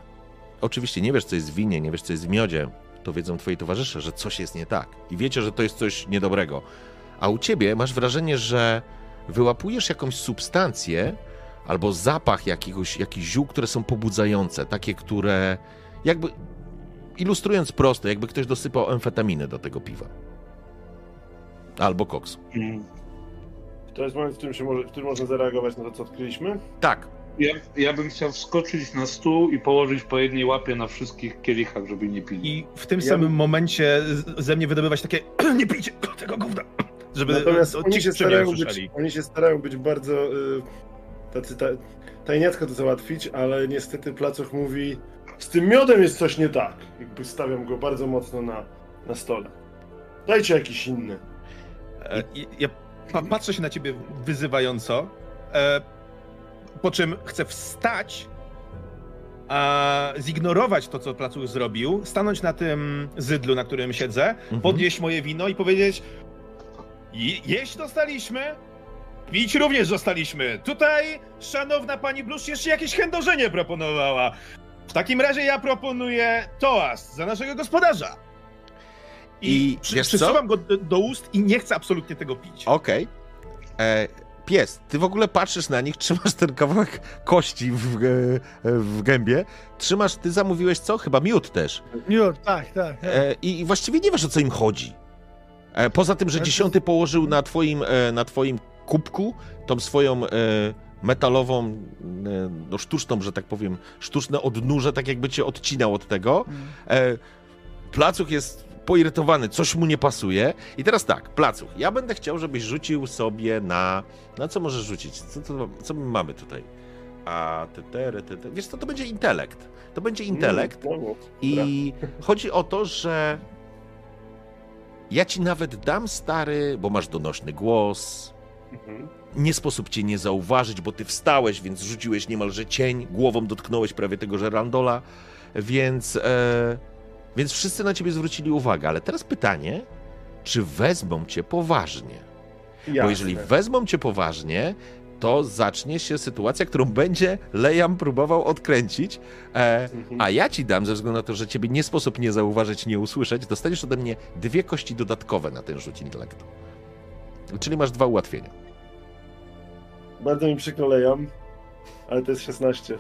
S1: oczywiście nie wiesz, co jest w winie, nie wiesz, co jest w miodzie. To wiedzą twoi towarzysze, że coś jest nie tak. I wiecie, że to jest coś niedobrego. A u ciebie masz wrażenie, że wyłapujesz jakąś substancję albo zapach jakiegoś, jakichś ziół, które są pobudzające, takie, które jakby ilustrując prosto, jakby ktoś dosypał amfetaminy do tego piwa. Albo koksu.
S4: Mm.
S3: To jest moment, w którym, się może, w którym można zareagować na to, co odkryliśmy.
S1: Tak,
S4: Ja, ja bym chciał wskoczyć na stół i położyć po jednej łapie na wszystkich kielichach, żeby nie pili.
S2: I w tym
S3: Ja
S2: samym
S3: bym-
S2: momencie ze mnie wydobywać takie nie pijcie tego gówna, żeby
S3: Natomiast
S2: e,
S3: oni
S2: ci
S3: się, starają być, oni się starają być bardzo y, tacy ta, tajniacko to załatwić, ale niestety Placuch mówi z tym miodem jest coś nie tak. Jakby stawiam go bardzo mocno na, na stole. Dajcie jakiś inny.
S2: E, i- Ja pa patrzę się na ciebie wyzywająco, e, po czym chcę wstać, a zignorować to, co Placuch zrobił, stanąć na tym zydlu, na którym siedzę,
S1: Mhm.
S2: podnieść moje wino i powiedzieć "Je- jeść dostaliśmy, pić również dostaliśmy. Tutaj szanowna pani Blusz jeszcze jakieś chędożenie proponowała. W takim razie ja proponuję toast za naszego gospodarza.
S1: I
S2: przy,
S1: wiesz co?
S2: przysuwam go do, do ust i nie chcę absolutnie tego pić.
S1: Okej. E, Pies, ty w ogóle patrzysz na nich, trzymasz ten kawałek kości w, e, w gębie. Trzymasz, ty zamówiłeś co? Chyba miód też.
S5: Miód, tak, tak. tak.
S1: E, I i właściwie nie wiesz, o co im chodzi. E, Poza tym, że
S5: Ale to-
S1: dziesiąty położył na twoim, e, na twoim kubku tą swoją e, metalową, no sztuczną, że tak powiem, sztuczne odnóże, tak jakby cię odcinał od tego.
S5: Mm.
S1: Placuch jest poirytowany, coś mu nie pasuje. I teraz tak, Placuch, ja będę chciał, żebyś rzucił sobie na... Na co możesz rzucić? Co, co, co my mamy tutaj? A, te, te, te, te. Wiesz co, to będzie intelekt. To będzie intelekt.
S3: No, no.
S1: I chodzi o to, że ja ci nawet dam stary, bo masz donośny głos.
S3: Mhm.
S1: Nie sposób cię nie zauważyć, bo ty wstałeś, więc rzuciłeś niemalże cień, głową dotknąłeś prawie tego żerandola, więc, e, więc wszyscy na ciebie zwrócili uwagę. Ale teraz pytanie, czy wezmą cię poważnie? Bo
S3: Jasne.
S1: jeżeli wezmą cię poważnie, to zacznie się sytuacja, którą będzie Lejam próbował odkręcić. E,
S3: Mhm.
S1: a ja ci dam, ze względu na to, że ciebie nie sposób nie zauważyć, nie usłyszeć, dostaniesz ode mnie dwie kości dodatkowe na ten rzut intelektu. Czyli masz dwa ułatwienia.
S3: Bardzo mi przykro lejam, ale to jest 16.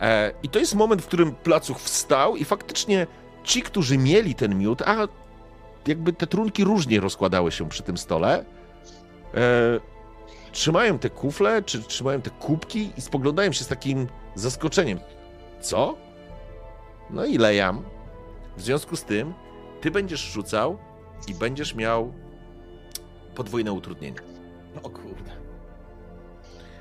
S1: E, I to jest moment, w którym placuch wstał i faktycznie ci, którzy mieli ten miód, a jakby te trunki różnie rozkładały się przy tym stole, e, trzymają te kufle, czy trzymają te kubki i spoglądają się z takim zaskoczeniem. Co? No i lejam. W związku z tym, ty będziesz rzucał i będziesz miał podwójne utrudnienia.
S2: O kurde.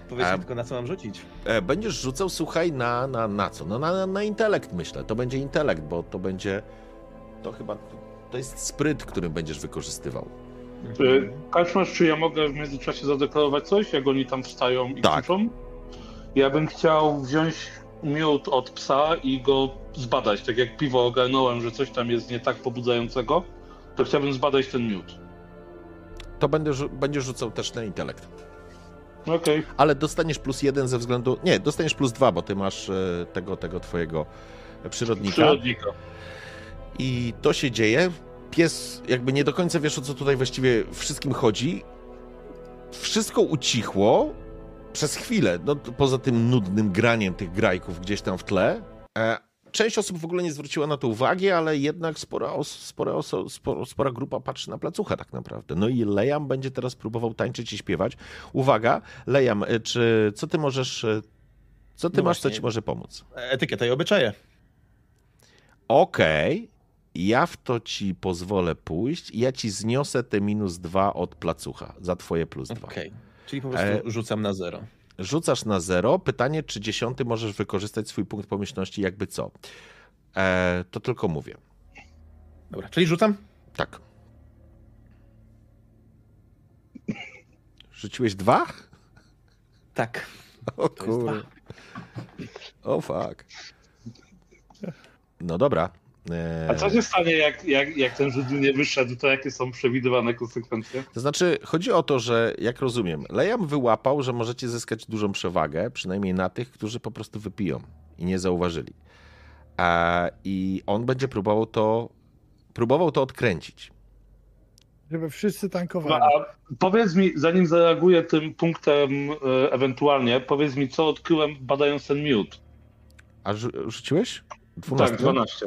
S2: Powiedzcie
S1: A-
S2: tylko, na co mam rzucić.
S1: E, będziesz rzucał, słuchaj, na, na, na co? No na, na intelekt, myślę. To będzie intelekt, bo to będzie. To chyba. To jest spryt, który będziesz wykorzystywał.
S4: Y, Kaczmarz, czy ja mogę w międzyczasie zadeklarować coś, jak oni tam wstają i
S1: Tak.
S4: krzyczą? Ja bym chciał wziąć miód od psa i go zbadać. Tak jak piwo ogarnąłem, że coś tam jest nie tak pobudzającego, to chciałbym zbadać ten miód.
S1: To będę, rzu- będziesz rzucał też na intelekt.
S4: Okej.
S1: Ale dostaniesz plus jeden ze względu. Nie, dostaniesz plus dwa, bo ty masz e, tego, tego twojego przyrodnika.
S4: Przyrodnika.
S1: I to się dzieje. Pies, jakby nie do końca wiesz, o co tutaj właściwie wszystkim chodzi. Wszystko ucichło przez chwilę, no, poza tym nudnym graniem tych grajków gdzieś tam w tle. E, część osób w ogóle nie zwróciła na to uwagi, ale jednak spora, os, spora, oso, spora, spora grupa patrzy na placucha tak naprawdę. No i Lejam będzie teraz próbował tańczyć i śpiewać. Uwaga, Lejam, e, czy co ty możesz, e, co ty
S2: No
S1: masz, co ci może pomóc?
S2: Etykieta i obyczaje.
S1: Okej, ja w to ci pozwolę pójść i ja ci zniosę te minus dwa od placucha za twoje plus dwa.
S2: Okej. Czyli po prostu
S1: E,
S2: rzucam na zero.
S1: Rzucasz na zero. Pytanie, czy dziesiąty możesz wykorzystać swój punkt pomyślności, jakby co? E, to tylko mówię.
S2: Dobra, czyli rzucam?
S1: Tak. Rzuciłeś dwa?
S2: Tak.
S1: O kurde. O fuck. No dobra. E,
S4: A co się stanie, jak, jak, jak ten rzut nie wyszedł, to jakie są przewidywane konsekwencje?
S1: To znaczy, chodzi o to, że jak rozumiem, Lejam wyłapał, że możecie zyskać dużą przewagę, przynajmniej na tych, którzy po prostu wypiją i nie zauważyli. A, I on będzie próbował to, próbował to odkręcić.
S5: Żeby wszyscy
S4: No,
S5: tankowali.
S4: a powiedz mi, zanim zareaguję tym punktem e, ewentualnie, powiedz mi, co odkryłem badając ten miód.
S1: A rzu- rzuciłeś? 12?
S4: Tak, 12.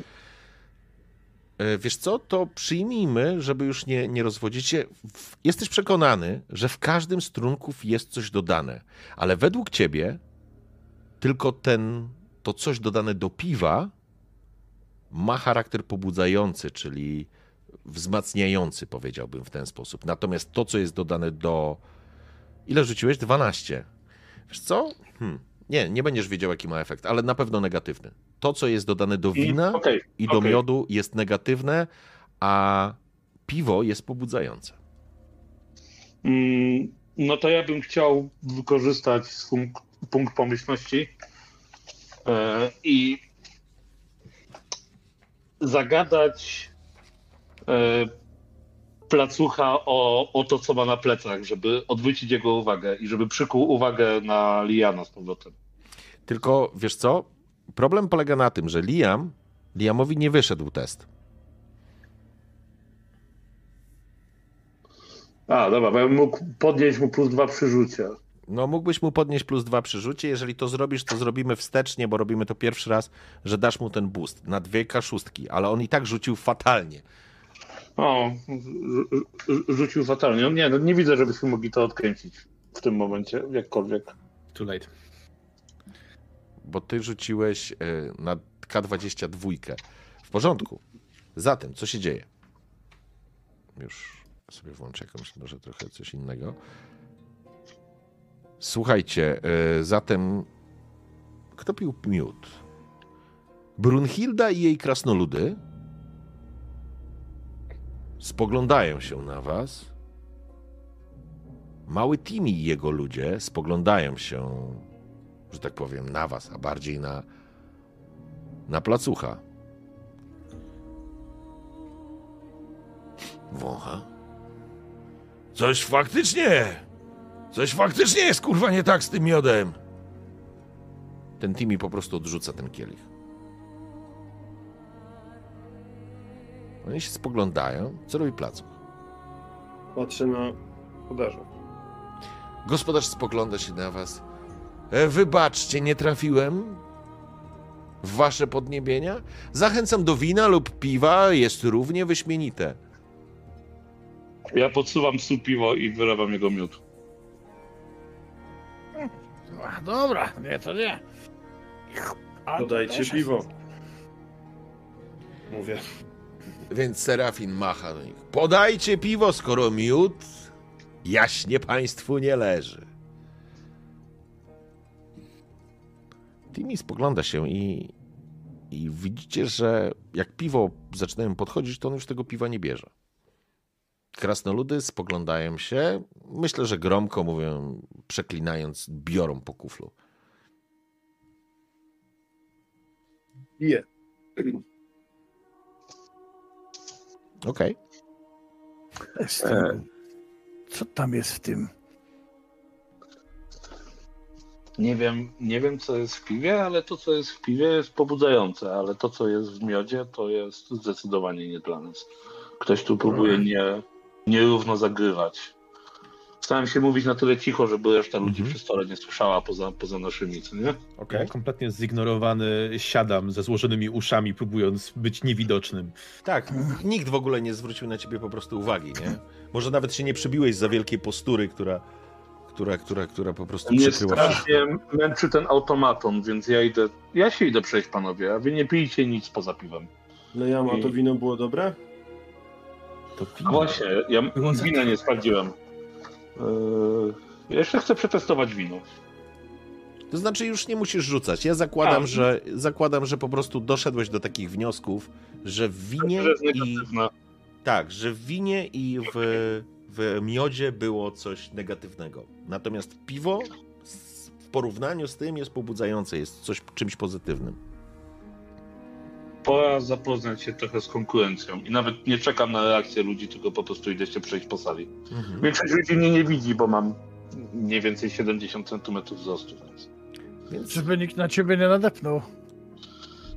S1: E, Wiesz co, to przyjmijmy, żeby już nie, nie rozwodzić się. Jesteś przekonany, że w każdym z trunków jest coś dodane, ale według ciebie tylko ten, to coś dodane do piwa ma charakter pobudzający, czyli wzmacniający, powiedziałbym w ten sposób. Natomiast to, co jest dodane do. Ile rzuciłeś? 12. Wiesz co? Hmm. Nie, nie będziesz wiedział, jaki ma efekt, ale na pewno negatywny. To, co jest dodane do wina
S4: Okej,
S1: i do
S4: okej.
S1: miodu jest negatywne, a piwo jest pobudzające.
S4: Mm, No to ja bym chciał wykorzystać swój punkt pomyślności e, i zagadać e, placucha o, o to, co ma na plecach, żeby odwrócić jego uwagę i żeby przykuł uwagę na Liana z powrotem.
S1: Tylko wiesz co? Problem polega na tym, że Liam, Liamowi nie wyszedł test.
S4: A, dobra, bo ja bym mógł podnieść mu plus dwa przy rzucie.
S1: No, mógłbyś mu podnieść plus dwa przy rzucie. Jeżeli to zrobisz, to zrobimy wstecznie, bo robimy to pierwszy raz, że dasz mu ten boost na dwie kaszustki, ale on i tak rzucił fatalnie.
S4: O, rzu- rzu- rzucił fatalnie. No nie, no nie widzę, żebyśmy mogli to odkręcić w tym momencie, jakkolwiek.
S2: Too late.
S1: Bo ty rzuciłeś e, na K22. W porządku. Zatem, co się dzieje? Już sobie włączę jakąś, może trochę coś innego. Słuchajcie, e, zatem kto pił miód? Brunhilda i jej krasnoludy spoglądają się na was. Mały Timi i jego ludzie spoglądają się że tak powiem, na was, a bardziej na, na placucha. Wącha. Coś faktycznie, coś faktycznie jest kurwa nie tak z tym miodem. Ten Timi po prostu odrzuca ten kielich. Oni się spoglądają. Co robi placuch?
S3: Patrzę na podarza.
S1: Gospodarz spogląda się na was. E, wybaczcie, nie trafiłem w wasze podniebienia. Zachęcam do wina lub piwa, jest równie wyśmienite.
S4: Ja podsuwam stół piwo i wylewam jego miód.
S5: Dobra, nie, to nie. A, też
S3: piwo. Mówię.
S1: Więc Serafin macha do nich. Podajcie piwo, skoro miód jaśnie państwu nie leży. Timi spogląda się i, i widzicie, że jak piwo zaczynają podchodzić, to on już tego piwa nie bierze. Krasnoludy spoglądają się, myślę, że gromko mówią, przeklinając, biorą po kuflu.
S3: Piję.
S1: Okej.
S5: z tym. Co tam jest w tym?
S4: Nie wiem, nie wiem, co jest w piwie, ale to, co jest w piwie, jest pobudzające, ale to, co jest w miodzie, to jest zdecydowanie nie dla nas. Ktoś tu próbuje nie, nierówno zagrywać. Starałem się mówić na tyle cicho, żeby reszta ludzi
S1: Mhm.
S4: przy stole nie słyszała poza, poza naszymi, co nie?
S1: Okej.
S2: Ja kompletnie zignorowany siadam ze złożonymi uszami, próbując być niewidocznym.
S1: Tak, nikt w ogóle nie zwrócił na ciebie po prostu uwagi, nie? Może nawet się nie przybiłeś za wielkiej postury, która, która, która, która po prostu
S4: Mnie
S1: przykryła
S4: strasznie męczy ten automaton, więc ja idę, ja się idę przejść, panowie, a wy nie pijcie nic poza piwem.
S3: No ja, a to wino było dobre?
S2: To
S4: A Właśnie, ja wina nie sprawdziłem. Yy, ja jeszcze chcę przetestować wino.
S1: To znaczy już nie musisz rzucać. Ja zakładam,
S4: A.
S1: że zakładam, że po prostu doszedłeś do takich wniosków, że w winie i tak, że w winie i w, w miodzie było coś negatywnego. Natomiast piwo w porównaniu z tym jest pobudzające, jest coś czymś pozytywnym.
S4: Pora zapoznać się trochę z konkurencją i nawet nie czekam na reakcję ludzi, tylko po prostu idę się przejść po sali.
S1: Mhm.
S4: Większość ludzi mnie nie widzi, bo mam mniej więcej 70 cm wzrostu. Więc
S1: Więc
S5: Żeby nikt na ciebie nie nadepnął.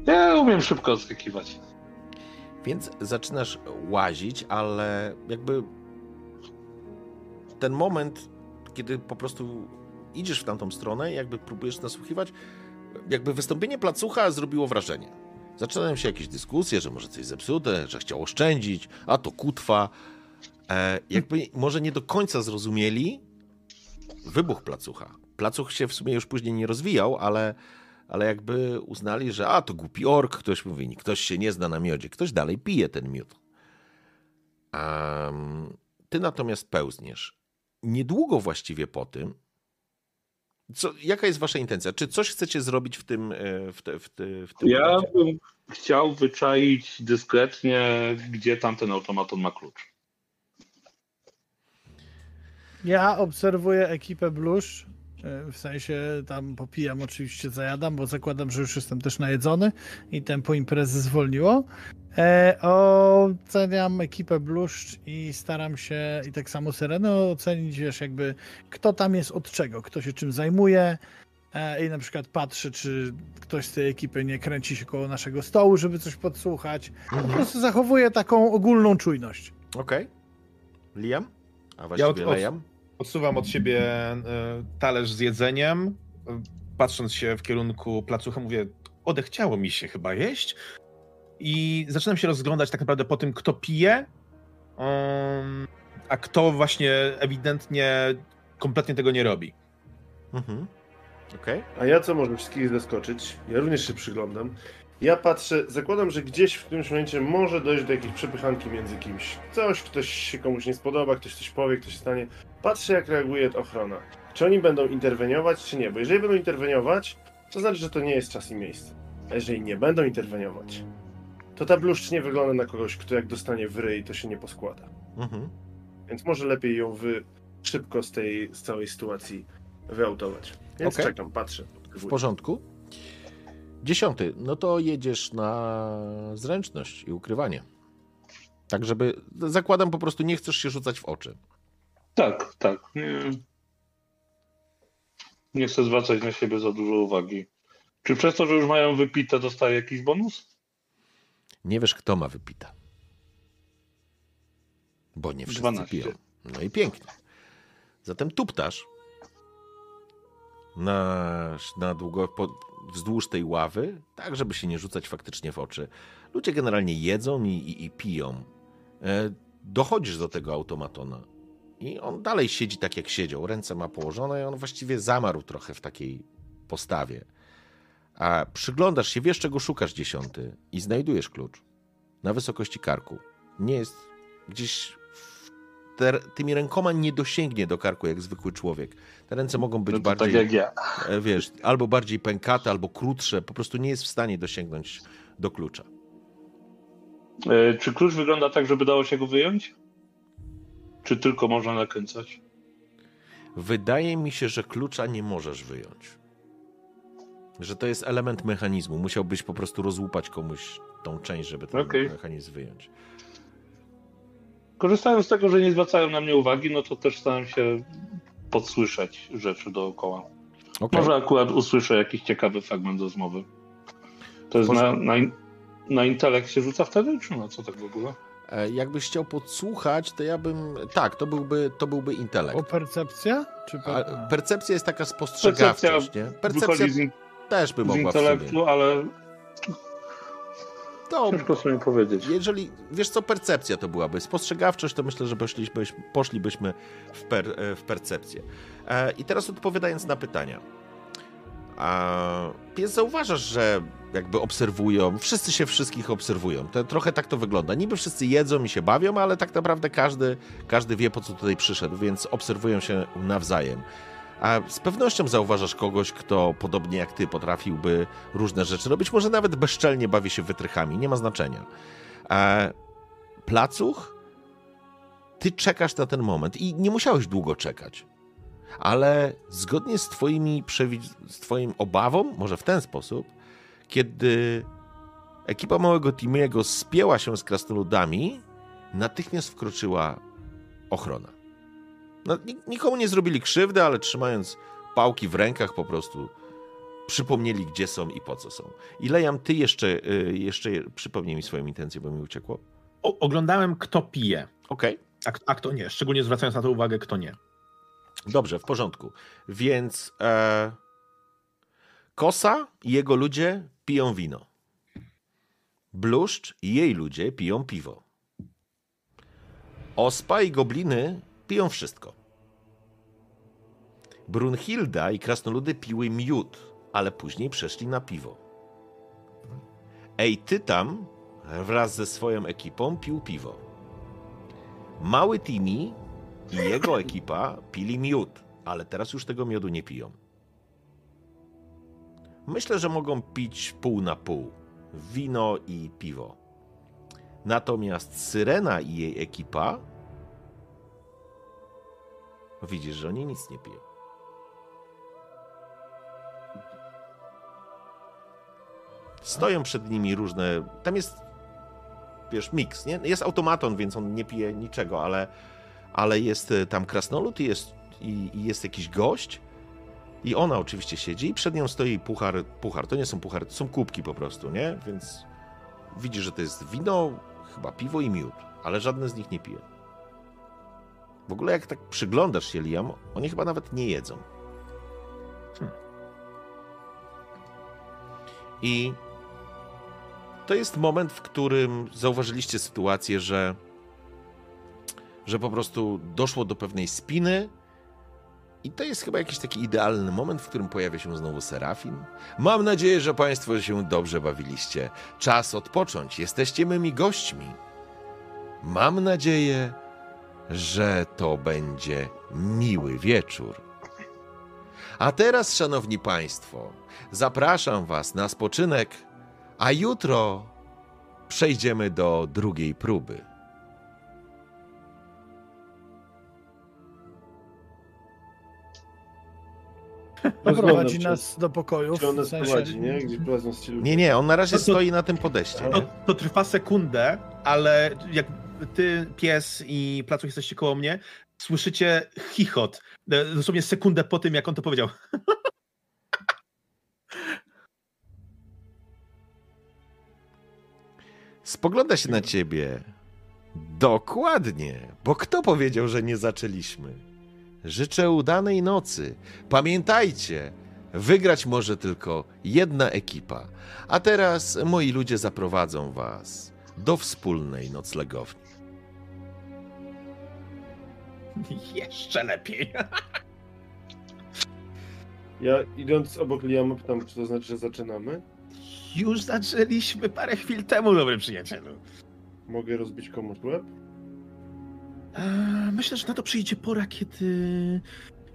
S4: ja umiem szybko odskakiwać.
S1: Więc zaczynasz łazić, ale jakby ten moment, kiedy po prostu idziesz w tamtą stronę, jakby próbujesz nasłuchiwać, jakby wystąpienie placucha zrobiło wrażenie. Zaczynają się jakieś dyskusje, że może coś zepsute, że chciał oszczędzić, a to kutwa. E, jakby może nie do końca zrozumieli wybuch placucha. Placuch się w sumie już później nie rozwijał, ale, ale jakby uznali, że a to głupi ork, ktoś mówi, ktoś się nie zna na miodzie, ktoś dalej pije ten miód. Em, ty natomiast pełzniesz. Niedługo właściwie po tym, co, jaka jest wasza intencja? Czy coś chcecie zrobić w tym, e, w, te, w, te, w tym
S4: Ja
S1: momencie?
S4: bym chciał wyczaić dyskretnie, gdzie tamten automaton ma klucz.
S5: Ja obserwuję ekipę Blusz. E, W sensie tam popijam, oczywiście zajadam, bo zakładam, że już jestem też najedzony i tempo imprezy zwolniło. E, oceniam ekipę Bluszcz i staram się, i tak samo Syrenę, ocenić, wiesz, jakby kto tam jest od czego, kto się czym zajmuje e, i na przykład patrzy, czy ktoś z tej ekipy nie kręci się koło naszego stołu, żeby coś podsłuchać. Po prostu zachowuję taką ogólną czujność.
S1: Okej. Liam? A właściwie
S2: od- od-
S1: Liam?
S2: Odsuwam od siebie e, talerz z jedzeniem, e, patrząc się w kierunku placucha, mówię, odechciało mi się chyba jeść. I zaczynam się rozglądać tak naprawdę po tym, kto pije, um, a kto właśnie ewidentnie kompletnie tego nie robi.
S1: Mhm. Okej.
S3: A ja co może wszystkich zaskoczyć? Ja również się przyglądam. Ja patrzę, zakładam, że gdzieś w którymś momencie może dojść do jakiejś przepychanki między kimś. Coś, ktoś się komuś nie spodoba, ktoś coś powie, ktoś stanie. Patrzę, jak reaguje ochrona. Czy oni będą interweniować, czy nie? Bo jeżeli będą interweniować, to znaczy, że to nie jest czas i miejsce. A jeżeli nie będą interweniować, to ta bluszcz nie wygląda na kogoś, kto jak dostanie w ryj, to się nie poskłada.
S1: Mhm.
S3: Więc może lepiej ją wy szybko z tej z całej sytuacji wyautować. Więc
S1: Okej.
S3: czekam, patrzę.
S1: W porządku. Dziesiąty. No to jedziesz na zręczność i ukrywanie. Tak, żeby. Zakładam po prostu, nie chcesz się rzucać w oczy.
S4: Tak, tak. Nie, nie chcę zwracać na siebie za dużo uwagi. Czy przez to, że już mają wypite, dostaję jakiś bonus?
S1: Nie wiesz, kto ma wypita. Bo nie wszyscy
S4: 12.
S1: piją. No i pięknie. Zatem tuptasz na, na długo, po, wzdłuż tej ławy, tak, żeby się nie rzucać faktycznie w oczy. Ludzie generalnie jedzą i, i, i piją. E, dochodzisz do tego automatona i on dalej siedzi tak, jak siedział. Ręce ma położone i on właściwie zamarł trochę w takiej postawie. A przyglądasz się, wiesz czego szukasz dziesiąty i znajdujesz klucz na wysokości karku. Nie jest gdzieś te, tymi rękoma nie dosięgnie do karku jak zwykły człowiek. Te ręce mogą być
S4: No to
S1: bardziej,
S4: tak jak ja.
S1: e, wiesz, albo bardziej pękate, albo krótsze. Po prostu nie jest w stanie dosięgnąć do klucza.
S4: E, Czy klucz wygląda tak, żeby dało się go wyjąć? Czy tylko można nakręcać?
S1: Wydaje mi się, że klucza nie możesz wyjąć. Że to jest element mechanizmu. Musiałbyś po prostu rozłupać komuś tą część, żeby ten
S4: Okej.
S1: mechanizm wyjąć.
S4: Korzystając z tego, że nie zwracają na mnie uwagi, no to też staram się podsłyszeć rzeczy dookoła.
S1: Okej.
S4: Może akurat usłyszę jakiś ciekawy fragment rozmowy. To jest na, na, na intelekt się rzuca wtedy, czy na co tak w ogóle?
S1: E, Jakbyś chciał podsłuchać, to ja bym. Tak, to byłby, to byłby intelekt.
S5: O percepcja? Czy per...
S1: A percepcja jest taka spostrzegawczość, nie? Percepcja
S4: Wychodzi z, in,
S1: też by
S4: z
S1: mogła w sumie.
S4: intelektu, ale
S1: To,
S4: ciężko sobie powiedzieć.
S1: jeżeli, wiesz co, percepcja to byłaby. Spostrzegawczość, to myślę, że poszlibyśmy, poszlibyśmy w, per, e, w percepcję. E, I teraz odpowiadając na pytania. A, pies zauważasz, że jakby obserwują, wszyscy się wszystkich obserwują. To, trochę tak to wygląda. Niby wszyscy jedzą i się bawią, ale tak naprawdę każdy, każdy wie, po co tutaj przyszedł, więc obserwują się nawzajem. A z pewnością zauważasz kogoś, kto podobnie jak ty potrafiłby różne rzeczy robić, może nawet bezczelnie bawi się wytrychami, nie ma znaczenia. Placuch, ty czekasz na ten moment i nie musiałeś długo czekać, ale zgodnie z, twoimi z twoim obawą, może w ten sposób, kiedy ekipa małego Timiego spięła się z krasnoludami, natychmiast wkroczyła ochrona. No, ni- nikomu nie zrobili krzywdy, ale trzymając pałki w rękach po prostu przypomnieli, gdzie są i po co są. I Lejam, ty jeszcze, y, jeszcze przypomnij mi swoją intencję, bo mi uciekło.
S2: O, oglądałem, kto pije,
S1: Okej,
S2: a, a kto nie. Szczególnie zwracając na to uwagę, kto nie.
S1: dobrze, w porządku. Więc e, Kosa i jego ludzie piją wino. Bluszcz i jej ludzie piją piwo. Ospa i gobliny piją wszystko. Brunhilda i krasnoludy piły miód, ale później przeszli na piwo. Ej, ty tam wraz ze swoją ekipą pił piwo. Mały Timi i jego ekipa pili miód, ale teraz już tego miodu nie piją. Myślę, że mogą pić pół na pół. Wino i piwo. Natomiast Syrena i jej ekipa widzisz, że oni nic nie piją. Stoją przed nimi różne. Tam jest, wiesz, miks, nie? Jest automaton, więc on nie pije niczego, ale, ale jest e, tam krasnolud i jest, i, i jest jakiś gość. I ona oczywiście siedzi i przed nią stoi puchar. Puchar to nie są puchary, to są kubki po prostu, nie? Więc widzisz, że to jest wino, chyba piwo i miód, ale żadne z nich nie pije. W ogóle jak tak przyglądasz się Liam, oni chyba nawet nie jedzą.
S2: Hmm.
S1: I to jest moment, w którym zauważyliście sytuację, że, że po prostu doszło do pewnej spiny. I to jest chyba jakiś taki idealny moment, w którym pojawia się znowu Serafin. Mam nadzieję, że Państwo się dobrze bawiliście. Czas odpocząć. Jesteście mymi gośćmi. Mam nadzieję, że to będzie miły wieczór. A teraz, szanowni państwo, zapraszam was na spoczynek, a jutro przejdziemy do drugiej próby.
S5: Doprowadzi nas do pokojów.
S3: Gdzie ona
S5: w sensie-
S3: prowadzi, nie? Gdzie prowadzą.
S1: Nie, nie, on na razie
S2: No to-
S1: stoi na tym podejście.
S2: To, to trwa sekundę, ale jak ty, pies i placuch jesteście koło mnie, słyszycie chichot. E, Dosłownie sekundę po tym, jak on to powiedział.
S1: Spogląda się na ciebie. Dokładnie, bo kto powiedział, że nie zaczęliśmy? Życzę udanej nocy. Pamiętajcie, wygrać może tylko jedna ekipa. A teraz moi ludzie zaprowadzą was do wspólnej noclegowni.
S2: Jeszcze lepiej.
S3: Ja idąc obok Liama pytam, czy to znaczy, że zaczynamy?
S2: Już zaczęliśmy parę chwil temu, dobry przyjacielu.
S3: Mogę rozbić komuś łeb?
S2: Eee, Myślę, że na to przyjdzie pora, kiedy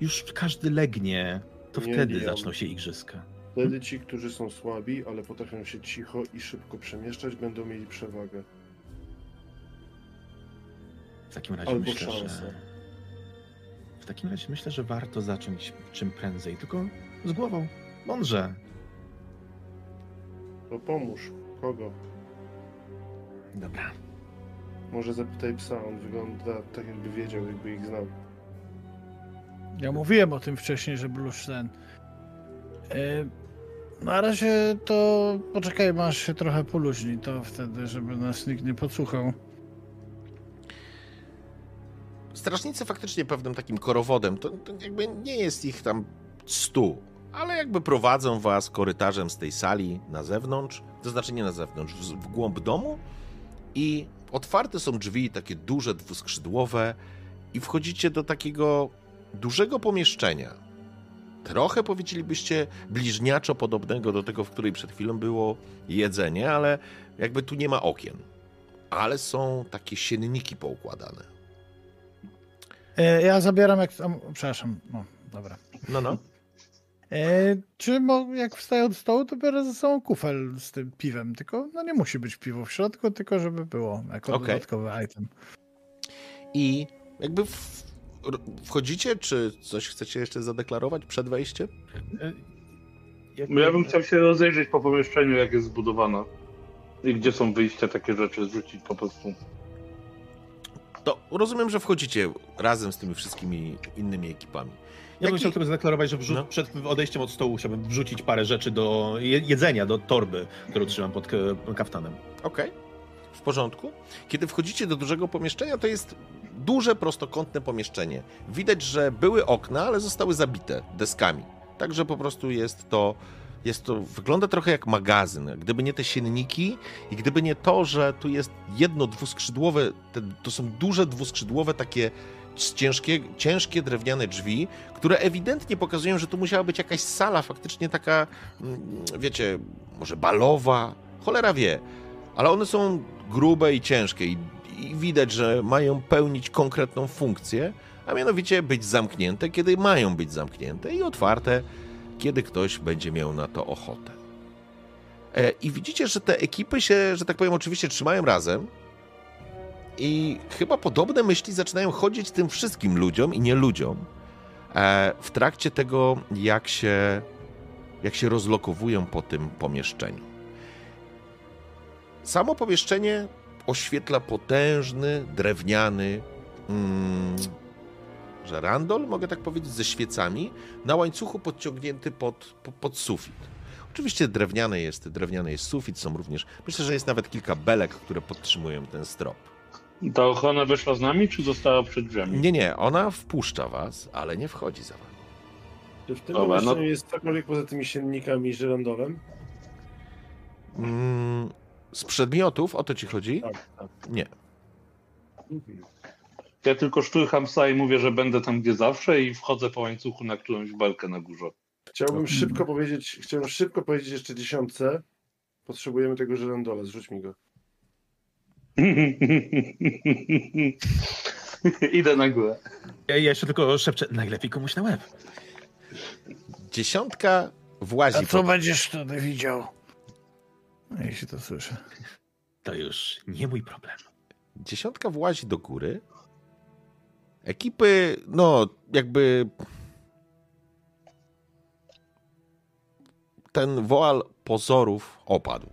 S2: już każdy legnie. To
S3: Nie
S2: wtedy
S3: lijam.
S2: zaczną się igrzyska.
S3: Wtedy ci, którzy są słabi, ale potrafią się cicho i szybko przemieszczać, będą mieli przewagę.
S2: W takim razie
S3: Albo
S2: myślę,
S3: szansa.
S2: że. W takim razie myślę, że warto zacząć czym prędzej, tylko z głową. Mądrze.
S3: To pomóż. Kogo?
S2: Dobra.
S3: Może zapytaj psa, on wygląda tak jakby wiedział, jakby ich znał.
S5: Ja mówiłem o tym wcześniej, że Blusz ten E, Na razie to poczekaj, aż się trochę poluźni, to wtedy, żeby nas nikt nie podsłuchał.
S1: Strażnicy faktycznie pewnym takim korowodem, to, to jakby nie jest ich tam stu, ale jakby prowadzą was korytarzem z tej sali na zewnątrz, to znaczy nie na zewnątrz, w, w głąb domu i otwarte są drzwi, takie duże, dwuskrzydłowe i wchodzicie do takiego dużego pomieszczenia. Trochę powiedzielibyście bliźniaczo podobnego do tego, w której przed chwilą było jedzenie, ale jakby tu nie ma okien. Ale są takie sienniki poukładane.
S5: E, Ja zabieram jak... Przepraszam, no dobra.
S1: No, no.
S5: E, czy mo, jak wstaję od stołu, to biorę ze sobą kufel z tym piwem, tylko no nie musi być piwo w środku, tylko żeby było jako
S1: Okej.
S5: dodatkowy item.
S1: I jakby w, r- wchodzicie, czy coś chcecie jeszcze zadeklarować przed wejściem?
S2: E, jak-
S4: Ja bym chciał się rozejrzeć po pomieszczeniu, jak jest zbudowana. I gdzie są wyjścia, takie rzeczy zrzucić po prostu.
S1: To rozumiem, że wchodzicie razem z tymi wszystkimi innymi ekipami.
S2: Ja bym
S1: Jaki-
S2: chciał tylko zadeklarować, że wrzu-
S1: No.
S2: przed odejściem od stołu chciałbym wrzucić parę rzeczy do je- jedzenia, do torby, którą trzymam pod kaftanem.
S1: Okej, w porządku. Kiedy wchodzicie do dużego pomieszczenia, to jest duże, prostokątne pomieszczenie. Widać, że były okna, ale zostały zabite deskami. Także po prostu jest to, jest to, wygląda trochę jak magazyn. Gdyby nie te sienniki i gdyby nie to, że tu jest jedno dwuskrzydłowe, te, to są duże dwuskrzydłowe takie ciężkie, ciężkie drewniane drzwi, które ewidentnie pokazują, że tu musiała być jakaś sala faktycznie taka, mm, wiecie, może balowa, cholera wie. Ale one są grube i ciężkie i, i widać, że mają pełnić konkretną funkcję, a mianowicie być zamknięte, kiedy mają być zamknięte i otwarte, kiedy ktoś będzie miał na to ochotę. E, I widzicie, że te ekipy się, że tak powiem, oczywiście trzymają razem i chyba podobne myśli zaczynają chodzić tym wszystkim ludziom i nie ludziom e, w trakcie tego, jak się, jak się rozlokowują po tym pomieszczeniu. Samo pomieszczenie oświetla potężny, drewniany mm, żerandol, mogę tak powiedzieć, ze świecami, na łańcuchu podciągnięty pod, po- pod sufit. Oczywiście drewniany jest, drewniany jest sufit, są również, myślę, że jest nawet kilka belek, które podtrzymują ten strop.
S4: Ta ochrona wyszła z nami, czy została przed drzwiami?
S1: Nie, nie, ona wpuszcza was, ale nie wchodzi za wami.
S3: Czy w tym
S4: Dobra, no-
S3: jest cokolwiek poza tymi siennikami i żyrandolem?
S1: Mm, z przedmiotów, o to ci chodzi?
S3: Tak, tak.
S1: Nie.
S3: Mhm.
S4: Ja tylko szturcham psa i mówię, że będę tam gdzie zawsze i wchodzę po łańcuchu na którąś belkę na górze.
S3: Chciałbym szybko powiedzieć, chciałbym szybko powiedzieć jeszcze dziesiątce. Potrzebujemy tego żyrandola, zrzuć mi go.
S4: Idę na górę.
S2: Ja, jeszcze tylko szepczę, najlepiej komuś na łeb.
S1: Dziesiątka włazi
S5: A co
S1: po
S5: będziesz wtedy widział? No, Jeśli to słyszę.
S2: To już nie mój problem.
S1: Dziesiątka włazi do góry. Ekipy, no, jakby. Ten woal pozorów opadł.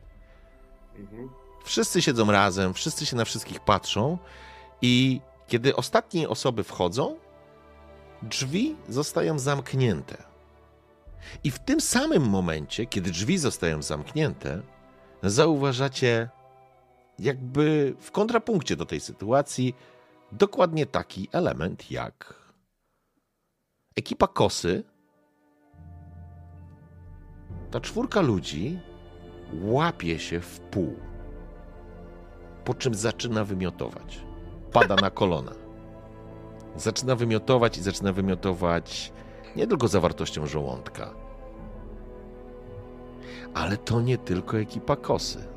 S3: Mhm.
S1: Wszyscy siedzą razem, wszyscy się na wszystkich patrzą, i kiedy ostatnie osoby wchodzą, drzwi zostają zamknięte. I w tym samym momencie, kiedy drzwi zostają zamknięte, zauważacie, jakby w kontrapunkcie do tej sytuacji, dokładnie taki element jak ekipa kosy. Ta czwórka ludzi łapie się w pół, po czym zaczyna wymiotować. Pada na kolana. Zaczyna wymiotować i zaczyna wymiotować nie tylko zawartością żołądka, ale to nie tylko ekipa kosy.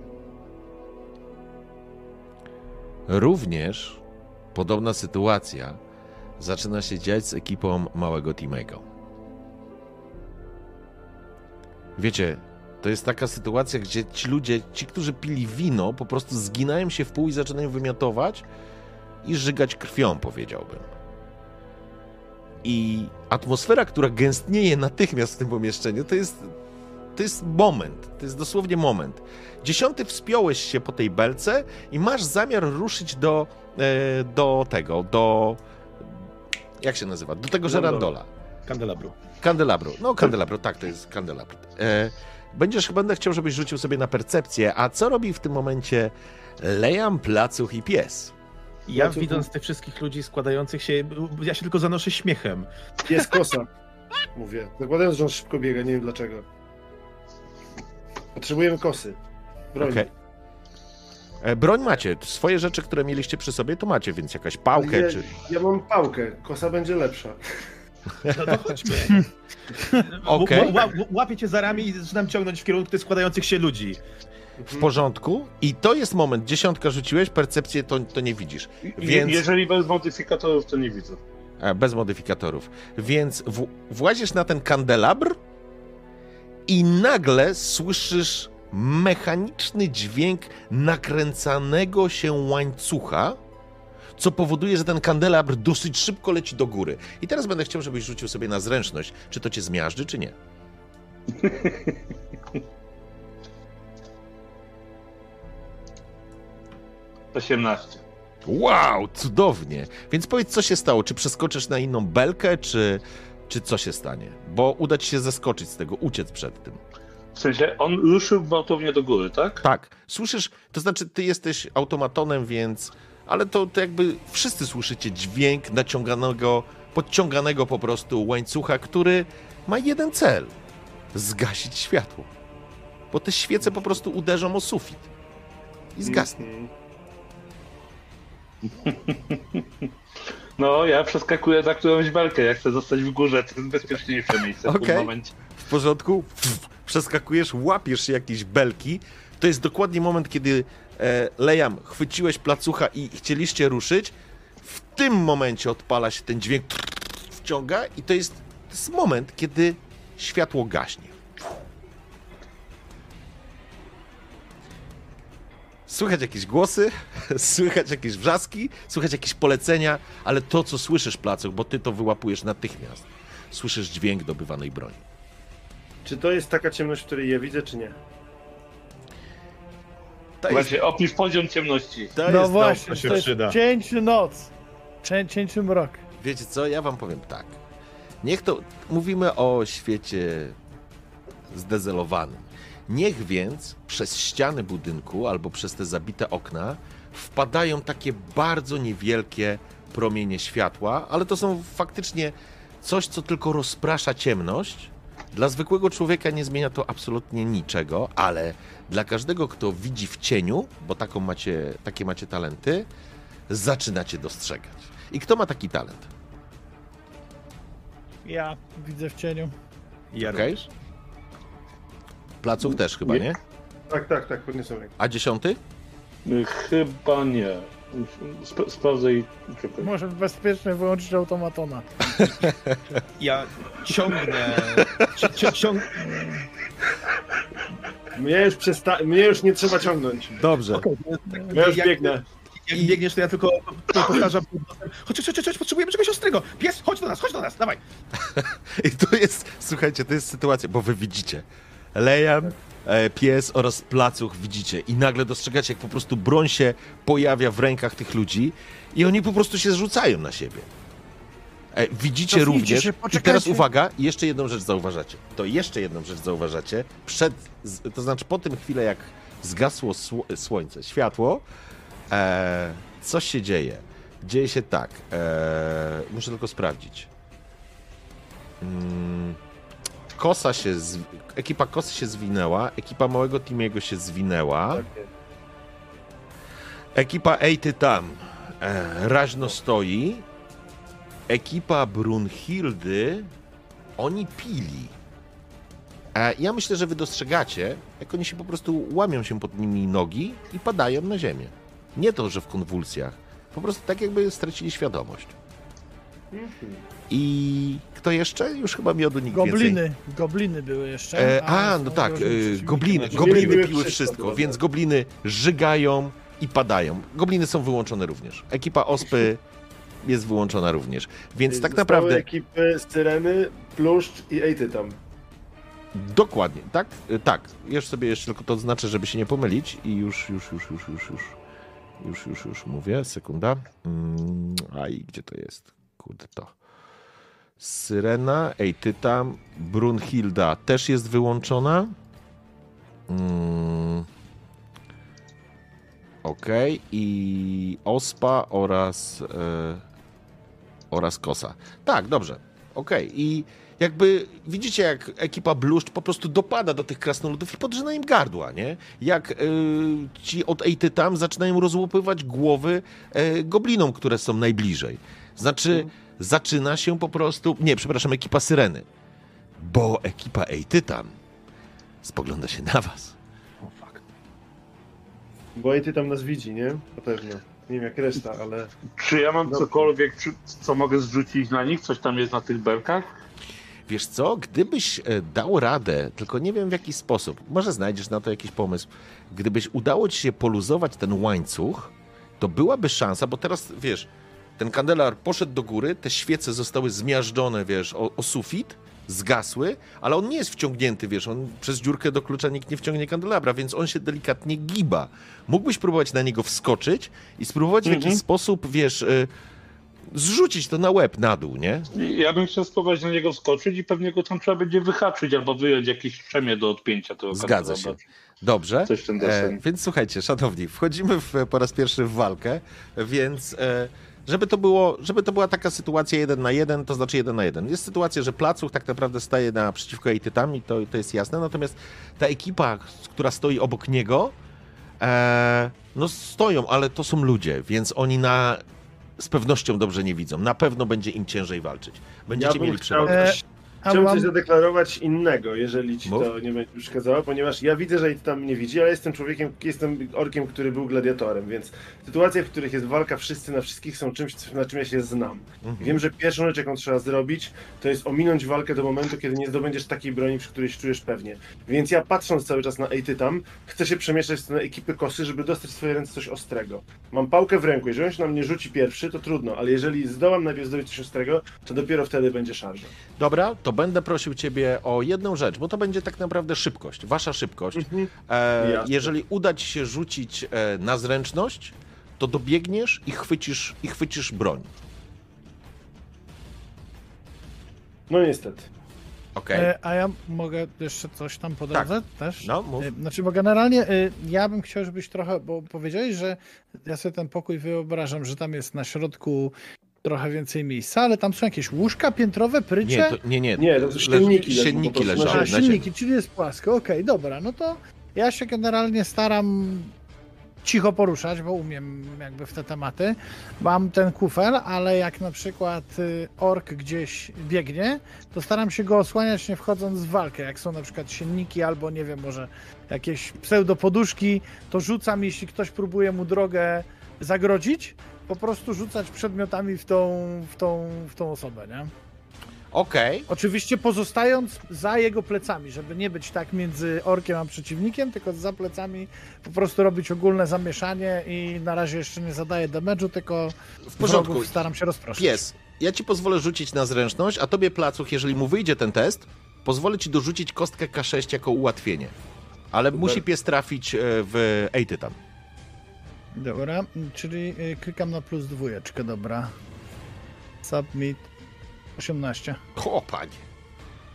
S1: Również podobna sytuacja zaczyna się dziać z ekipą małego Timego. Wiecie, to jest taka sytuacja, gdzie ci ludzie, ci, którzy pili wino, po prostu zginają się w pół i zaczynają wymiotować i żygać krwią, powiedziałbym. I atmosfera, która gęstnieje natychmiast w tym pomieszczeniu, to jest, to jest moment, to jest dosłownie moment. Dziesiąty wspiąłeś się po tej belce i masz zamiar ruszyć do, do tego, do... Jak się nazywa? Do tego
S3: Żerandola.
S2: Kandelabru.
S1: Kandelabro. No, kandelabro, tak, to jest kandelabro. E, będziesz, będę chciał, żebyś rzucił sobie na percepcję, a co robi w tym momencie Lejam, Placuch i pies?
S2: Ja widząc tych wszystkich ludzi składających się, ja się tylko zanoszę śmiechem.
S3: Jest kosa. Mówię. Zakładając, że on szybko biega, nie wiem dlaczego. Potrzebujemy kosy. Broń.
S1: Okej. E, Broń macie, swoje rzeczy, które mieliście przy sobie, to macie, więc jakaś pałkę
S3: ja,
S1: czy...
S3: ja mam pałkę. Kosa będzie lepsza.
S2: No to chodźmy. Ł- Łapię cię za ramię i zaczynam ciągnąć w kierunku tych składających się ludzi.
S1: W porządku. I to jest moment, dziesiątka rzuciłeś, percepcję to, to nie widzisz.
S4: Je-
S1: Więc-
S4: Jeżeli bez modyfikatorów, to nie widzę.
S1: E, Bez modyfikatorów. Więc w, włazisz na ten kandelabr i nagle słyszysz mechaniczny dźwięk nakręcanego się łańcucha, co powoduje, że ten kandelabr dosyć szybko leci do góry. I teraz będę chciał, żebyś rzucił sobie na zręczność, czy to cię zmiażdży, czy nie.
S4: Osiemnaście.
S1: Wow, cudownie. Więc powiedz, co się stało? Czy przeskoczysz na inną belkę, czy, czy co się stanie? Bo uda ci się zeskoczyć z tego, uciec przed tym.
S4: W sensie, on ruszył gwałtownie do góry, tak?
S1: Tak, słyszysz, to znaczy ty jesteś automatonem, więc, ale to, to jakby wszyscy słyszycie dźwięk naciąganego, podciąganego po prostu łańcucha, który ma jeden cel. Zgasić światło. Bo te świece po prostu uderzą o sufit. I zgasną.
S3: Mhm.
S4: No, ja przeskakuję za którąś belkę, jak chcę zostać w górze, to jest bezpieczniejsze miejsce w
S1: Okej.
S4: tym momencie.
S1: W porządku? Pff, Przeskakujesz, łapiesz jakieś belki. To jest dokładnie moment, kiedy e, Lejam, chwyciłeś placucha i chcieliście ruszyć. W tym momencie odpala się ten dźwięk, wciąga i to jest, to jest moment, kiedy światło gaśnie. Słychać jakieś głosy, słychać jakieś wrzaski, słychać jakieś polecenia, ale to, co słyszysz, placuch, bo ty to wyłapujesz natychmiast, słyszysz dźwięk dobywanej broni.
S3: Czy to jest taka ciemność, w której ja widzę, czy nie?
S1: To jest,
S4: Właśnie, opisz poziom ciemności.
S1: to
S5: No
S1: jest
S5: właśnie,
S2: to się
S5: to jest
S2: przyda.
S5: cięciu noc. Cię, cięciu mrok.
S1: Wiecie co, ja wam powiem tak. Niech to, mówimy o świecie zdezelowanym. Niech więc przez ściany budynku albo przez te zabite okna wpadają takie bardzo niewielkie promienie światła, ale to są faktycznie coś, co tylko rozprasza ciemność. Dla zwykłego człowieka nie zmienia to absolutnie niczego, ale dla każdego, kto widzi w cieniu, bo taką macie, takie macie talenty, zaczynacie dostrzegać. I kto ma taki talent?
S5: Ja widzę w cieniu.
S2: Ja
S1: Okej.
S2: również.
S1: Placuch też chyba, nie?
S3: Tak, tak, tak, podniosłem rękę.
S1: A dziesiąty?
S4: Y, Chyba nie. Sp- sprawdzę i czekaj.
S5: Może bezpiecznie wyłączyć automatona.
S2: Ja ciągnę. Ci, ci, ciąg...
S3: Mnie już, przesta- mnie już nie trzeba ciągnąć.
S1: Dobrze.
S3: Ja już
S2: jak-
S3: biegnę.
S2: Jak biegniesz, to ja tylko powtarzam. Chodź, chodź, chodź, chodź, potrzebujemy czegoś ostrego. Pies, chodź do nas, chodź do nas, dawaj.
S1: I to jest, słuchajcie, to jest sytuacja, bo wy widzicie. Lejam, e, pies oraz placuch widzicie i nagle dostrzegacie, jak po prostu broń się pojawia w rękach tych ludzi i oni po prostu się zrzucają na siebie. E, widzicie
S5: Cofnijcie
S1: również,
S5: się,
S1: i teraz uwaga, jeszcze jedną rzecz zauważacie. To jeszcze jedną rzecz zauważacie. Przed, to znaczy po tym chwilę, jak zgasło sło- słońce, światło, e, coś się dzieje. Dzieje się tak, e, muszę tylko sprawdzić. Mm, Kosa się, zw... ekipa Kosy się zwinęła, ekipa małego Timiego się zwinęła,
S3: Tak
S1: ekipa Ejty tam e, raźno stoi, ekipa Brunhildy, oni pili. E, ja myślę, że wy dostrzegacie, jak oni się po prostu łamią się pod nimi nogi i padają na ziemię. Nie to, że w konwulsjach, po prostu tak jakby stracili świadomość. I kto jeszcze? Już chyba miodu nikt więcej.
S5: Gobliny. Gobliny były jeszcze.
S1: E, a, no tak, e, gobliny, gobliny piły
S3: wszystko
S1: wszystko, więc gobliny żygają i padają. Gobliny są wyłączone również. Ekipa Ospy jest wyłączona również. Więc tak naprawdę,
S3: ekipy z Syreny, Pluszcz i Ejty tam.
S1: dokładnie, tak? E, Tak. Już sobie jeszcze tylko to znaczę, żeby się nie pomylić i już, już, już, już, już, już, już, już, już mówię, sekunda. Mm, a i gdzie to jest? Kurde, to. Syrena, Ejtytam, Brunhilda też jest wyłączona. Mm. Okej. I Ospa oraz e, oraz Kosa. Tak, dobrze. Okej. I jakby widzicie, jak ekipa Bluszcz po prostu dopada do tych krasnoludów i podrzyna im gardła, nie? Jak y, ci od Ejty tam zaczynają rozłupywać głowy y, goblinom, które są najbliżej. Znaczy, zaczyna się po prostu... Nie, przepraszam, ekipa Syreny. Bo ekipa Ejty tam spogląda się na was.
S2: O fuck.
S3: Bo i ty tam nas widzi, nie? Na pewno. Nie wiem jak reszta, ale...
S4: Czy ja mam
S3: Dobra.
S4: cokolwiek, czy, co mogę zrzucić na nich? Coś tam jest na tych belkach?
S1: Wiesz co, gdybyś e, dał radę, tylko nie wiem w jaki sposób, może znajdziesz na to jakiś pomysł, gdybyś udało ci się poluzować ten łańcuch, to byłaby szansa, bo teraz, wiesz, ten kandelar poszedł do góry, te świece zostały zmiażdżone, wiesz, o, o sufit, zgasły, ale on nie jest wciągnięty, wiesz, on przez dziurkę do klucza nikt nie wciągnie kandelabra, więc on się delikatnie giba. Mógłbyś próbować na niego wskoczyć i spróbować w
S3: Mhm.
S1: jakiś sposób, wiesz, y, zrzucić to na łeb, na dół, nie?
S4: Ja bym chciał spróbować na niego wskoczyć i pewnie go tam trzeba będzie wyhaczyć albo wyjąć jakieś przemie do odpięcia tego
S1: Zgadza się. Dobrze.
S3: W
S1: E, więc słuchajcie, szanowni, wchodzimy w, po raz pierwszy w walkę, więc e, żeby, to było, żeby to była taka sytuacja jeden na jeden, to znaczy jeden na jeden. Jest sytuacja, że Placuch tak naprawdę staje naprzeciwko Ejtytam i to, to jest jasne, natomiast ta ekipa, która stoi obok niego, e, no stoją, ale to są ludzie, więc oni na, z pewnością dobrze nie widzą. Na pewno będzie im ciężej walczyć. Będziecie
S3: Ja
S1: mieli
S3: chciał,
S1: przewagę.
S3: Chciałbym coś zadeklarować innego, jeżeli ci to nie będzie przeszkadzało, ponieważ ja widzę, że i ty tam mnie widzi, ale jestem człowiekiem, jestem orkiem, który był gladiatorem, więc sytuacje, w których jest walka wszyscy na wszystkich są czymś, na czym ja się znam.
S1: Mhm.
S3: Wiem, że pierwszą rzecz, jaką trzeba zrobić, to jest ominąć walkę do momentu, kiedy nie zdobędziesz takiej broni, przy której się czujesz pewnie. Więc ja patrząc cały czas na Ejty tam, chcę się przemieszczać w stronę ekipy kosy, żeby dostać w swoje ręce coś ostrego. Mam pałkę w ręku, jeżeli on się na mnie rzuci pierwszy, to trudno, ale jeżeli zdołam najpierw zdobyć coś ostrego, to dopiero wtedy będzie szarża.
S1: Dobra, to będę prosił Ciebie o jedną rzecz, bo to będzie tak naprawdę szybkość, Wasza szybkość. E,
S3: Jasne.
S1: jeżeli uda Ci się rzucić e, na zręczność, to dobiegniesz i chwycisz, i chwycisz broń.
S3: No niestety.
S1: Okej?
S5: e, a ja mogę jeszcze coś tam po drodze też?
S1: No, mów.
S5: E, Znaczy, bo generalnie e, ja bym chciał, żebyś trochę, bo powiedziałeś, że ja sobie ten pokój wyobrażam, że tam jest na środku trochę więcej miejsca, ale tam są jakieś łóżka piętrowe, prycie?
S1: Nie, to, nie, nie.
S3: Nie, to są silniki leżą
S1: silniki
S3: na
S1: leżały
S5: A, silniki, czyli jest płasko. Okej, dobra, no to ja się generalnie staram cicho poruszać, bo umiem jakby w te tematy. Mam ten kufel, ale jak na przykład y, ork gdzieś biegnie, to staram się go osłaniać nie wchodząc w walkę. Jak są na przykład silniki albo nie wiem, może jakieś pseudopoduszki, to rzucam, jeśli ktoś próbuje mu drogę zagrodzić, po prostu rzucać przedmiotami w tą, w tą, w tą osobę, nie?
S1: Okej,
S5: Oczywiście pozostając za jego plecami, żeby nie być tak między orkiem a przeciwnikiem, tylko za plecami po prostu robić ogólne zamieszanie i na razie jeszcze nie zadaję damage'u, tylko
S1: w porządku.
S5: staram się rozproszyć.
S1: Pies, ja Ci pozwolę rzucić na zręczność, a Tobie, Placuch, jeżeli mu wyjdzie ten test, pozwolę Ci dorzucić kostkę K6 jako ułatwienie. Ale musi pies trafić e, w Ejtytam.
S5: Dobra, czyli y, klikam na plus dwójeczkę, dobra. Submit 18.
S1: O, panie.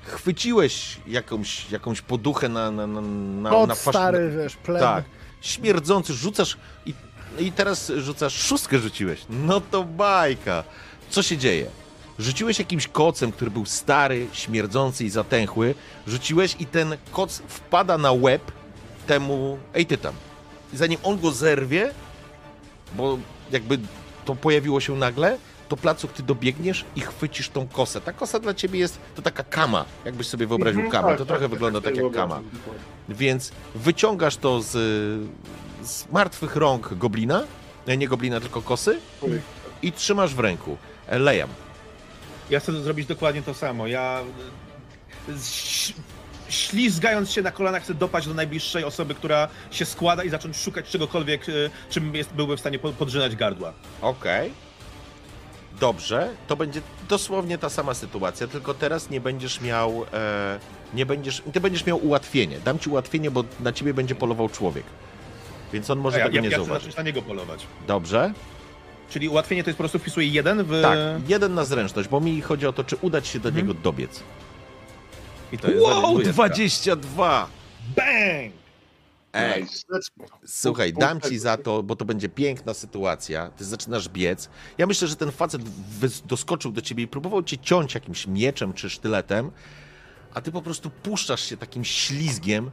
S1: Chwyciłeś jakąś, jakąś poduchę na, na, na, na,
S5: Kot
S1: na fasz-
S5: stary, wiesz, plen.
S1: Tak. Śmierdzący, rzucasz i, i teraz rzucasz, szóstkę rzuciłeś. No to bajka. Co się dzieje? Rzuciłeś jakimś kocem, który był stary, śmierdzący i zatęchły. Rzuciłeś i ten koc wpada na łeb temu... Ej, ty tam. I zanim on go zerwie, bo jakby to pojawiło się nagle, to placuch ty dobiegniesz i chwycisz tą kosę. Ta kosa dla ciebie jest to taka kama, jakbyś sobie wyobraził
S3: Mhm,
S1: kamę.
S3: tak,
S1: to
S3: tak,
S1: trochę
S3: tak,
S1: wygląda tak,
S3: sobie
S1: jak kama. Więc wyciągasz to z, z martwych rąk goblina, e, nie goblina, tylko kosy i trzymasz w ręku. E, Lejam.
S2: Ja chcę zrobić dokładnie to samo. Ja ś- ślizgając się na kolanach chcę dopaść do najbliższej osoby, która się składa i zacząć szukać czegokolwiek, y, czym jest, byłbym w stanie po- podrzynać gardła.
S1: Okej. Dobrze, to będzie dosłownie ta sama sytuacja, tylko teraz nie będziesz miał. E, nie będziesz. Ty będziesz miał ułatwienie. Dam ci ułatwienie, bo na ciebie będzie polował człowiek. Więc on może
S2: ja,
S1: tego
S2: ja,
S1: nie
S2: ja
S1: zauważyć.
S2: na niego polować.
S1: Dobrze.
S2: Czyli ułatwienie to jest po prostu wpisuję jeden w...
S1: Tak, jeden na zręczność, bo mi chodzi o to, czy udać się do
S2: Mhm.
S1: niego dobiec.
S2: I to jest
S1: Wow,
S2: dwudziestka.
S1: 22!
S2: Bang!
S1: Ej. Słuchaj, dam ci za to, bo to będzie piękna sytuacja. Ty zaczynasz biec. Ja myślę, że ten facet doskoczył do ciebie i próbował cię ciąć jakimś mieczem czy sztyletem, a ty po prostu puszczasz się takim ślizgiem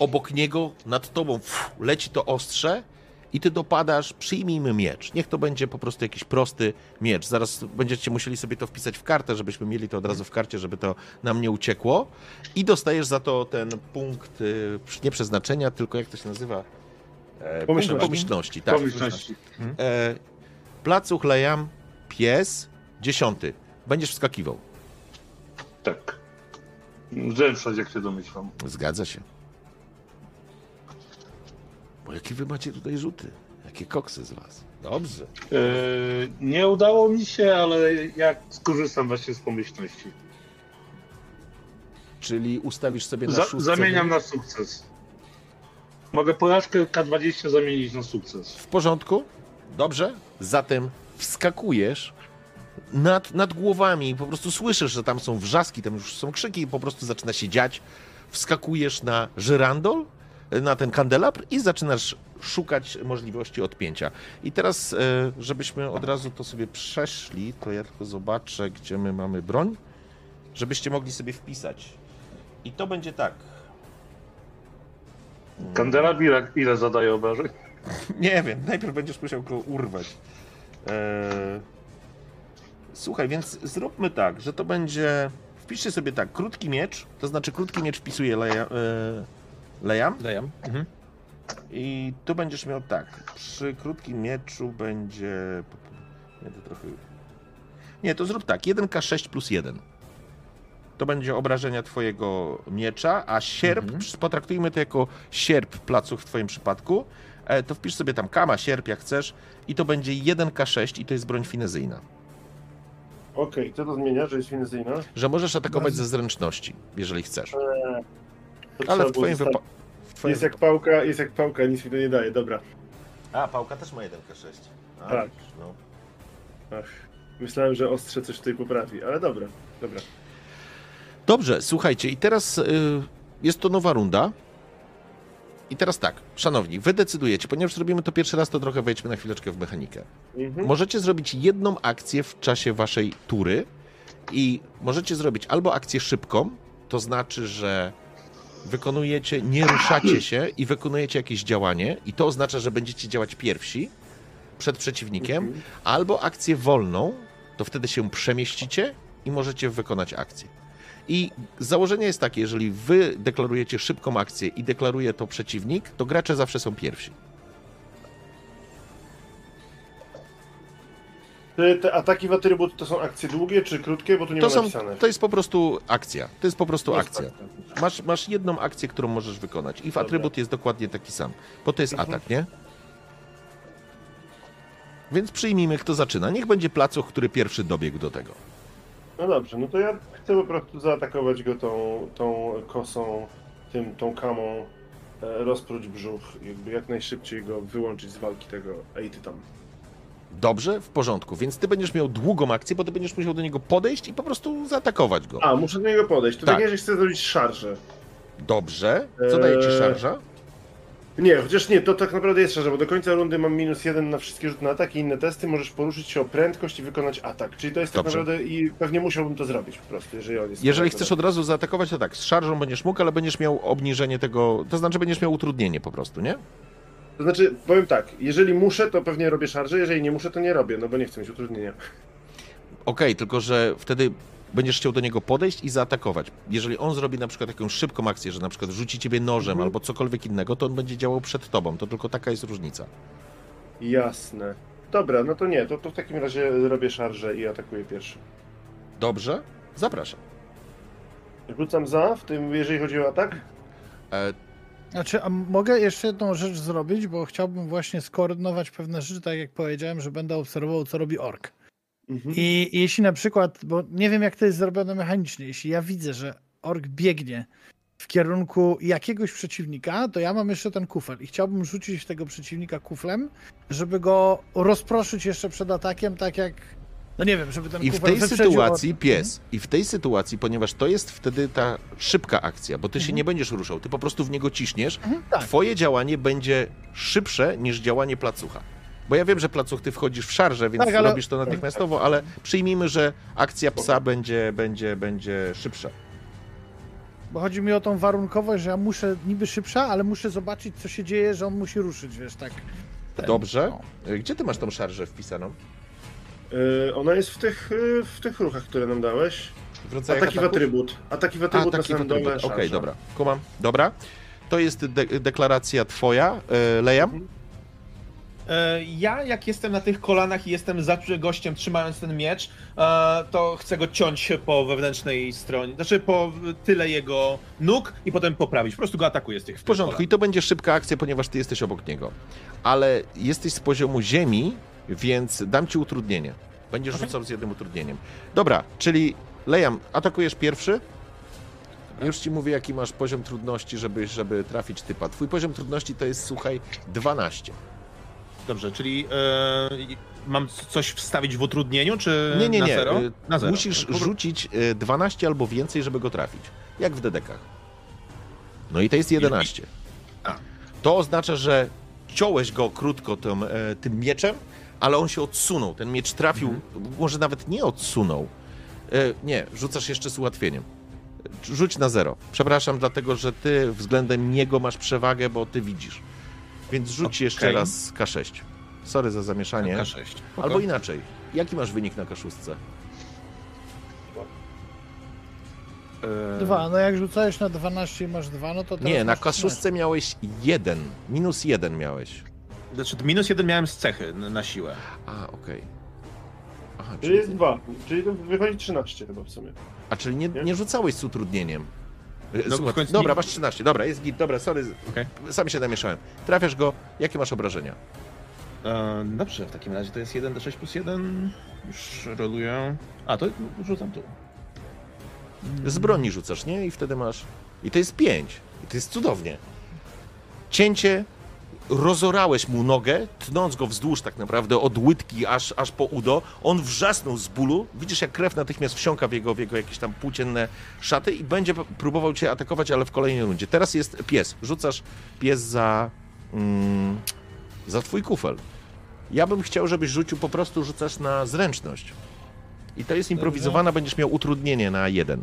S1: obok niego, nad tobą pff, leci to ostrze i ty dopadasz, przyjmijmy miecz. Niech to będzie po prostu jakiś prosty miecz. Zaraz będziecie musieli sobie to wpisać w kartę, żebyśmy mieli to od razu w karcie, żeby to nam nie uciekło. I dostajesz za to ten punkt y, nie przeznaczenia, tylko jak to się nazywa? E,
S3: Pomyślności.
S1: Pomyślności, tak.
S4: Pomyślności.
S1: E, placu chlejam, pies, dziesiąty. Będziesz wskakiwał.
S4: Tak. Zręczność, jak się domyślam.
S1: Zgadza się. Bo jakie wy macie tutaj rzuty? Jakie koksy z was? Dobrze.
S4: Yy, nie udało mi się, ale ja skorzystam właśnie z pomyślności.
S1: Czyli ustawisz sobie na
S4: Za,
S1: szóstce.
S4: zamieniam na sukces. Mogę porażkę K20 zamienić na sukces.
S1: W porządku? Dobrze. Zatem wskakujesz nad, nad głowami. Po prostu słyszysz, że tam są wrzaski, tam już są krzyki i po prostu zaczyna się dziać. Wskakujesz na żyrandol, na ten kandelabr i zaczynasz szukać możliwości odpięcia. I teraz, e, żebyśmy od razu to sobie przeszli, to ja tylko zobaczę, gdzie my mamy broń, żebyście mogli sobie wpisać. I to będzie tak.
S4: Kandelab ile, ile zadaje obrażeń?
S1: Nie wiem, najpierw będziesz musiał go urwać. Eee... Słuchaj, więc zróbmy tak, że to będzie. Wpiszcie sobie tak, krótki miecz, to znaczy krótki miecz wpisuje leja, e, lejam
S2: Dajam. Mhm.
S1: i tu będziesz miał tak, przy krótkim mieczu będzie... Nie, to trochę... Nie, to zrób tak, 1k6 plus 1. To będzie obrażenia twojego miecza, a sierp,
S2: Mhm.
S1: potraktujmy to jako sierp placuch w twoim przypadku, e, to wpisz sobie tam kama, sierp jak chcesz i to będzie 1k6 i to jest broń finezyjna.
S3: Okej, co to zmienia, że jest finezyjna?
S1: Że możesz atakować ze zręczności, jeżeli chcesz.
S3: To
S1: Ale w twoim wypadku...
S3: Jest jak pałka, jest jak pałka, nic mi to nie daje, dobra.
S1: A, pałka też ma 1k6. A,
S3: Tak.
S1: No.
S3: Ach, myślałem, że ostrze coś tutaj poprawi, ale dobra, dobra.
S1: Dobrze, słuchajcie, i teraz y, jest to nowa runda. I teraz tak, szanowni, wy decydujecie, ponieważ zrobimy to pierwszy raz, to trochę wejdźmy na chwileczkę w mechanikę.
S3: Mhm.
S1: Możecie zrobić jedną akcję w czasie waszej tury i możecie zrobić albo akcję szybką, to znaczy, że wykonujecie, nie ruszacie się i wykonujecie jakieś działanie i to oznacza, że będziecie działać pierwsi przed przeciwnikiem,
S3: Mhm.
S1: albo akcję wolną, to wtedy się przemieścicie i możecie wykonać akcję. I założenie jest takie, jeżeli wy deklarujecie szybką akcję i deklaruje to przeciwnik, to gracze zawsze są pierwsi.
S3: Te, ataki w atrybut to są akcje długie czy krótkie, bo tu nie
S1: To,
S3: ma
S1: są,
S3: napisane.
S1: to jest po prostu akcja. To jest po prostu
S3: No,
S1: akcja.
S3: tak.
S1: Masz, masz jedną akcję, którą możesz wykonać. I w
S3: Dobra.
S1: atrybut jest dokładnie taki sam. Bo to jest
S3: Mhm.
S1: atak, nie? Więc przyjmijmy, kto zaczyna. Niech będzie placuch, który pierwszy dobiegł do tego.
S3: No dobrze, no to ja chcę po prostu zaatakować go tą, tą kosą, tym, tą kamą, e, rozpróć brzuch, jakby jak najszybciej go wyłączyć z walki tego, ej ty tam.
S1: Dobrze, w porządku. Więc ty będziesz miał długą akcję, bo ty będziesz musiał do niego podejść i po prostu zaatakować go.
S3: A, muszę do niego podejść, to
S1: Tak.
S3: tak, tak że chcę zrobić szarżę.
S1: Dobrze. Co daje ci
S3: Eee,
S1: szarża?
S3: Nie, chociaż nie, to tak naprawdę jest szarża, bo do końca rundy mam minus jeden na wszystkie rzuty na atak i inne testy, możesz poruszyć się o prędkość i wykonać atak, czyli to jest
S1: Dobrze.
S3: tak naprawdę i pewnie musiałbym to zrobić po prostu, jeżeli on jest...
S1: Jeżeli chcesz od razu zaatakować, to tak, z szarżą będziesz mógł, ale będziesz miał obniżenie tego, to znaczy będziesz miał utrudnienie po prostu, nie?
S3: To znaczy, powiem tak, jeżeli muszę, to pewnie robię szarżę, jeżeli nie muszę, to nie robię, no bo nie chcę mieć utrudnienia.
S1: Okej, tylko że wtedy będziesz chciał do niego podejść i zaatakować. Jeżeli on zrobi na przykład jakąś szybką akcję, że na przykład rzuci ciebie nożem
S3: Mhm.
S1: albo cokolwiek innego, to on będzie działał przed tobą. To tylko taka jest różnica.
S3: Jasne. Dobra, no to nie, to, to w takim razie robię szarżę i atakuję pierwszy.
S1: Dobrze? Zapraszam.
S3: Rzucam za, w tym, jeżeli chodzi o atak?
S1: E,
S5: Znaczy, a mogę jeszcze jedną rzecz zrobić, bo chciałbym właśnie skoordynować pewne rzeczy, tak jak powiedziałem, że będę obserwował, co robi ork.
S3: Mhm.
S5: I jeśli na przykład, bo nie wiem jak to jest zrobione mechanicznie, jeśli ja widzę, że ork biegnie w kierunku jakiegoś przeciwnika, to ja mam jeszcze ten kufel i chciałbym rzucić tego przeciwnika kuflem, żeby go rozproszyć jeszcze przed atakiem, tak jak. No nie wiem, żeby ten
S1: I w tej sytuacji
S5: od-
S1: pies, i w tej sytuacji, ponieważ to jest wtedy ta szybka akcja, bo ty się
S5: Mhm.
S1: nie będziesz ruszał, ty po prostu w niego ciśniesz,
S5: Mhm, tak.
S1: twoje działanie będzie szybsze niż działanie placucha. Bo ja wiem, że placuch ty wchodzisz w szarżę, więc
S5: Tak, ale-
S1: robisz to natychmiastowo, ale przyjmijmy, że akcja psa będzie, będzie, będzie szybsza.
S5: Bo chodzi mi o tą warunkowość, że ja muszę niby szybsza, ale muszę zobaczyć, co się dzieje, że on musi ruszyć, wiesz, tak. Ten,
S1: Dobrze.
S5: no.
S1: Gdzie ty masz tą szarżę wpisaną?
S3: Yy, ona jest w tych, yy, w tych ruchach, które nam dałeś.
S1: W rodzajach
S3: Ataki w atrybut. Ataki w
S1: A,
S3: atrybut na
S1: taki
S3: samym dole.
S1: Okej,
S3: szarża.
S1: dobra. Kumam. Dobra. To jest de deklaracja twoja, e, Lejam.
S2: E, Ja, jak jestem na tych kolanach i jestem za gościem trzymając ten miecz, e, to chcę go ciąć po wewnętrznej stronie, znaczy po tyle jego nóg i potem poprawić. Po prostu go atakuję z tych
S1: W porządku. I
S2: kolan.
S1: to będzie szybka akcja, ponieważ ty jesteś obok niego. Ale jesteś z poziomu ziemi, więc dam ci utrudnienie. Będziesz rzucał z jednym utrudnieniem. Dobra, czyli Lejam, atakujesz pierwszy. Już ci mówię, jaki masz poziom trudności, żeby, żeby trafić typa. Twój poziom trudności to jest, słuchaj, 12.
S2: Dobrze, czyli e, mam coś wstawić w utrudnieniu, czy
S1: Nie, nie,
S2: na
S1: nie.
S2: zero?
S1: y,
S2: Na zero.
S1: Musisz rzucić y, 12 albo więcej, żeby go trafić. Jak w dedekach. No i to jest 11.
S2: A.
S1: To oznacza, że ciąłeś go krótko tym, e, tym mieczem, ale on się odsunął. Ten miecz trafił,
S2: Mhm.
S1: może nawet nie odsunął. E, Nie, rzucasz jeszcze z ułatwieniem. Rzuć na zero. Przepraszam, dlatego że ty względem niego masz przewagę, bo ty widzisz. Więc rzuć jeszcze
S2: Okej.
S1: raz K6. Sorry za zamieszanie.
S2: K6.
S1: Albo inaczej. Jaki masz wynik na kaszustce?
S2: E,
S5: Dwa, no jak rzucałeś na 12 i masz dwa, no to
S1: Nie, na
S5: masz
S1: kaszustce miałeś jeden. Minus jeden miałeś.
S2: Znaczy, minus jeden miałem z cechy na, na siłę.
S1: A, okej. Aha,
S3: Czyli jest dwa. Czyli to wychodzi 13 chyba w sumie.
S1: A czyli nie, nie rzucałeś z utrudnieniem. E,
S2: No,
S1: Słuchaj,
S2: w końcu
S1: dobra,
S2: nie-
S1: masz 13. Dobra, jest git. Dobra, sorry.
S2: Okej.
S1: Sam się namieszałem. Trafiasz go. Jakie masz obrażenia?
S2: E, dobrze, w takim razie to jest 1 do 6 plus 1. Już roluję. A, to rzucam tu.
S1: Z broni rzucasz, nie? I wtedy masz... I to jest 5. I to jest cudownie. Cięcie. Rozorałeś mu nogę, tnąc go wzdłuż tak naprawdę od łydki aż, aż po udo. On wrzasnął z bólu. Widzisz, jak krew natychmiast wsiąka w jego, w jego jakieś tam płócienne szaty i będzie próbował cię atakować, ale w kolejnej rundzie. Teraz jest pies. Rzucasz pies za... Mm, za twój kufel. Ja bym chciał, żebyś rzucił, po prostu rzucasz na zręczność. I to jest improwizowana, będziesz miał utrudnienie na jeden.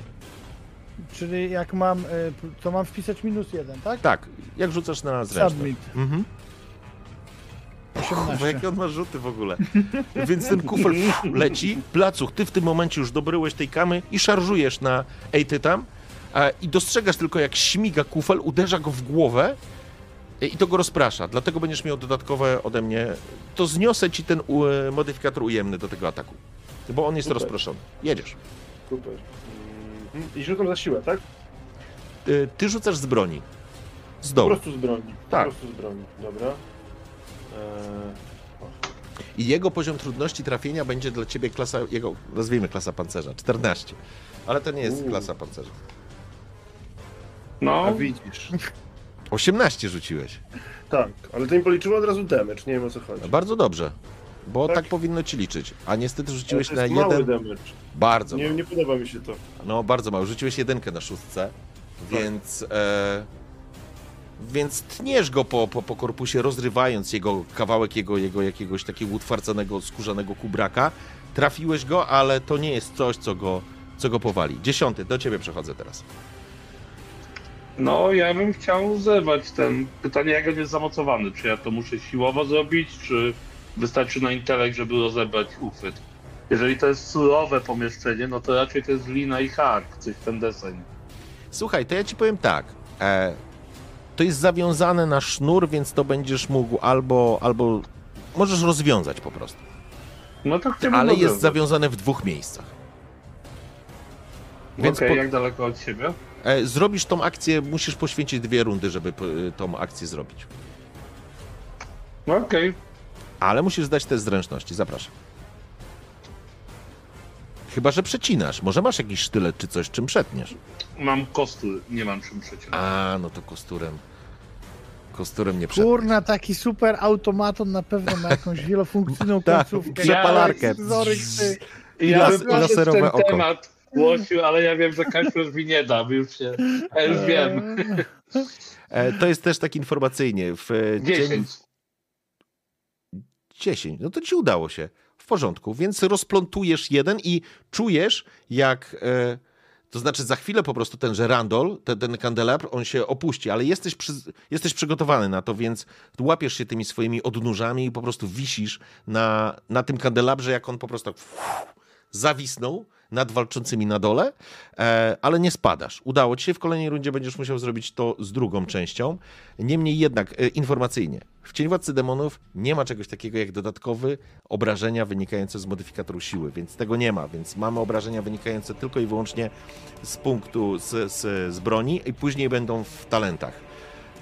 S5: Czyli jak mam, y, to mam wpisać minus jeden, tak?
S1: Tak, jak rzucasz na zręczność.
S5: Submit,
S1: Mhm. Bo
S5: 18.
S1: jakie on ma rzuty w ogóle. Więc ten kufel leci, placuch, ty w tym momencie już dobryłeś tej kamy i szarżujesz na Ejty tam a, i dostrzegasz tylko jak śmiga kufel, uderza go w głowę e, i to go rozprasza. Dlatego będziesz miał dodatkowe ode mnie. To zniosę ci ten u, e, modyfikator ujemny do tego ataku. Bo on jest
S3: Super.
S1: rozproszony. Jedziesz.
S3: Super. I rzucam za siłę, tak?
S1: Y, Ty rzucasz z broni. Z
S3: Po
S1: dołu.
S3: prostu z broni.
S1: Tak.
S3: Po prostu z broni. Dobra. Eee,
S1: I jego poziom trudności trafienia będzie dla ciebie klasa, jego, nazwijmy klasa pancerza, 14. Ale to nie jest
S3: Uuu.
S1: klasa pancerza.
S4: No,
S3: a widzisz.
S1: 18 rzuciłeś.
S3: Tak, ale to mi policzyło od razu damage, nie wiem o co chodzi.
S1: Bardzo dobrze. Bo tak,
S3: Tak?
S1: powinno ci liczyć. A niestety rzuciłeś
S3: to
S1: na
S3: jest mały
S1: jeden.
S3: damage.
S1: Bardzo
S3: Nie,
S1: mało.
S3: nie podoba mi się to.
S1: No, bardzo mało. Rzuciłeś jedynkę na szóstce, więc. E, więc tniesz go po, po, po korpusie, rozrywając jego kawałek jego, jego jakiegoś takiego utwardzonego, skórzanego kubraka. Trafiłeś go, ale to nie jest coś, co go, co go powali. Dziesiąty, do ciebie przechodzę teraz.
S4: no ja bym chciał zerwać ten. Pytanie, jak on jest zamocowany? Czy ja to muszę siłowo zrobić, czy wystarczy na intelekt, żeby rozebrać uchwyt? Jeżeli to jest surowe pomieszczenie, no to raczej to jest lina i hark, coś w ten deseń.
S1: Słuchaj, to ja ci powiem tak. E, to jest zawiązane na sznur, więc to będziesz mógł albo, albo możesz rozwiązać po prostu.
S4: No to chciałbym
S1: Ale jest zawiązane w dwóch miejscach. Więc
S4: Okej,
S1: po-
S4: jak daleko od siebie?
S1: E, zrobisz tą akcję, musisz poświęcić dwie rundy, żeby e, tą akcję zrobić.
S4: No Okej.
S1: Ale musisz zdać test zręczności, zapraszam. Chyba, że przecinasz. Może masz jakiś sztylet czy coś, czym przetniesz.
S4: Mam kostur, nie mam czym przeciąć.
S1: A, no to kosturem. Kosturem nie przetniesz.
S5: Kurna, taki super automaton na pewno ma jakąś wielofunkcyjną
S1: Tak,
S5: końcówkę.
S1: przepalarkę.
S5: Ty.
S4: I
S1: las-
S4: ja bym poszedł
S1: laserowe
S4: ten
S1: oko.
S4: temat, Łosiu, ale ja wiem, że Kaśmierz mi nie da, już się, ja już wiem.
S1: E, to jest też tak informacyjnie. W e, dzień
S4: 10.
S1: 10. No to ci udało się. W porządku. Więc rozplątujesz jeden i czujesz, jak. E, to znaczy, za chwilę po prostu ten żerandol, ten, ten kandelabr, on się opuści, ale jesteś, przy, jesteś przygotowany na to, więc łapiesz się tymi swoimi odnóżami i po prostu wisisz na, na tym kandelabrze, jak on po prostu tak zawisnął nad walczącymi na dole, e, ale nie spadasz. Udało ci się, w kolejnej rundzie będziesz musiał zrobić to z drugą częścią. Niemniej jednak, e, informacyjnie, w Cień Władcy Demonów nie ma czegoś takiego jak dodatkowe obrażenia wynikające z modyfikatoru siły, więc tego nie ma, więc mamy obrażenia wynikające tylko i wyłącznie z punktu, z, z, z broni i później będą w talentach.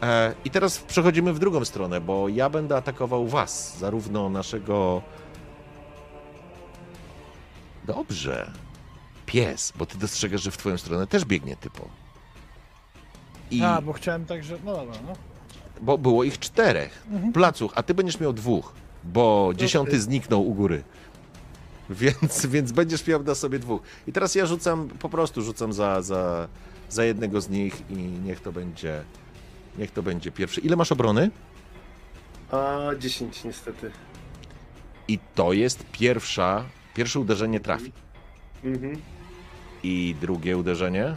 S1: E, I teraz przechodzimy w drugą stronę, bo ja będę atakował was, zarówno naszego... Dobrze. Pies, bo ty dostrzegasz, że w twoją stronę też biegnie typo. I...
S5: A, bo chciałem tak, że... No dobra, no.
S1: Bo było ich czterech. Placuch, a ty będziesz miał dwóch, bo dziesiąty zniknął u góry. Więc, więc będziesz miał na sobie dwóch. I teraz ja rzucam, po prostu rzucam za, za, za jednego z nich i niech to będzie. Niech to będzie pierwszy. Ile masz obrony?
S3: A 10 niestety.
S1: I to jest pierwsza, pierwsze uderzenie trafi.
S3: Mhm.
S1: I drugie uderzenie?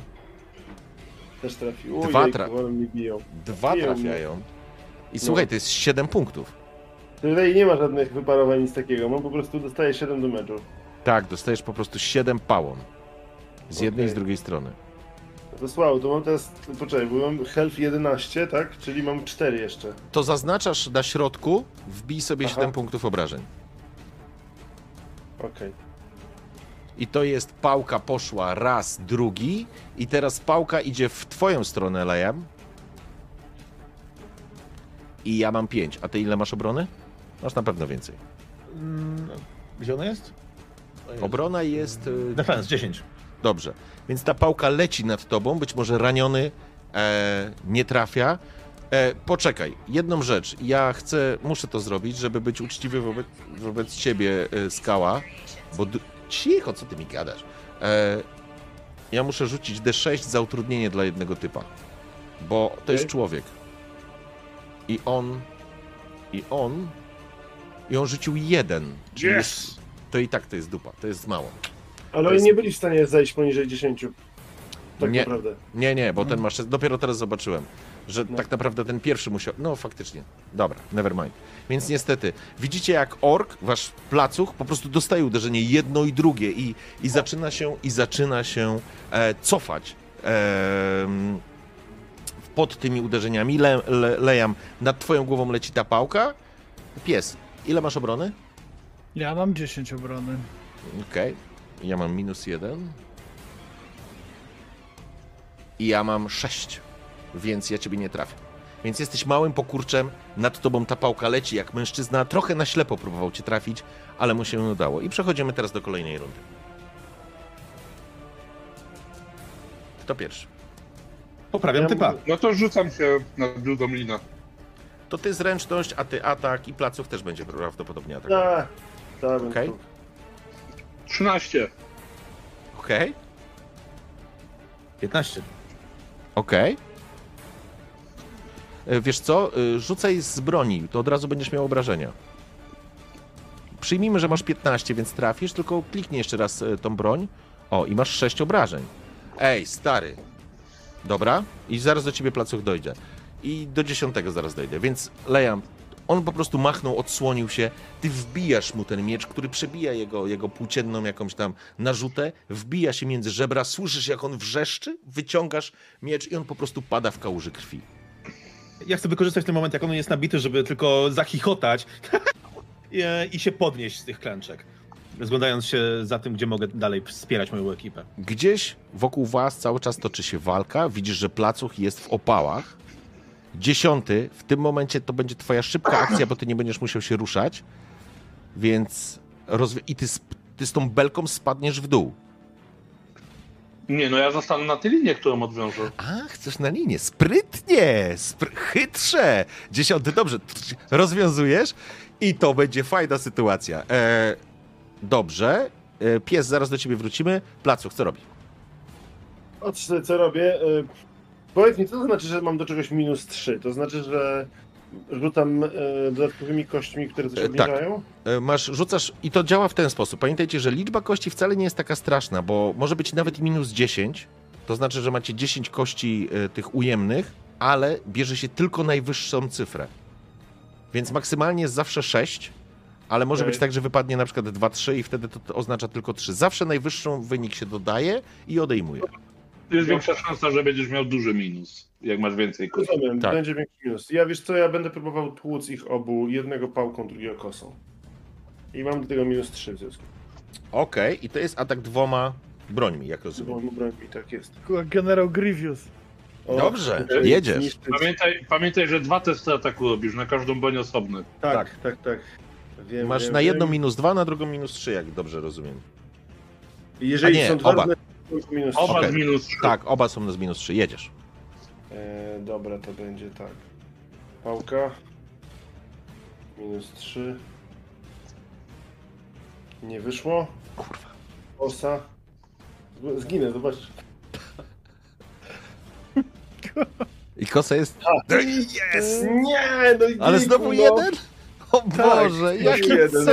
S3: Też trafił.
S1: Dwa
S3: Ojejku,
S1: tra-. Dwa
S3: Biją
S1: trafiają. I słuchaj, to jest 7 punktów.
S3: Tutaj nie ma żadnych wyparowań, nic takiego. Mam po prostu dostaję 7 do meczu.
S1: Tak, dostajesz po prostu 7 pałon. Z jednej i z drugiej strony.
S3: No To słabo, to mam teraz, poczekaj, bo mam health 11, tak? Czyli mam 4 jeszcze.
S1: To zaznaczasz na środku, wbij sobie
S3: Aha.
S1: 7 punktów obrażeń.
S3: Okej.
S1: I to jest pałka poszła raz, drugi i teraz pałka idzie w twoją stronę, Lejam. I ja mam 5. A ty ile masz obrony? Masz na pewno więcej.
S2: Mm, Gdzie ona jest?
S1: Obrona jest... y,
S2: Defense, 10.
S1: Dobrze. Więc ta pałka leci nad tobą, być może raniony e, nie trafia. E, poczekaj, jedną rzecz. Ja chcę, muszę to zrobić, żeby być uczciwy wobec, wobec ciebie, e, skała. Bo d- cicho, co ty mi gadasz? E, ja muszę rzucić D6 za utrudnienie dla jednego typa. Bo to jest człowiek. I on. I on. I on rzucił jeden. Czyli jest, to i tak to jest dupa. To jest mało.
S3: Ale oni
S1: jest-
S3: nie byli w stanie zejść poniżej 10. Tak
S1: Nie.
S3: naprawdę.
S1: Nie, nie, bo ten masz. Dopiero teraz zobaczyłem, że
S3: No.
S1: tak naprawdę ten pierwszy musiał. No faktycznie. Dobra, never mind. Więc niestety, widzicie jak ork, wasz placuch, po prostu dostaje uderzenie jedno i drugie i, i zaczyna się i zaczyna się e, cofać. em, pod tymi uderzeniami. Le, le, lejam, nad twoją głową leci ta pałka. Pies, ile masz obrony?
S5: Ja mam 10 obrony.
S1: Okej. Ja mam minus jeden. I ja mam sześć. Więc ja ciebie nie trafię. Więc jesteś małym pokurczem, nad tobą ta pałka leci jak mężczyzna. Trochę na ślepo próbował cię trafić, ale mu się nie udało. I przechodzimy teraz do kolejnej rundy. Kto pierwszy?
S2: Poprawiam
S3: Ja
S2: typa.
S4: No to rzucam się na drugą linę.
S1: To ty zręczność, a ty atak i placów też będzie prawdopodobnie atak.
S3: Tak, tak.
S1: Okej.
S3: Okay.
S4: 13.
S1: Okej,
S2: 15.
S1: okej. E, Wiesz co, E, rzucaj z broni, to od razu będziesz miał obrażenia. Przyjmijmy, że masz 15, więc trafisz, tylko kliknij jeszcze raz e, tą broń. O, i masz 6 obrażeń. Ej, stary. Dobra, i zaraz do ciebie placuch dojdzie. I do 10 zaraz dojdę, więc Lejam, on po prostu machnął, odsłonił się, ty wbijasz mu ten miecz, który przebija jego, jego płócienną jakąś tam narzutę, wbija się między żebra, słyszysz jak on wrzeszczy, wyciągasz miecz i on po prostu pada w kałuży krwi.
S2: Ja chcę wykorzystać ten moment, jak on jest nabity, żeby tylko zachichotać i, i się podnieść z tych klęczek. Rozglądając się za tym, gdzie mogę dalej wspierać moją ekipę.
S1: Gdzieś wokół was cały czas toczy się walka. Widzisz, że placuch jest w opałach. Dziesiąty, w tym momencie to będzie twoja szybka akcja, bo ty nie będziesz musiał się ruszać. Więc rozwi- i ty, ty z tą belką spadniesz w dół.
S4: Nie, no ja zostanę na tej linii, którą odwiążę.
S1: A, chcesz na linię. Sprytnie, spry chytrze. Dziesiąty, dobrze. Rozwiązujesz i to będzie fajna sytuacja. E, dobrze. E, pies, zaraz do ciebie wrócimy. Placuch, co robi?
S3: Patrz, co robię. y, Powiedz mi, co to znaczy, że mam do czegoś minus 3? To znaczy, że rzucam y, dodatkowymi kośćmi, które coś
S1: E, tak.
S3: obniżają?
S1: E, Masz, rzucasz i to działa w ten sposób. Pamiętajcie, że liczba kości wcale nie jest taka straszna, bo może być nawet minus 10. To znaczy, że macie 10 kości e, tych ujemnych, ale bierze się tylko najwyższą cyfrę. Więc maksymalnie jest zawsze 6, ale może
S3: Okej.
S1: być tak, że wypadnie na przykład 2, 3 i wtedy to, to oznacza tylko 3. Zawsze najwyższą wynik się dodaje i odejmuje.
S4: Jest większa szansa, że będziesz miał duży minus, jak masz więcej kości.
S3: Rozumiem,
S1: Tak.
S3: będzie większy minus. Ja wiesz co, ja będę próbował tłuc ich obu, jednego pałką, drugiego kosą. I mam do tego minus 3 w związku.
S1: Okej, i to jest atak dwoma brońmi, jak
S3: Z
S1: rozumiem.
S3: moim brońmi, tak jest.
S5: Generał Grievous.
S3: O,
S1: Dobrze, jedziesz.
S4: Pamiętaj, pamiętaj, że dwa testy ataku robisz, na każdą broń osobny.
S3: Tak, tak, tak. Wiem,
S1: Masz
S3: wiem,
S1: na jedną
S3: wiem.
S1: minus 2, na drugą minus 3, jak dobrze rozumiem.
S3: Jeżeli
S1: A nie,
S3: są dwa
S1: oba.
S3: różne, to minus
S4: Oba
S1: Okej.
S4: z minus 3.
S1: Tak, oba są z minus 3. Jedziesz.
S3: E, dobra, to będzie tak. Pałka. Minus 3. Nie wyszło.
S1: Kurwa.
S3: Osa. Zginę, zobacz.
S1: I kosa jest.
S3: Jest! Nie! No,
S1: Ale
S3: jejku,
S1: znowu
S3: no.
S1: jeden? O
S3: Tak,
S1: Boże,
S3: znowu
S1: jaki
S3: jeden.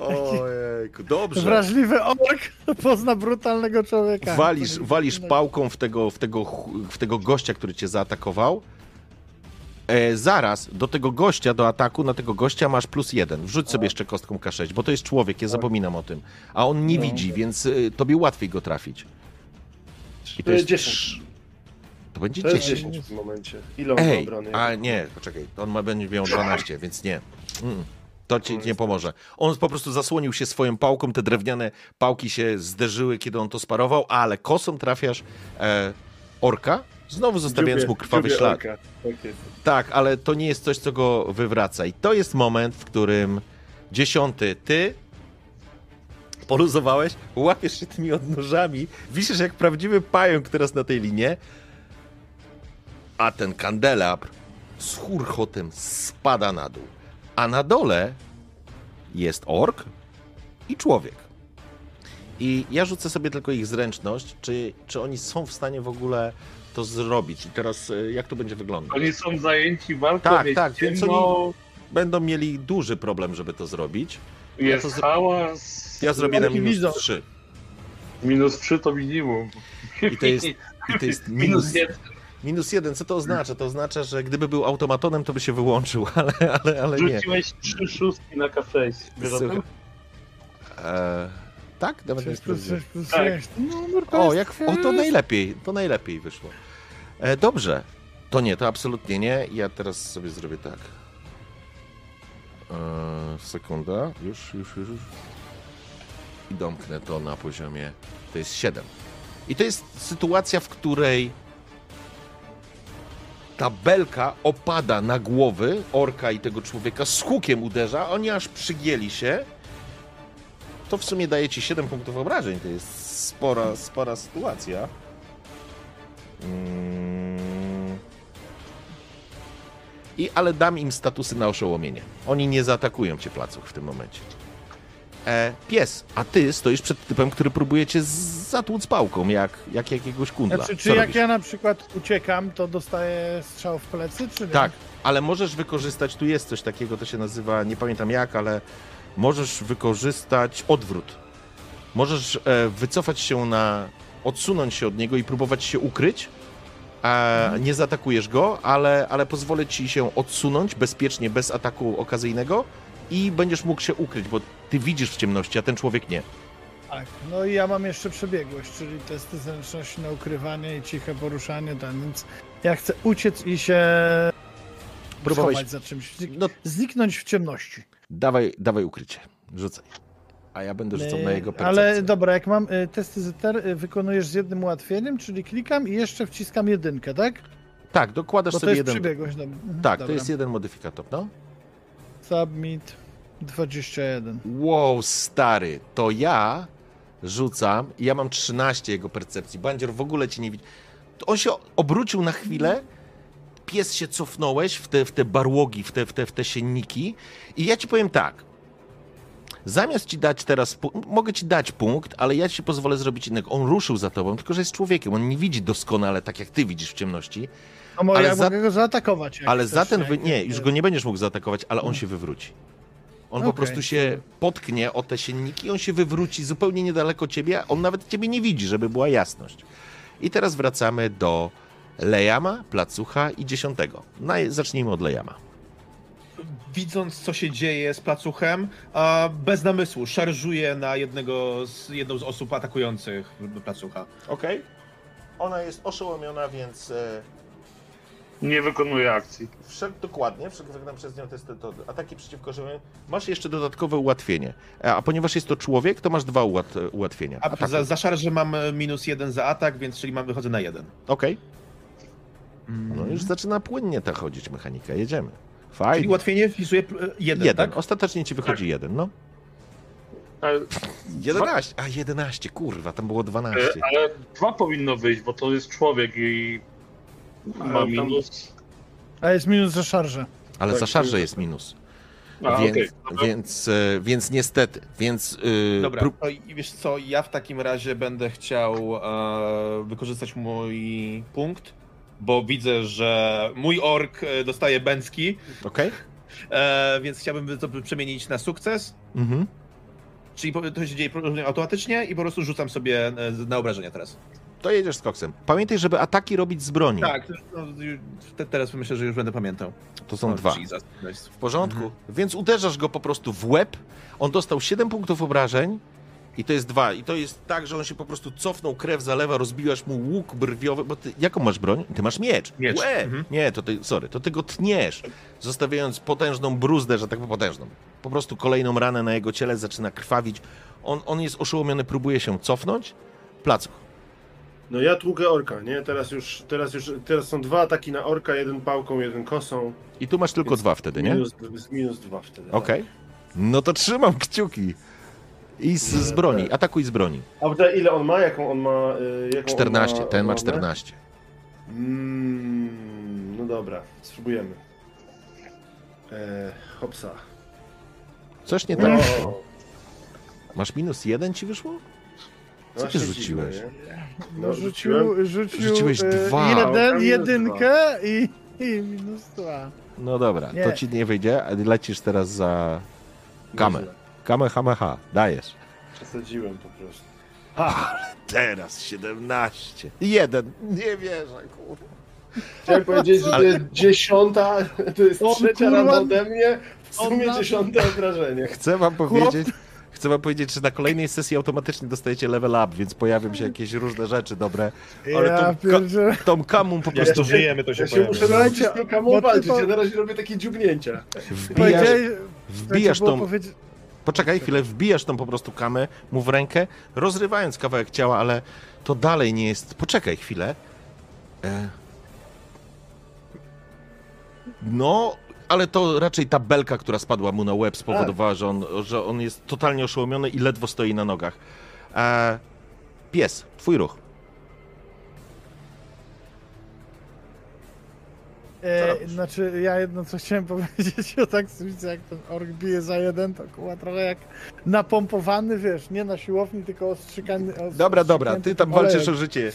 S1: Ojejku, dobrze.
S5: Wrażliwy ork pozna brutalnego człowieka.
S1: Walisz, walisz pałką w tego, w, tego, w tego gościa, który cię zaatakował. E, zaraz do tego gościa, do ataku, na tego gościa masz plus jeden. Wrzuć sobie jeszcze kostką K6, bo to jest człowiek, ja zapominam o tym. A on nie
S3: No.
S1: widzi, więc y, tobie łatwiej go trafić. I
S3: To jest 10.
S1: To będzie
S3: To jest
S1: 10.
S3: 10 w momencie. Ile on ma
S1: Ej,
S3: obrony?
S1: a nie, poczekaj, to on ma, będzie miał 12, więc nie. Mm, to ci nie pomoże. On po prostu zasłonił się swoją pałką, te drewniane pałki się zderzyły, kiedy on to sparował, ale kosą trafiasz e, orka, znowu zostawiając mu krwawy ślad.
S3: Tak.
S1: Tak, ale to nie jest coś, co go wywraca. I to jest moment, w którym dziesiąty, ty poluzowałeś, łapiesz się tymi odnóżami, wisisz jak prawdziwy pająk teraz na tej linie, a ten kandelabr z hurchotem spada na dół. A na dole jest ork i człowiek. I ja rzucę sobie tylko ich zręczność, czy, czy oni są w stanie w ogóle to zrobić. I teraz e, jak to będzie wyglądać?
S4: Oni są zajęci walką,
S1: Tak, tak, więc
S4: ciemno,
S1: Będą mieli duży problem, żeby to zrobić.
S4: jest
S1: to z-
S4: hałas.
S1: Ja zrobię na minus
S5: widzą.
S1: 3.
S4: Minus 3 to minimum.
S1: I to jest, i to jest minus,
S4: minus 1.
S1: minus 1. Co to oznacza? To oznacza, że gdyby był automatonem, to by się wyłączył, ale, ale, ale nie.
S4: Rzuciłeś 3 szóstki na K6. Wiesz o tym?
S1: Słuchaj. E, tak? Nawet nie
S5: 6 plus
S1: sprawdziłem.
S5: 6 plus
S4: Tak.
S5: 6. No, to
S1: O, jak, o, to najlepiej, to najlepiej wyszło. E, dobrze. To nie, to absolutnie nie. Ja teraz sobie zrobię tak. E, sekunda. Już, już, już, już. I domknę to na poziomie. To jest 7. I to jest sytuacja, w której ta belka opada na głowy orka i tego człowieka, z hukiem uderza, oni aż przygięli się. To w sumie daje ci 7 punktów obrażeń. To jest spora, spora sytuacja. Mm. I ale dam im statusy na oszołomienie. Oni nie zaatakują cię placuch w tym momencie. E, pies, a ty stoisz przed typem, który próbuje cię zatłuc pałką, jak, jak jakiegoś kundla.
S5: Znaczy,
S1: Co
S5: czy jak
S1: robisz?
S5: ja na przykład uciekam, to dostaję strzał w plecy, czy nie?
S1: Tak, ale możesz wykorzystać, tu jest coś takiego, to się nazywa, nie pamiętam jak, ale możesz wykorzystać odwrót. Możesz e, wycofać się na, odsunąć się od niego i próbować się ukryć, a nie zaatakujesz go, ale, ale pozwolę ci się odsunąć bezpiecznie, bez ataku okazyjnego i będziesz mógł się ukryć, bo ty widzisz w ciemności, a ten człowiek nie.
S5: Tak. No i ja mam jeszcze przebiegłość, czyli testy zręczności na ukrywanie i ciche poruszanie, ten, więc ja chcę uciec i się
S1: Próbowałeś-
S5: schować za czymś.
S1: No,
S5: Zniknąć w ciemności.
S1: dawaj, dawaj ukrycie, rzucaj. A ja będę rzucał na jego
S5: Yy,
S1: percepcję.
S5: Ale dobra, jak mam y, testy ZR, y, wykonujesz z jednym ułatwieniem, czyli klikam i jeszcze wciskam jedynkę, tak?
S1: Tak, dokładasz
S5: Bo to
S1: sobie
S5: jest
S1: jeden...
S5: przebiegłość. Dobra. Mhm,
S1: Tak,
S5: dobra.
S1: to jest jeden modyfikator, no.
S5: Submit 21.
S1: Wow, stary, to ja rzucam i ja mam 13 jego percepcji. Bandzior w ogóle cię nie widzi. On się obrócił na chwilę, pies się cofnąłeś w te, w te barłogi, w te, w, te, w te sienniki i ja ci powiem tak. Zamiast ci dać teraz, mogę ci dać punkt, ale ja ci pozwolę zrobić innego. On ruszył za tobą, tylko że jest człowiekiem. On nie widzi doskonale, tak jak ty widzisz w ciemności.
S5: No może
S1: Ale
S5: ja
S1: za-
S5: mogę go zaatakować.
S1: Ale za ten. Wy... Nie, już go nie będziesz mógł zaatakować, ale on się wywróci. On po
S5: Okej.
S1: prostu się potknie o te sienniki, on się wywróci zupełnie niedaleko ciebie, a on nawet ciebie nie widzi, żeby była jasność. I teraz wracamy do Lejama, Placucha i dziesiątego. Naj... Zacznijmy od Lejama.
S2: Widząc, co się dzieje z placuchem, a bez namysłu szarżuje na jednego z, jedną z osób atakujących placucha.
S1: Okej. Ona jest oszołomiona, więc e,
S4: Nie wykonuje akcji.
S1: wszedł dokładnie, wykonam przez nią testy to ataki przeciwko żyłym. Masz jeszcze dodatkowe ułatwienie. E, A ponieważ jest to człowiek, to masz dwa ułat... ułatwienia.
S2: A
S1: Ataku.
S2: za, za szarżę mam e, minus jeden za atak, więc czyli mam, wychodzę na jeden.
S1: Okej.
S2: Mm.
S1: No już zaczyna płynnie ta chodzić mechanika. Jedziemy.
S2: Czyli
S1: Fajnie.
S2: ułatwienie wpisuje e, jeden,
S1: Jeden.
S2: tak?
S1: Ostatecznie ci wychodzi jeden, no.
S4: Ale,
S1: 11. A 11, kurwa, tam było 12.
S4: e, ale dwa powinno wyjść, bo to jest człowiek i ma minus.
S5: A jest minus za szarżę.
S1: Ale
S3: tak,
S1: za szarżę
S3: to-
S1: jest minus.
S4: A,
S1: Więc.
S4: Dobra.
S1: więc, e, więc niestety. Więc. e,
S2: Dobra,
S1: prób-
S2: to i wiesz co, ja w takim razie będę chciał e, wykorzystać mój punkt, bo widzę, że mój ork e, dostaje bęcki,
S1: Okej?
S2: e, więc chciałbym to przemienić na sukces.
S1: Mhm.
S2: Czyli to się dzieje automatycznie i po prostu rzucam sobie na obrażenia teraz.
S1: To jedziesz z koksem. Pamiętaj, żeby ataki robić z broni.
S2: Tak, no, teraz myślę, że już będę pamiętał.
S1: To są dwa.
S2: Jesus.
S1: W porządku. Więc uderzasz go po prostu w łeb. On dostał 7 punktów obrażeń. I to jest dwa. I to jest tak, że on się po prostu cofnął, krew zalewa, rozbiłaś mu łuk brwiowy. Bo ty, jaką masz broń? Ty masz miecz.
S2: Miecz.
S1: Łe!
S2: Mhm.
S1: Nie, to ty, sorry, to ty go tniesz, zostawiając potężną bruzdę, że tak potężną. Po prostu kolejną ranę na jego ciele zaczyna krwawić. On, on jest oszołomiony, próbuje się cofnąć. Placuch.
S3: No ja tługę orka, nie? Teraz już, teraz już, teraz są dwa ataki na orka, jeden pałką, jeden kosą.
S1: I tu masz tylko dwa wtedy, nie?
S3: Minus, minus dwa wtedy.
S1: Okej. No to trzymam kciuki. I z, z broni, atakuj z broni.
S3: A ile on ma? Jaką on ma? y, Jaką
S1: 14,
S3: on ma,
S1: ten ma
S3: obronę?
S1: 14.
S3: Mm, no dobra, spróbujemy. E, hopsa.
S1: Coś nie tak. Masz minus jeden ci wyszło? Co
S3: no
S1: ty
S3: się
S1: rzuciłeś?
S3: dziwne?
S5: No,
S3: No,
S5: rzucił, rzucił
S1: Rzuciłeś
S5: e,
S1: dwa.
S5: jeden, jedynkę i, i minus dwa.
S1: No dobra,
S5: Nie.
S1: to ci nie wyjdzie, a lecisz teraz za kamę. Kamę, hamę, ha. Dajesz.
S3: Przesadziłem po prostu.
S1: Teraz 17. Jeden. Nie wierzę, kurwa.
S3: Chciałem powiedzieć, że to jest dziesiąta, to jest
S5: O,
S3: trzecia
S5: kurwa.
S3: rana ode mnie, w sumie dziesiąte obrażenie.
S1: Chcę wam powiedzieć, chcę wam powiedzieć, że na kolejnej sesji automatycznie dostajecie level up, więc pojawią się jakieś różne rzeczy dobre. Ale
S5: ja
S1: to-
S5: pierdzielę.
S1: Tą kamą po prostu
S2: to żyjemy, to się
S3: Ja się
S2: pojawi.
S3: muszę nauczyć z tą kamą walczyć, ja na razie robię takie dziubnięcia.
S1: wbijasz, wbijasz
S5: było
S1: tą,
S5: powiedzieć-
S1: Poczekaj chwilę, wbijasz tą po prostu kamę mu w rękę, rozrywając kawałek ciała, ale to dalej nie jest. Poczekaj chwilę. E... No, ale to raczej ta belka, która spadła mu na łeb, spowodowała, że on, że on jest totalnie oszołomiony i ledwo stoi na nogach. E... Pies, twój ruch.
S5: E, znaczy, ja jedno co chciałem powiedzieć o taksówce, jak ten ork bije za jeden, to kuła trochę jak napompowany, wiesz, nie na siłowni, tylko ostrzykany. os-
S1: Dobra, dobra, ty tam walczysz o życie.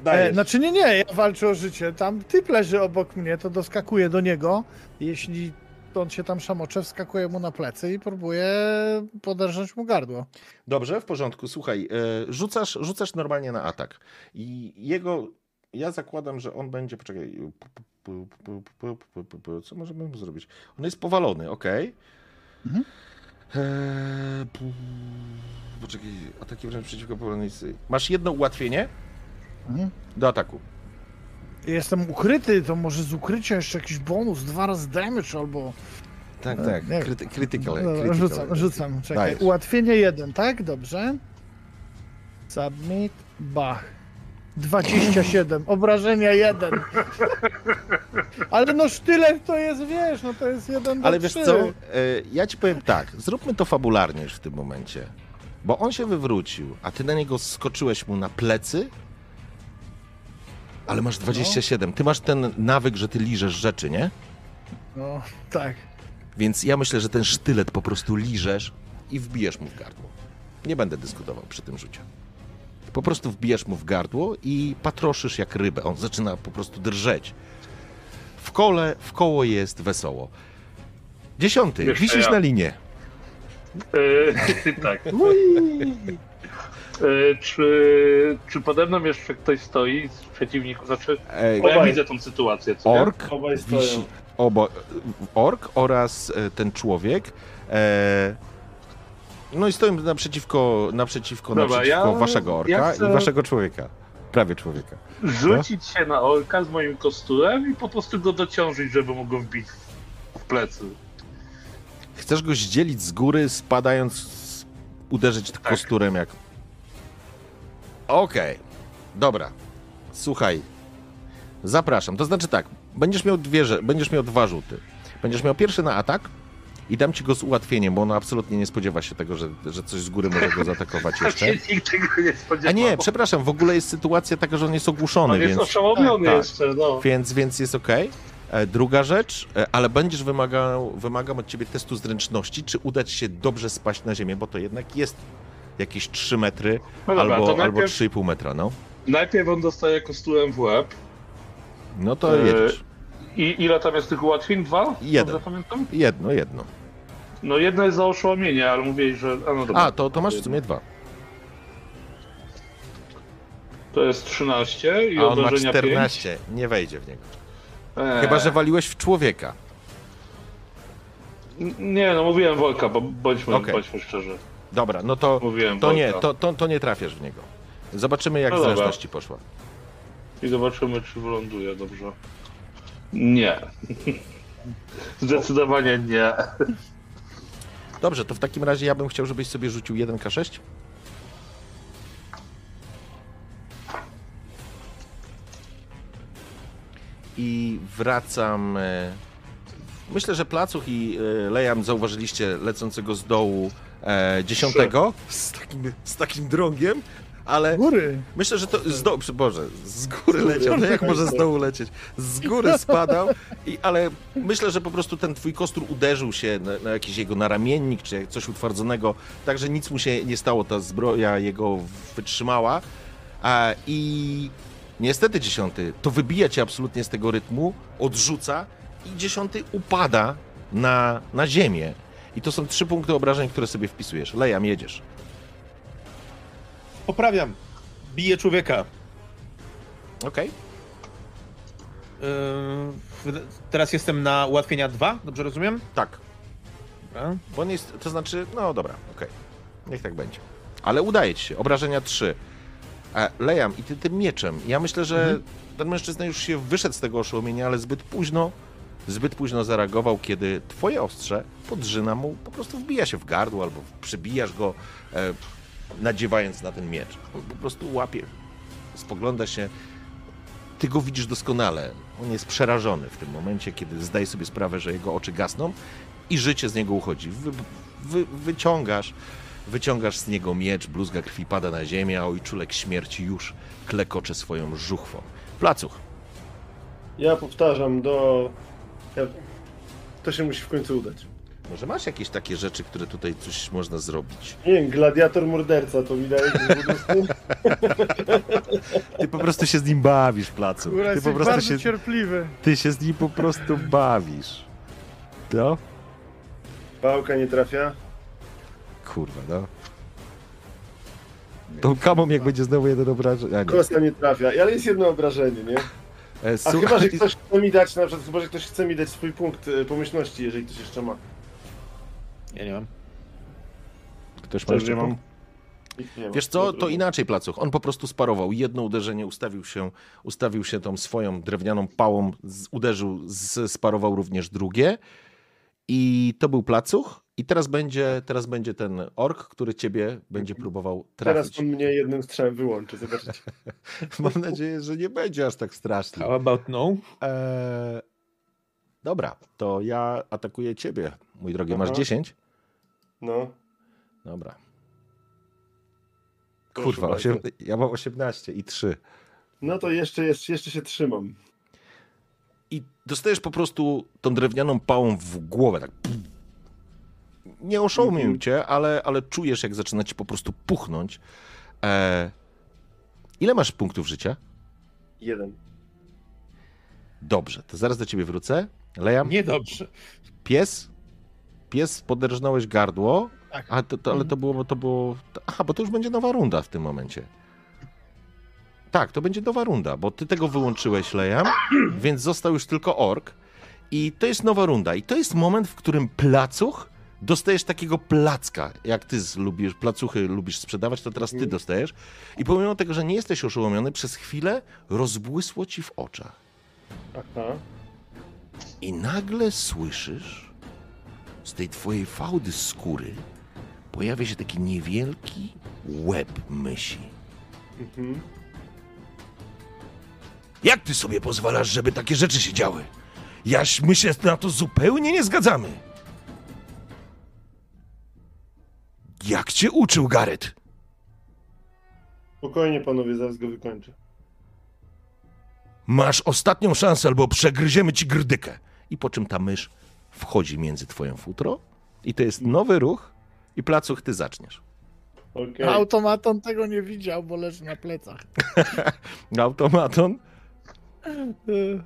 S5: E,
S1: Dajesz.
S5: znaczy nie, nie, ja walczę o życie. Tam typ leży obok mnie, to doskakuję do niego. Jeśli on się tam szamocze, wskakuję mu na plecy i próbuję poderżnąć mu gardło.
S1: Dobrze, w porządku. Słuchaj, e, rzucasz, rzucasz normalnie na atak. I jego. Ja zakładam, że on będzie. Poczekaj. Co możemy mu zrobić? On jest powalony, ok.
S5: Mhm.
S1: Eee, Poczekaj, ataki wręcz przeciwko powalonej. Masz jedno ułatwienie
S5: Mhm.
S1: do ataku.
S5: Jestem ukryty, to może z ukrycia jeszcze jakiś bonus, dwa razy damage albo...
S1: Tak,
S5: E,
S1: tak.
S5: nie.
S1: Kryty, critical,
S5: Dobra,
S1: critical.
S5: rzucam, rzucam, czekaj.
S1: Dajesz.
S5: Ułatwienie jeden, tak? Dobrze. Submit, bach. 27, obrażenia 1. Ale no sztylet to jest, wiesz, no to jest jeden
S1: Ale wiesz co? E, Ja ci powiem tak. Zróbmy to fabularnie już w tym momencie. Bo on się wywrócił, a ty na niego skoczyłeś mu na plecy, ale masz 27. Ty masz ten nawyk, że ty liżesz rzeczy, nie?
S5: No, tak.
S1: Więc ja myślę, że ten sztylet po prostu liżesz i wbijesz mu w gardło. Nie będę dyskutował przy tym rzucie. Po prostu wbijesz mu w gardło i patroszysz jak rybę. On zaczyna po prostu drżeć. W kole, w koło jest wesoło. Dziesiąty,
S4: Jeszcze
S1: wisisz
S4: ja.
S1: na linie.
S4: Yy, tak. Czy, czy pode mną jeszcze ktoś stoi z przeciwników? Znaczy,
S1: Ej,
S4: bo ja
S3: Obaj.
S4: widzę tą sytuację, co nie?
S1: ork,
S3: Obaj stoją.
S1: wisi, obo, ork oraz e, ten człowiek. E, no i stoją naprzeciwko, naprzeciwko,
S4: Dobra,
S1: naprzeciwko
S4: ja-
S1: waszego orka
S4: ja chcę-
S1: i waszego człowieka. Prawie człowieka.
S4: Rzucić się na orka z moim kosturem i po prostu go dociążyć, żeby mógł go wbić w plecy.
S1: Chcesz go zdzielić z góry, spadając, uderzyć
S4: Tak.
S1: kosturem jak... Okej, dobra. Słuchaj, zapraszam. To znaczy tak, będziesz miał dwie, będziesz miał dwa rzuty. Będziesz miał pierwszy na atak i dam ci go z ułatwieniem, bo on absolutnie nie spodziewa się tego, że, że coś z góry może go zaatakować jeszcze.
S4: się nikt tego nie spodziewał.
S1: A nie, przepraszam, w ogóle jest sytuacja taka, że on jest ogłuszony,
S4: On jest
S1: więc...
S4: oszołomiony
S1: Tak.
S4: jeszcze, no.
S1: Więc, więc jest ok. Druga rzecz, e, ale będziesz wymagał, wymagam od ciebie testu zręczności, czy uda ci się dobrze spaść na ziemię, bo to jednak jest jakieś 3 metry
S4: No dobra,
S1: albo, albo
S4: najpierw,
S1: 3,5 metra, no.
S4: najpierw on dostaje kosturem w łeb.
S1: No to
S4: E,
S1: jedziesz.
S4: I ile tam jest tych ułatwień? Dwa? Pamiętam?
S1: Jedno, jedno.
S4: No jedno jest za oszołomienie, ale mówię, że... A, no dobra.
S1: A, to, to masz w sumie dwa.
S4: To jest 13 i
S1: A on ma
S4: obrażenia
S1: 14, nie wejdzie w niego.
S4: 5. Eee.
S1: Chyba, że waliłeś w człowieka.
S4: Nie, no mówiłem Wolka, bo bądźmy,
S1: Okej.
S4: bądźmy szczerzy.
S1: Dobra, no to,
S4: Mówiłem
S1: to nie, to, to, to nie trafiasz w niego. Zobaczymy, jak
S4: No dobra.
S1: zręczności poszła.
S4: I zobaczymy, czy wyląduje dobrze. Nie. Zdecydowanie nie.
S1: Dobrze, to w takim razie ja bym chciał, żebyś sobie rzucił 1k6. I wracam. e, Myślę, że Placuch i e, Lejam zauważyliście lecącego z dołu e, dziesiątego z takim, z takim drągiem, ale
S5: Góry.
S1: Myślę, że to z dołu, Boże, z góry leciał, no jak może z dołu lecieć? Z góry spadał, i, ale myślę, że po prostu ten twój kostur uderzył się na, na jakiś jego naramiennik, czy coś utwardzonego, także nic mu się nie stało, ta zbroja jego wytrzymała. A, I niestety dziesiąty, to wybija cię absolutnie z tego rytmu, odrzuca i dziesiąty upada na, na ziemię. I to są trzy punkty obrażeń, które sobie wpisujesz. Lejam, jedziesz.
S2: Poprawiam. Biję człowieka.
S1: Okej.
S2: Yy, teraz jestem na ułatwienia 2, dobrze rozumiem?
S1: Tak.
S2: Dobra.
S1: Bo on jest, to znaczy, no dobra, okej. Niech tak będzie. Ale udaje ci się. Obrażenia 3. E, Lejam, i ty tym mieczem. Ja myślę, że
S2: Mhm.
S1: ten mężczyzna już się wyszedł z tego oszołomienia, ale zbyt późno, zbyt późno zareagował, kiedy twoje ostrze podrzyna mu, po prostu wbija się w gardło albo przybijasz go, e, nadziewając na ten miecz. On po prostu łapie, spogląda się. Ty go widzisz doskonale. On jest przerażony w tym momencie, kiedy zdaje sobie sprawę, że jego oczy gasną i życie z niego uchodzi. Wy, wy, wyciągasz, wyciągasz z niego miecz, bluzga krwi pada na ziemię, a ojczulek śmierci już klekocze swoją żuchwą. Placuch,
S3: Ja powtarzam do... To się musi w końcu udać.
S1: może masz jakieś takie rzeczy, które tutaj coś można zrobić?
S3: Nie wiem, gladiator morderca to widać.
S1: Ty po prostu się z nim bawisz.
S5: Góra
S1: Ty
S5: jest
S1: po prostu
S5: bardzo
S1: się,
S5: cierpliwy.
S1: ty się z nim po prostu bawisz. No?
S3: Pałka nie trafia.
S1: Kurwa, no. To kamom jak będzie znowu jeden obrażeń. A nie.
S3: Kosta nie trafia. Ale jest jedno obrażenie, nie?
S1: E,
S3: A chyba, że ktoś chce mi dać, na przykład, chyba, że ktoś chce mi dać swój punkt e, pomyślności, jeżeli ktoś jeszcze ma.
S2: Ja nie mam.
S1: Ktoś ma jeszcze
S3: nie mam.
S1: Wiesz co, to inaczej placuch. On po prostu sparował. Jedno uderzenie ustawił się, ustawił się tą swoją drewnianą pałą, z, uderzył, z, sparował również drugie. I to był placuch. I teraz będzie, teraz będzie ten ork, który ciebie będzie próbował trafić.
S3: Teraz on mnie jednym strzałem wyłączy, zobaczycie.
S1: Mam nadzieję, że nie będzie aż tak strasznie.
S2: How about no?
S1: Eee, dobra, to ja atakuję ciebie, mój drogi. Masz
S3: Aha.
S1: 10?
S3: No.
S1: Dobra. Kurwa, osiem, ja mam 18 i 3.
S3: No to jeszcze, jeszcze, jeszcze się trzymam.
S1: I dostajesz po prostu tą drewnianą pałą w głowę, tak. Nie oszołomił
S3: Mhm.
S1: cię, ale, ale czujesz, jak zaczyna ci po prostu puchnąć. E... Ile masz punktów życia?
S3: Jeden.
S1: Dobrze, to zaraz do ciebie wrócę. Lejam.
S2: Niedobrze.
S1: Pies? Pies poderżnąłeś gardło,
S5: Tak.
S1: a to, to, ale to było, to było... Aha, bo to już będzie nowa runda w tym momencie. Tak, to będzie nowa runda, bo ty tego wyłączyłeś, Lejam, więc został już tylko ork. I to jest nowa runda. I to jest moment, w którym placuch dostajesz takiego placka. Jak ty lubisz, placuchy lubisz sprzedawać, to teraz ty
S3: Mhm.
S1: dostajesz. I pomimo tego, że nie jesteś oszołomiony, przez chwilę rozbłysło ci w oczach.
S3: Aha.
S1: I nagle słyszysz z tej twojej fałdy skóry pojawia się taki niewielki łeb mysi.
S3: Mhm.
S1: Jak ty sobie pozwalasz, żeby takie rzeczy się działy? Jaś my się na to zupełnie nie zgadzamy. Jak cię uczył Gareth?
S3: Spokojnie panowie, zaraz go wykończę.
S1: Masz ostatnią szansę, albo przegryziemy ci grdykę. I po czym ta mysz wchodzi między twoją futro i to jest nowy ruch i placuch ty zaczniesz.
S3: Okej.
S5: Automaton tego nie widział, bo leży na plecach.
S1: Automaton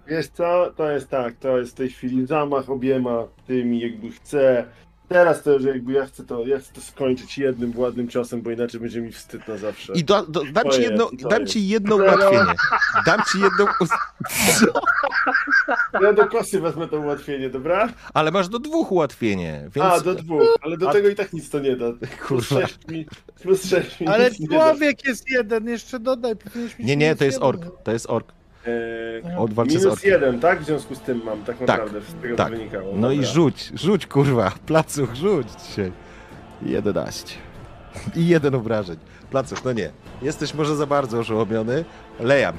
S3: Wiesz co, to jest tak, to jest w tej chwili zamach obiema tymi, jakby chcę. Teraz to już jakby ja chcę to, ja chcę to skończyć jednym ładnym ciosem, bo inaczej będzie mi wstyd na zawsze.
S1: I do, do, dam, ci
S3: jest,
S1: jedno, dam ci jedno ułatwienie. Dam ci jedno.
S3: Ja do kosy wezmę to ułatwienie, dobra?
S1: Ale masz do dwóch ułatwienie. Więc...
S3: A, do dwóch, ale do
S1: A-
S3: tego i tak nic to nie da. Plus
S1: Kurwa.
S3: sześć mi, plus sześć mi
S5: Ale człowiek jest jeden, jeszcze dodaj.
S1: Nie, nie, to jest
S5: jeden.
S1: ork. To jest ork.
S3: Eee,
S1: On walczy z
S3: minus
S1: orkiem.
S3: jeden, tak? W związku z tym mam, tak naprawdę, z tego
S1: tak.
S3: co wynikało.
S1: No i
S3: Dobra.
S1: rzuć, rzuć kurwa. Placuch, rzuć dzisiaj. 11. I jeden obrażeń. Placuch, no nie. Jesteś może za bardzo oszołomiony. Lejam.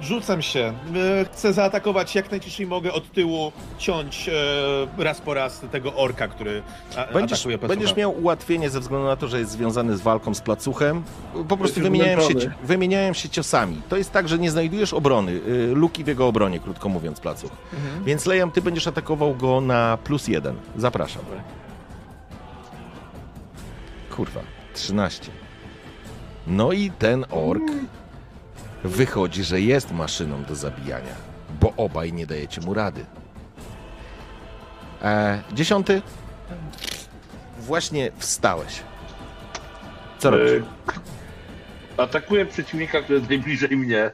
S2: Rzucam się. E, Chcę zaatakować jak najciszej mogę od tyłu, ciąć e, raz po raz tego orka, który
S1: Będziesz,
S2: atakuje Placucha.
S1: będziesz miał ułatwienie ze względu na to, że jest związany z walką z placuchem. Po prostu wymieniają się, wymieniają się ciosami. To jest tak, że nie znajdujesz obrony, y, luki w jego obronie, krótko mówiąc, placuch.
S2: Mhm.
S1: Więc Lejam, ty będziesz atakował go na plus jeden. Zapraszam. Kurwa, 13. No i ten ork wychodzi, że jest maszyną do zabijania, bo obaj nie dajecie mu rady. E, dziesiąty. Właśnie wstałeś. Co robisz?
S4: E, Atakuję przeciwnika, który jest najbliżej mnie.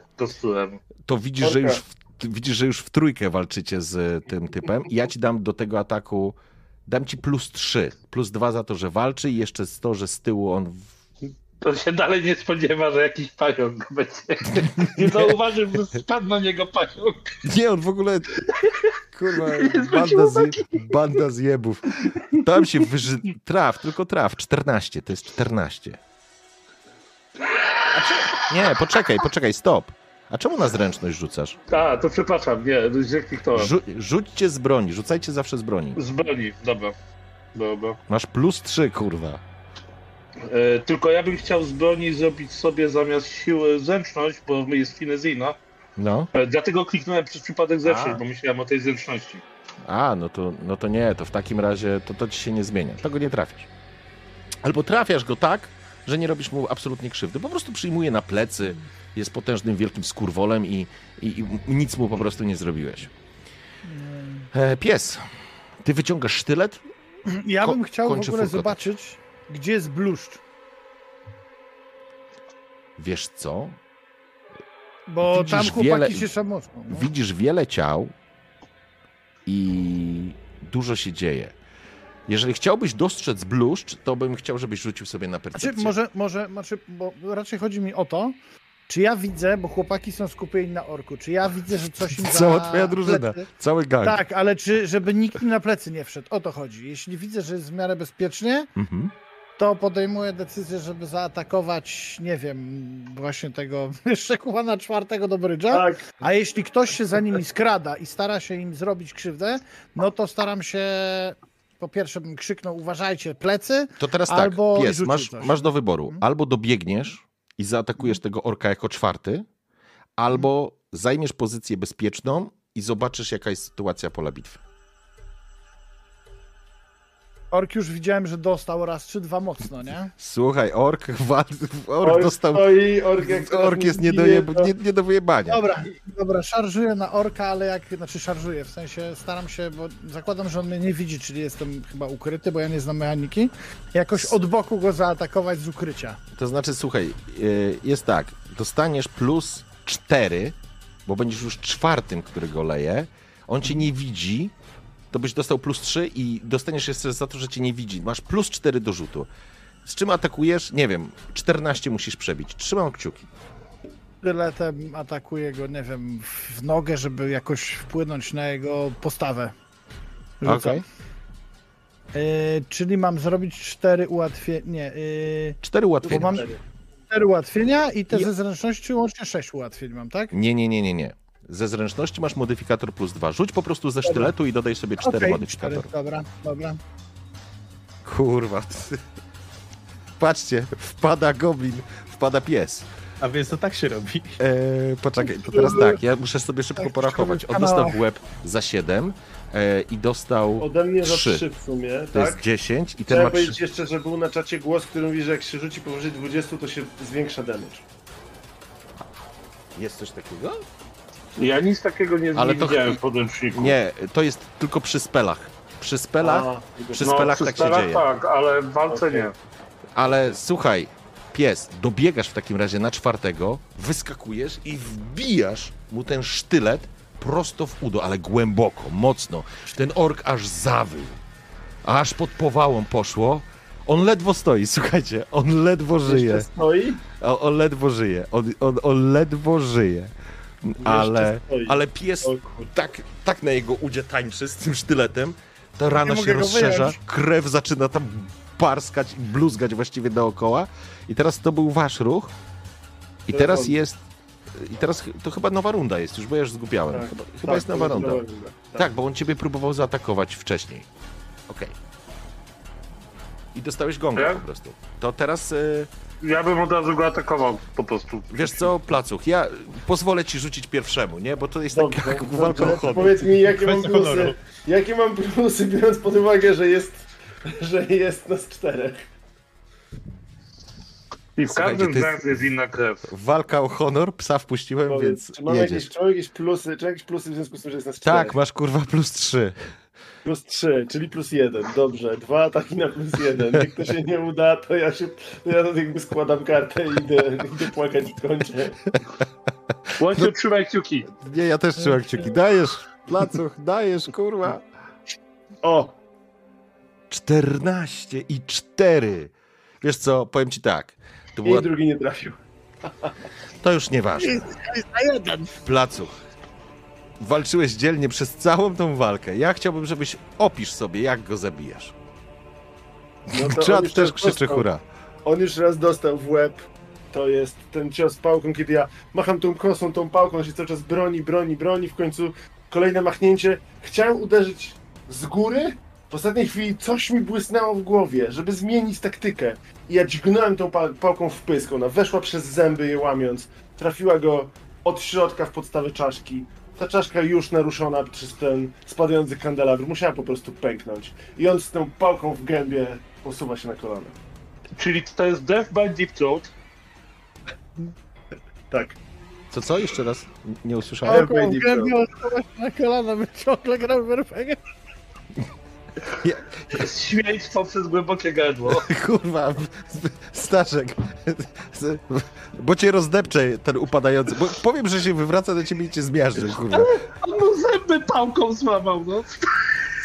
S1: To widzisz, że już w, widzisz, że już w trójkę walczycie z tym typem ja ci dam do tego ataku, dam ci plus 3, plus 2 za to, że walczy i jeszcze to, że z tyłu on...
S4: To się dalej nie spodziewa, że jakiś pająk go będzie. Nie zauważył, że spadł na niego pająk.
S1: Nie, on w ogóle... Kurwa, banda, zje, banda zjebów. Tam się wyży... Traf, tylko traf. 14, to jest 14. A czy... Nie, poczekaj, poczekaj, stop. A czemu na zręczność rzucasz?
S4: A, to przepraszam, nie, kliknąłem.
S1: Rzu rzućcie z broni, rzucajcie zawsze z broni.
S4: Z broni, dobra. Dobra.
S1: Masz plus 3, kurwa.
S4: E, tylko ja bym chciał z broni zrobić sobie zamiast siły zręczność, bo jest finezyjna.
S1: No.
S4: E, dlatego kliknąłem przez przypadek zewsząd, bo myślałem o tej zręczności.
S1: A, no to, no to nie, to w takim razie to, to ci się nie zmienia. To go nie trafiasz. Albo trafiasz go tak, że nie robisz mu absolutnie krzywdy. Po prostu przyjmuje na plecy, jest potężnym, wielkim skurwolem i, i, i nic mu po prostu nie zrobiłeś. E, pies, ty wyciągasz sztylet?
S5: Ja
S1: Ko-
S5: bym chciał w ogóle zobaczyć, gdzie jest bluszcz.
S1: Wiesz co?
S5: Bo
S1: Widzisz
S5: tam chłopaki
S1: wiele-
S5: się szamocą. No.
S1: Widzisz wiele ciał i dużo się dzieje. Jeżeli chciałbyś dostrzec bluszcz, to bym chciał, żebyś rzucił sobie na percepcję.
S5: Znaczy, może, może, znaczy, bo raczej chodzi mi o to, czy ja widzę, bo chłopaki są skupieni na orku, czy ja widzę, że coś im
S1: Cała
S5: za
S1: twoja drużyna,
S5: plecy-
S1: cały gang.
S5: Tak, ale czy, żeby nikt im na plecy nie wszedł, o to chodzi. Jeśli widzę, że jest w miarę bezpiecznie,
S1: Mhm.
S5: To podejmuję decyzję, żeby zaatakować, nie wiem, właśnie tego Szczekułana czwartego do brydża,
S3: Tak,
S5: a jeśli ktoś się za nimi skrada i stara się im zrobić krzywdę, no to staram się po pierwsze bym krzyknął, uważajcie, plecy,
S1: To teraz tak,
S5: Albo
S1: pies,
S5: rzucił
S1: masz,
S5: coś.
S1: masz do wyboru.
S5: Mhm.
S1: Albo dobiegniesz i zaatakujesz tego orka jako czwarty, albo zajmiesz pozycję bezpieczną i zobaczysz, jaka jest sytuacja pola bitwy.
S5: Ork już widziałem, że dostał raz czy dwa mocno, nie?
S1: Słuchaj, ork, wal, ork
S3: Ork
S1: dostał...
S3: stoi, ork, jak
S1: Ork jest
S3: nie
S1: do,
S3: zginie,
S1: je,
S3: to-
S1: nie, nie do wyjebania.
S5: Dobra, dobra, szarżuję na orka, ale jak, znaczy szarżuję, w sensie staram się, bo zakładam, że on mnie nie widzi, czyli jestem chyba ukryty, bo ja nie znam mechaniki, jakoś od boku go zaatakować z ukrycia.
S1: To znaczy, słuchaj, y, jest tak, dostaniesz plus 4, bo będziesz już czwartym, który go leje. On cię nie widzi, to byś dostał plus 3 i dostaniesz jeszcze za to, że cię nie widzi. Masz plus 4 do rzutu. Z czym atakujesz? Nie wiem, 14 musisz przebić. Trzymam kciuki.
S5: Tyletem atakuję go, nie wiem, w nogę, żeby jakoś wpłynąć na jego postawę.
S1: Okej.
S5: Yy, czyli mam zrobić cztery ułatwienia. Nie, yy,
S1: 4
S5: bo
S1: ułatwienia.
S5: mam cztery ułatwienia i te
S1: I-
S5: ze zręczności łącznie sześć ułatwień mam, tak?
S1: Nie, nie, nie, nie, nie. Ze zręczności masz modyfikator plus 2. Rzuć po prostu ze sztyletu i dodaj sobie 4
S5: Okej,
S1: modyfikator.
S5: cztery, Dobra, dobra.
S1: Kurwa. Patrzcie, wpada goblin, wpada pies.
S2: A więc to tak się robi.
S1: E, poczekaj, to teraz tak, ja muszę sobie szybko
S5: Tak,
S1: porachować. On dostał w łeb za 7 e, i dostał
S3: Ode mnie za
S1: Trzy.
S3: 3 w sumie,
S1: to jest
S3: tak?
S1: 10 i ten
S3: Chciałem
S1: ma 3.
S3: powiedzieć jeszcze, że był na czacie głos, który mówi, że jak się rzuci powyżej 20, to się zwiększa damage.
S1: Jest coś takiego?
S4: Ja nic takiego nie,
S1: Ale
S4: nie
S1: to-
S4: widziałem w podręczniku.
S1: Nie, to jest tylko przy spelach. Przy spelach,
S3: A,
S1: przy
S4: no,
S1: spelach
S4: przy
S1: tak się
S4: spelach
S1: dzieje.
S4: tak, ale w walce
S3: Okej.
S4: nie.
S1: Ale słuchaj, pies, dobiegasz w takim razie na czwartego, wyskakujesz i wbijasz mu ten sztylet prosto w udo, ale głęboko, mocno. Ten ork aż zawył. Aż pod powałą poszło. On ledwo stoi, słuchajcie, on ledwo żyje.
S3: Jeszcze stoi?
S1: On, on ledwo żyje. On, on, on ledwo żyje. Ale, ale pies tak, tak na jego udzie tańczy z tym sztyletem, ta rana się rozszerza, krew zaczyna tam parskać i bluzgać właściwie dookoła. I teraz to był wasz ruch. I teraz jest... I teraz to chyba nowa runda jest, już bo ja już zgubiałem.
S3: Tak.
S1: Chyba, chyba
S3: Tak,
S1: jest nowa runda.
S3: nowa runda.
S1: Tak. bo on ciebie próbował zaatakować wcześniej. Okej. I dostałeś gonga
S4: Tak?
S1: po prostu. To teraz... y,
S4: Ja bym od razu go atakował po prostu.
S1: Wiesz co, Placuch, ja pozwolę ci rzucić pierwszemu, nie? Bo to jest
S3: Dobrze,
S1: taka
S3: dobrze.
S1: walka o honor.
S3: Powiedz mi, jakie mam plusy,
S2: honoru.
S3: jakie mam plusy, biorąc pod uwagę, że jest, że jest nas czterech.
S4: I w
S1: Słuchajcie,
S4: każdym
S1: to jest-
S4: nas jest inna krew.
S1: Walka o honor, psa wpuściłem,
S3: Powiedz,
S1: więc
S3: czy mam
S1: jedziesz.
S3: jakieś, czy mam jakieś plusy, czy jakieś plusy w związku z tym, że jest nas czterech?
S1: Tak, masz kurwa plus trzy.
S3: Plus 3, czyli plus 1. Dobrze, dwa ataki na plus 1. Jak to się nie uda, to ja się to ja jakby składam kartę i idę, idę płakać w kącie.
S4: Łącznie trzymaj kciuki.
S1: Nie, ja też trzymam kciuki. Dajesz, Placuch, dajesz, kurwa.
S3: O!
S1: 14 i 4. Wiesz co, powiem ci tak. To, była,
S3: I drugi nie trafił.
S1: to już nieważne.
S5: Na jeden.
S1: Placuch. Walczyłeś dzielnie przez całą tą walkę. Ja chciałbym, żebyś opisz sobie, jak go zabijasz.
S3: No
S1: Czad też krzyczy
S3: dostał.
S1: hura.
S3: On już raz dostał w łeb. To jest ten cios pałką, kiedy ja macham tą kosą, tą pałką, on się cały czas broni, broni, broni. W końcu kolejne machnięcie. Chciałem uderzyć z góry. W ostatniej chwili coś mi błysnęło w głowie, żeby zmienić taktykę. I ja dźgnąłem tą pa- pałką w pysk. Ona weszła przez zęby je łamiąc. Trafiła go od środka w podstawę czaszki. Ta czaszka już naruszona przez ten spadający kandelabr. Musiała po prostu pęknąć. I on z tą pałką w gębie posuwa się na kolana.
S4: Czyli to jest Death by Deep Throat.
S3: Tak.
S1: Co, co? Jeszcze raz? Nie usłyszałem.
S5: Około
S3: będzie
S5: gębie odchować na kolana, by ciągle grał w RPG.
S4: Śmierć poprzez głębokie gardło.
S1: Kurwa, Staszek, bo cię rozdepcze ten upadający, bo powiem, że się wywraca do ciebie i cię zmiażdży, kurwa.
S4: On mu zęby pałką złamał, no.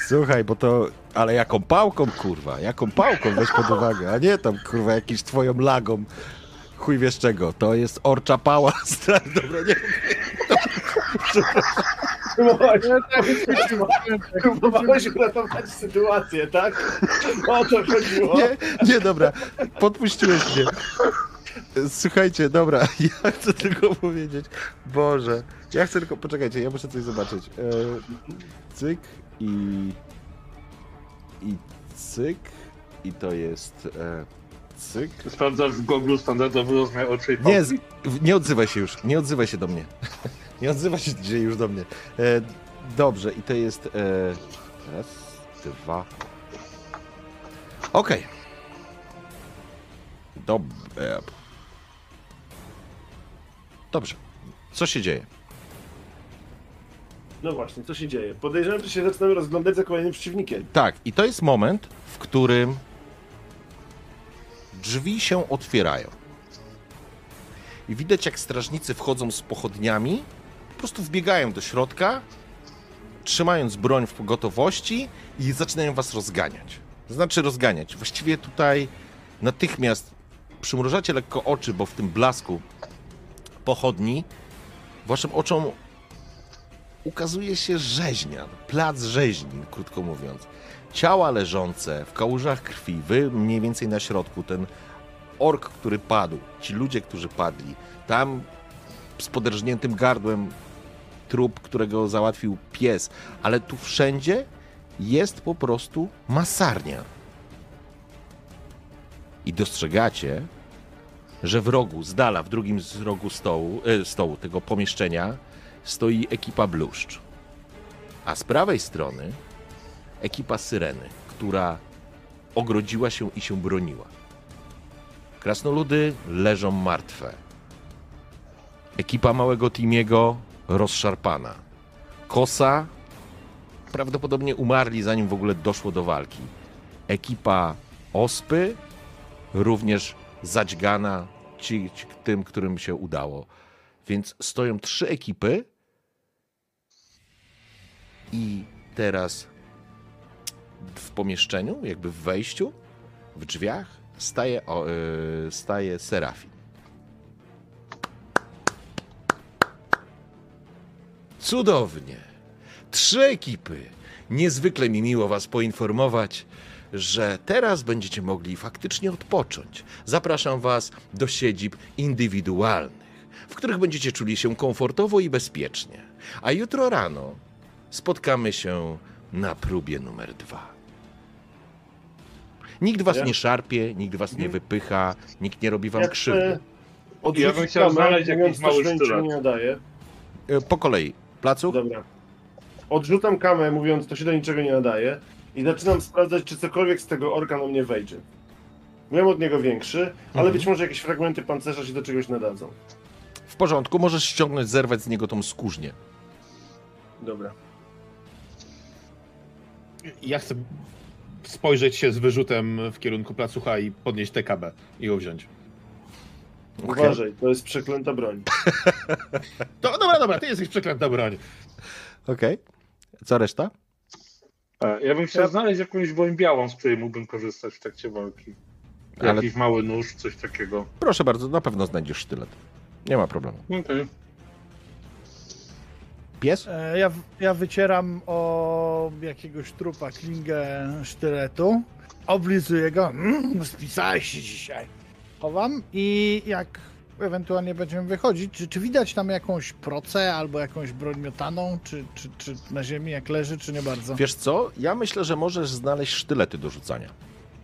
S1: Słuchaj, bo to, ale jaką pałką, kurwa, jaką pałką weź pod uwagę, a nie tam, kurwa, jakąś twoją lagą, chuj wiesz czego, to jest orcza pała, stary, dobra, nie,
S3: Próbowałeś, próbowałeś uratować sytuację, tak? O to chodziło.
S1: nie, nie, dobra, podpuściłeś mnie. Słuchajcie, dobra, ja chcę tylko powiedzieć, Boże, ja chcę tylko, poczekajcie, ja muszę coś zobaczyć. E, cyk i... I cyk. I to jest e, cyk.
S4: Sprawdzasz w Google standardowy rozmiar oczy
S1: Nie, nie odzywaj się już, nie odzywaj się do mnie. Nie odzywaj się dzisiaj już do mnie. E, dobrze, i to jest. E, raz, dwa. Okej. Dob- e, Dobrze. Co się dzieje?
S3: No właśnie, co się dzieje? Podejrzewam, że się zaczynamy rozglądać za kolejnym przeciwnikiem.
S1: Tak, i to jest moment, w którym drzwi się otwierają. I widać, jak strażnicy wchodzą z pochodniami, po prostu wbiegają do środka, trzymając broń w gotowości i zaczynają was rozganiać. Znaczy rozganiać. Właściwie tutaj natychmiast przymrużacie lekko oczy, bo w tym blasku pochodni waszym oczom ukazuje się rzeźnia, plac rzeźni, krótko mówiąc. Ciała leżące w kałużach krwi, wy mniej więcej na środku, ten ork, który padł, ci ludzie, którzy padli, tam z poderżniętym gardłem trup, którego załatwił pies, ale tu wszędzie jest po prostu masarnia. I dostrzegacie, że w rogu, z dala, w drugim z rogu stołu, e, stołu tego pomieszczenia, stoi ekipa bluszcz. A z prawej strony ekipa syreny, która ogrodziła się i się broniła. Krasnoludy leżą martwe. Ekipa małego Timiego rozszarpana. Kosa prawdopodobnie umarli zanim w ogóle doszło do walki. Ekipa Ospy również zadźgana ci, ci, tym, którym się udało. Więc stoją trzy ekipy i teraz w pomieszczeniu, jakby w wejściu, w drzwiach, staje, o, yy, staje Serafin. Cudownie. Trzy ekipy. Niezwykle mi miło Was poinformować, że teraz będziecie mogli faktycznie odpocząć. Zapraszam Was do siedzib indywidualnych, w których będziecie czuli się komfortowo i bezpiecznie. A jutro rano spotkamy się na próbie numer dwa. Nikt Was
S3: Ja-
S1: nie szarpie, nikt Was nie wypycha, nikt nie robi Wam
S3: Jak
S1: krzywdy.
S3: odrzucić
S4: Ja bym chciał znaleźć jakiś
S3: to
S4: mały sztylet.
S3: nie nadaje.
S1: E, Po kolei. Placu?
S3: Dobra. Odrzucam kamę, mówiąc, to się do niczego nie nadaje i zaczynam sprawdzać, czy cokolwiek z tego orka na mnie wejdzie. Miałem od niego większy, ale
S1: Mhm.
S3: być może jakieś fragmenty pancerza się do czegoś nadadzą.
S1: W porządku, możesz ściągnąć, zerwać z niego tą skórznię.
S3: Dobra.
S2: Ja chcę spojrzeć się z wyrzutem w kierunku placucha i podnieść TKB i ją wziąć.
S1: Okej.
S3: Uważaj, to jest przeklęta broń.
S2: To, dobra, dobra, ty jesteś przeklęta broń.
S1: Okej. Co reszta?
S4: E, Ja bym chciał znaleźć jakąś broń białą, z której mógłbym korzystać w trakcie walki.
S1: Ale-
S4: Jakiś mały nóż, coś takiego.
S1: Proszę bardzo, na pewno znajdziesz sztylet. Nie ma problemu.
S4: Okej.
S1: Pies?
S5: E, Ja, ja wycieram o jakiegoś trupa klingę sztyletu, oblizuję go, mm, spisałeś się dzisiaj. Chowam i jak ewentualnie będziemy wychodzić, czy, czy widać tam jakąś procę albo jakąś broń miotaną, czy, czy, czy na ziemi jak leży, czy nie bardzo?
S1: Wiesz co? Ja myślę, że możesz znaleźć sztylety do rzucania.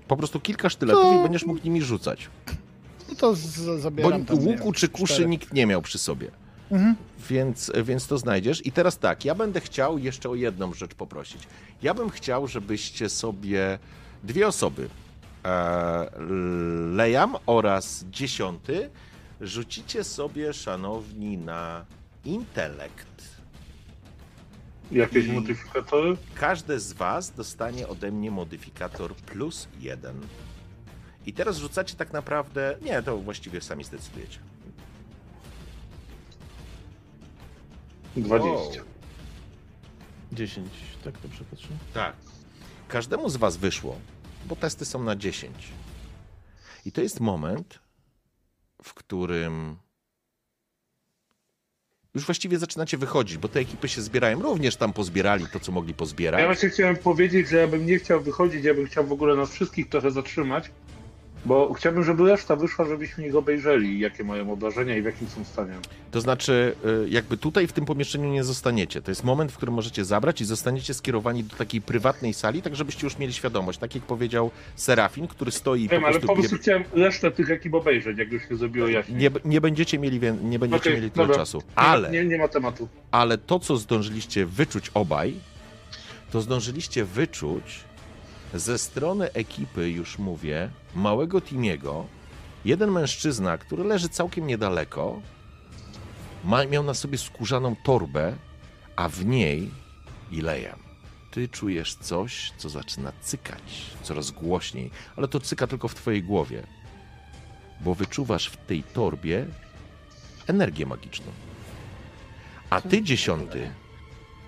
S1: Po prostu kilka sztyletów
S5: To-
S1: i będziesz mógł nimi rzucać.
S5: No to z,
S1: Bo
S5: zabieram tam, nie
S1: łuku czy kuszy
S5: cztery.
S1: nikt nie miał przy sobie.
S5: Mhm.
S1: Więc, więc to znajdziesz. I teraz tak, ja będę chciał jeszcze o jedną rzecz poprosić. Ja bym chciał, żebyście sobie dwie osoby, Lejam oraz dziesiąty, rzucicie sobie, szanowni, na intelekt.
S4: Jakieś
S1: I-
S4: modyfikatory?
S1: Każde z was dostanie ode mnie modyfikator plus jeden. I teraz rzucacie tak naprawdę. Nie, to właściwie sami zdecydujecie.
S4: 20.
S2: 10, tak dobrze patrzę?
S1: Tak. Każdemu z was wyszło, bo testy są na 10. I to jest moment, w którym już właściwie zaczynacie wychodzić, bo te ekipy się zbierają. Również tam pozbierali to, co mogli
S4: Ja
S1: pozbierać.
S4: właśnie chciałem powiedzieć, że ja bym nie chciał wychodzić, ja bym chciał w ogóle nas wszystkich trochę zatrzymać Bo chciałbym, żeby reszta wyszła, żebyśmy ich obejrzeli, jakie mają obrażenia i w jakim są stanie.
S1: To znaczy, y, jakby tutaj w tym pomieszczeniu nie zostaniecie. To jest moment, w którym możecie zabrać i zostaniecie skierowani do takiej prywatnej sali, tak żebyście już mieli świadomość. Tak jak powiedział Serafin, który stoi i po
S4: Wiem, ale po prostu chciałem resztę tych ekip obejrzeć, jak już się zrobiło jaśniej.
S1: Nie, nie będziecie mieli, nie będziecie
S4: Okej,
S1: mieli tyle
S4: dobra.
S1: czasu. Ale,
S4: Nie, nie ma tematu.
S1: ale to, co zdążyliście wyczuć obaj, to zdążyliście wyczuć ze strony ekipy, już mówię, małego Timiego, jeden mężczyzna, który leży całkiem niedaleko, ma, miał na sobie skórzaną torbę, a w niej Ilejam. Ty czujesz coś, co zaczyna cykać coraz głośniej, ale to cyka tylko w twojej głowie, bo wyczuwasz w tej torbie energię magiczną. A ty dziesiąty,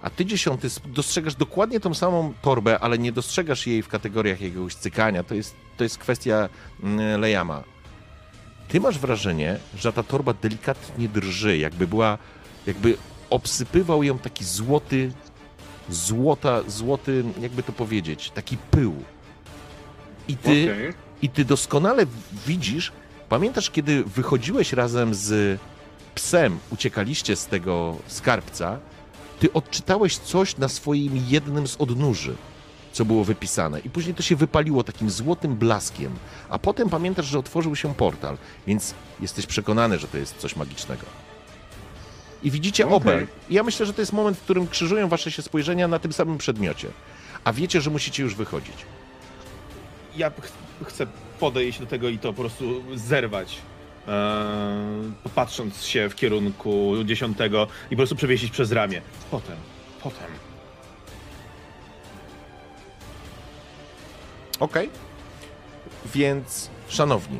S1: a ty dziesiąty dostrzegasz dokładnie tą samą torbę, ale nie dostrzegasz jej w kategoriach jakiegoś cykania. To jest, to jest kwestia mm, Lejama. Ty masz wrażenie, że ta torba delikatnie drży, jakby była, jakby obsypywał ją taki złoty, złota, złoty, jakby to powiedzieć, taki pył. I ty,
S4: Okej.
S1: i ty doskonale widzisz, pamiętasz, kiedy wychodziłeś razem z psem, uciekaliście z tego skarbca, ty odczytałeś coś na swoim jednym z odnóży, co było wypisane. I później to się wypaliło takim złotym blaskiem. A potem pamiętasz, że otworzył się portal, więc jesteś przekonany, że to jest coś magicznego. I widzicie obaj. I ja myślę, że to jest moment, w którym krzyżują wasze się spojrzenia na tym samym przedmiocie. A wiecie, że musicie już wychodzić.
S2: Ja ch chcę podejść do tego i to po prostu zerwać. Eee, patrząc się w kierunku dziesiątego i po prostu przewiesić przez ramię. Potem, potem.
S1: Okej. Więc, szanowni,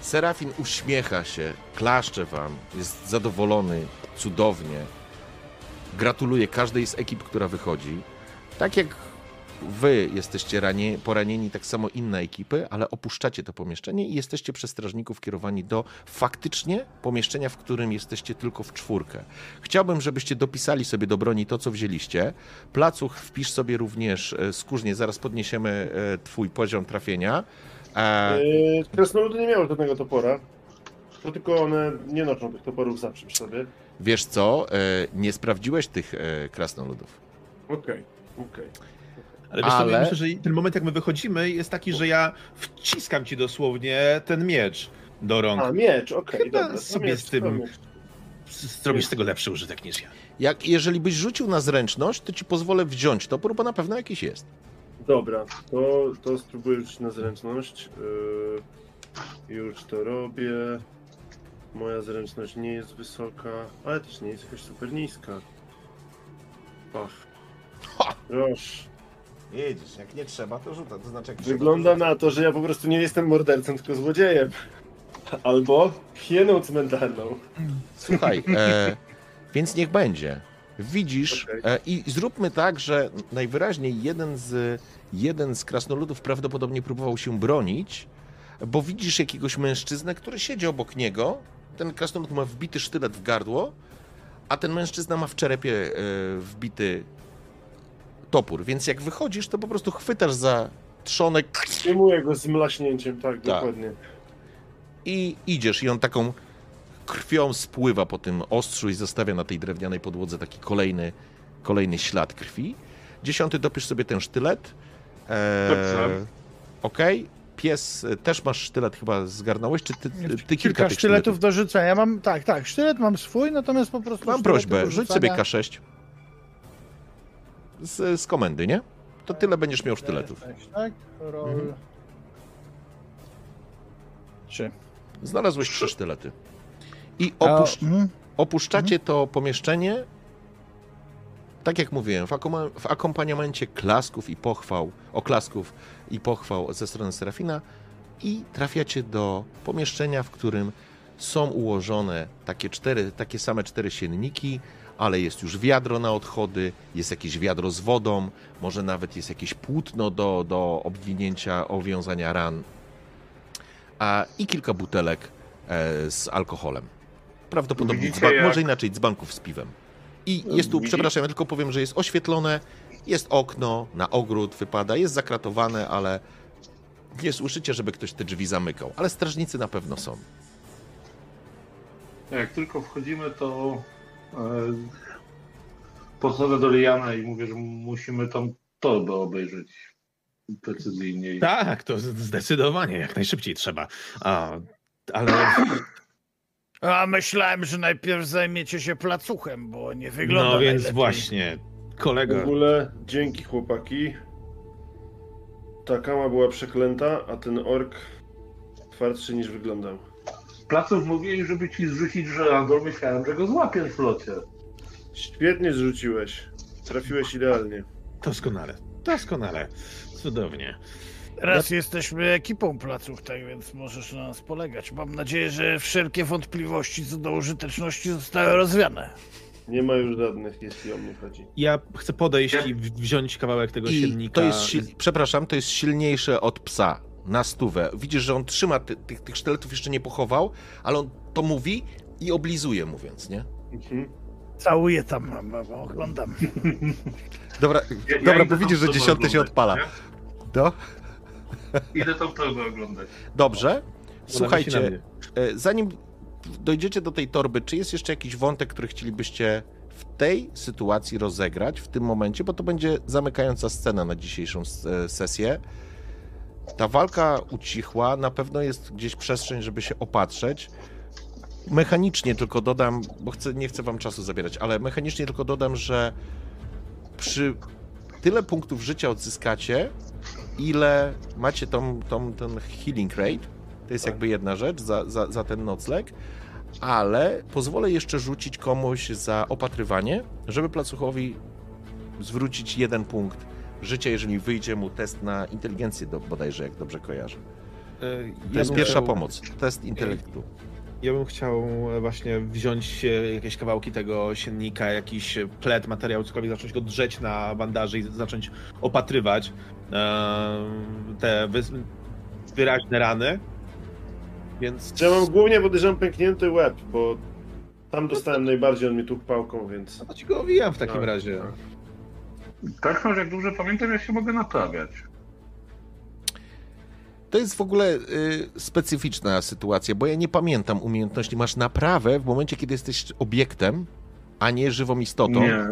S1: Serafin uśmiecha się, klaszcze wam, jest zadowolony, cudownie. Gratuluję każdej z ekip, która wychodzi. Tak jak wy jesteście ranie, poranieni, tak samo inne ekipy, ale opuszczacie to pomieszczenie i jesteście przez strażników kierowani do faktycznie pomieszczenia, w którym jesteście tylko w czwórkę. Chciałbym, żebyście dopisali sobie do broni to, co wzięliście. Placuch wpisz sobie również e, skórznie, zaraz podniesiemy e, twój poziom trafienia. E,
S3: Yy, Krasnoludy nie miały żadnego topora. To tylko one nie noszą tych toporów zawsze przy sobie.
S1: wiesz co, e, nie sprawdziłeś tych e, krasnoludów.
S3: Okej, okej.
S2: Ale wiesz
S1: Ale-
S2: co, ja myślę, że ten moment, jak my wychodzimy, jest taki, że ja wciskam ci dosłownie ten miecz do rąk.
S3: A, miecz, okej,
S2: Chyba
S3: dobra.
S2: sobie
S3: miecz,
S2: z tym- Zrobisz z tego lepszy użytek niż ja.
S1: Jak, jeżeli byś rzucił na zręczność, to ci pozwolę wziąć topór, bo na pewno jakiś jest.
S3: Dobra, to, to spróbuję rzucić na zręczność. Yy, już to robię. Moja zręczność nie jest wysoka, ale też nie jest jakaś super niska. Pach. Proszę.
S1: Jedziesz, jak nie trzeba, to rzuca. To znaczy, jak
S3: Wygląda na to, że ja po prostu nie jestem mordercą, tylko złodziejem. Albo hieną cmentarną.
S1: Słuchaj, e, więc niech będzie. Widzisz,
S3: Okej.
S1: e, i zróbmy tak, że najwyraźniej jeden z, jeden z krasnoludów prawdopodobnie próbował się bronić, bo widzisz jakiegoś mężczyznę, który siedzi obok niego. Ten krasnolud ma wbity sztylet w gardło, a ten mężczyzna ma w czerepie e, wbity topór. Więc jak wychodzisz, to po prostu chwytasz za trzonek
S3: Zdejmuję go z mlaśnięciem, tak, dokładnie.
S1: i idziesz i on taką krwią spływa po tym ostrzu i zostawia na tej drewnianej podłodze taki kolejny, kolejny ślad krwi. Dziesiąty dopisz sobie ten sztylet. Eee,
S4: Dobrze.
S1: Okej. Pies, e, też masz sztylet chyba zgarnąłeś, czy ty, ty, kilka,
S5: Kilka
S1: tych
S5: sztyletów do rzucenia. Mam, tak, tak, sztylet mam swój, natomiast po prostu.
S1: Mam prośbę, rzuć sobie K6 z, z komendy, nie? To tyle będziesz miał sztyletów.
S5: Tak, roll.
S1: Mhm.
S5: Trzy.
S1: Znalazłeś trzy sztylety. I
S5: mhm.
S1: Opuszczacie to pomieszczenie, tak jak mówiłem, w, w akompaniamencie klasków i pochwał, oklasków i pochwał ze strony Serafina i trafiacie do pomieszczenia, w którym są ułożone takie, cztery, takie same cztery sienniki, ale jest już wiadro na odchody, jest jakieś wiadro z wodą, może nawet jest jakieś płótno do, do obwinięcia, owiązania ran a, i kilka butelek e, z alkoholem. Prawdopodobnie,
S4: Widzicie,
S1: dzban-
S4: jak-
S1: może inaczej, dzbanków z piwem. I jest tu, przepraszam, ja tylko powiem, że jest oświetlone, jest okno, na ogród wypada, jest zakratowane, ale Nie słyszycie, żeby ktoś te drzwi zamykał, ale strażnicy na pewno są.
S4: Jak tylko wchodzimy, to podchodzę do Liana i mówię, że musimy tą torbę obejrzeć precyzyjniej.
S2: Tak, to zdecydowanie, jak najszybciej trzeba. A, ale
S5: A myślałem, że najpierw zajmiecie się placuchem, bo nie wygląda
S2: no więc
S5: najlepiej.
S2: właśnie,
S3: W
S2: kolega.
S3: ogóle dzięki chłopaki. Ta kama była przeklęta, a ten ork twardszy niż wyglądał.
S4: Placów mówili, żeby ci zrzucić żelazor, myślałem, że go złapiesz w locie.
S3: Świetnie zrzuciłeś. Trafiłeś idealnie.
S2: Doskonale, doskonale. Cudownie.
S5: Raz jesteśmy ekipą placów, tak więc możesz na nas polegać. Mam nadzieję, że wszelkie wątpliwości co do użyteczności zostały rozwiane.
S3: Nie ma już żadnych, jeśli o mnie chodzi.
S2: Ja chcę podejść
S4: Ja-
S2: i wziąć kawałek tego
S1: I
S2: silnika.
S1: to jest, si- przepraszam, to jest silniejsze od psa na stówę. Widzisz, że on trzyma ty, tych, tych sztyletów jeszcze nie pochował, ale on to mówi i oblizuje mówiąc, nie?
S3: Mhm.
S5: Całuję tam, oglądam.
S1: Dobra,
S4: Ja- ja
S1: dobra bo widzisz, że dziesiąty się
S4: oglądać,
S1: odpala.
S4: nie?
S1: No,
S4: Idę tą torbę oglądać.
S1: dobrze. Słuchajcie, e, zanim dojdziecie do tej torby, czy jest jeszcze jakiś wątek, który chcielibyście w tej sytuacji rozegrać, w tym momencie, bo to będzie zamykająca scena na dzisiejszą e, sesję. Ta walka ucichła, na pewno jest gdzieś przestrzeń, żeby się opatrzeć. Mechanicznie tylko dodam, bo chcę, nie chcę wam czasu zabierać, ale mechanicznie tylko dodam, że przy tyle punktów życia odzyskacie, ile macie tą, tą, ten healing rate, to jest jakby jedna rzecz za, za, za ten nocleg, ale pozwolę jeszcze rzucić komuś za opatrywanie, żeby placuchowi zwrócić jeden punkt życia, jeżeli wyjdzie mu test na inteligencję do, bodajże, jak dobrze kojarzę.
S2: E, ja
S1: To jest
S2: bym
S1: pierwsza
S2: chciał-
S1: pomoc, test intelektu.
S2: Ja bym chciał e, właśnie wziąć e, jakieś kawałki tego siennika, jakiś e, pled, materiał, cokolwiek, zacząć go drzeć na bandaży i zacząć opatrywać e, te wyraźne rany. Więc
S3: Ja mam głównie podejrzewam pęknięty łeb, bo tam dostałem najbardziej, on mi tu pałką, więc...
S2: no to ci go owijam w takim
S3: Tak,
S2: razie.
S3: tak.
S4: Tak, no, jak dobrze pamiętam, ja się mogę naprawiać.
S1: To jest w ogóle y, specyficzna sytuacja, bo ja nie pamiętam umiejętności. Masz naprawę w momencie, kiedy jesteś obiektem, a nie żywą istotą.
S4: Nie.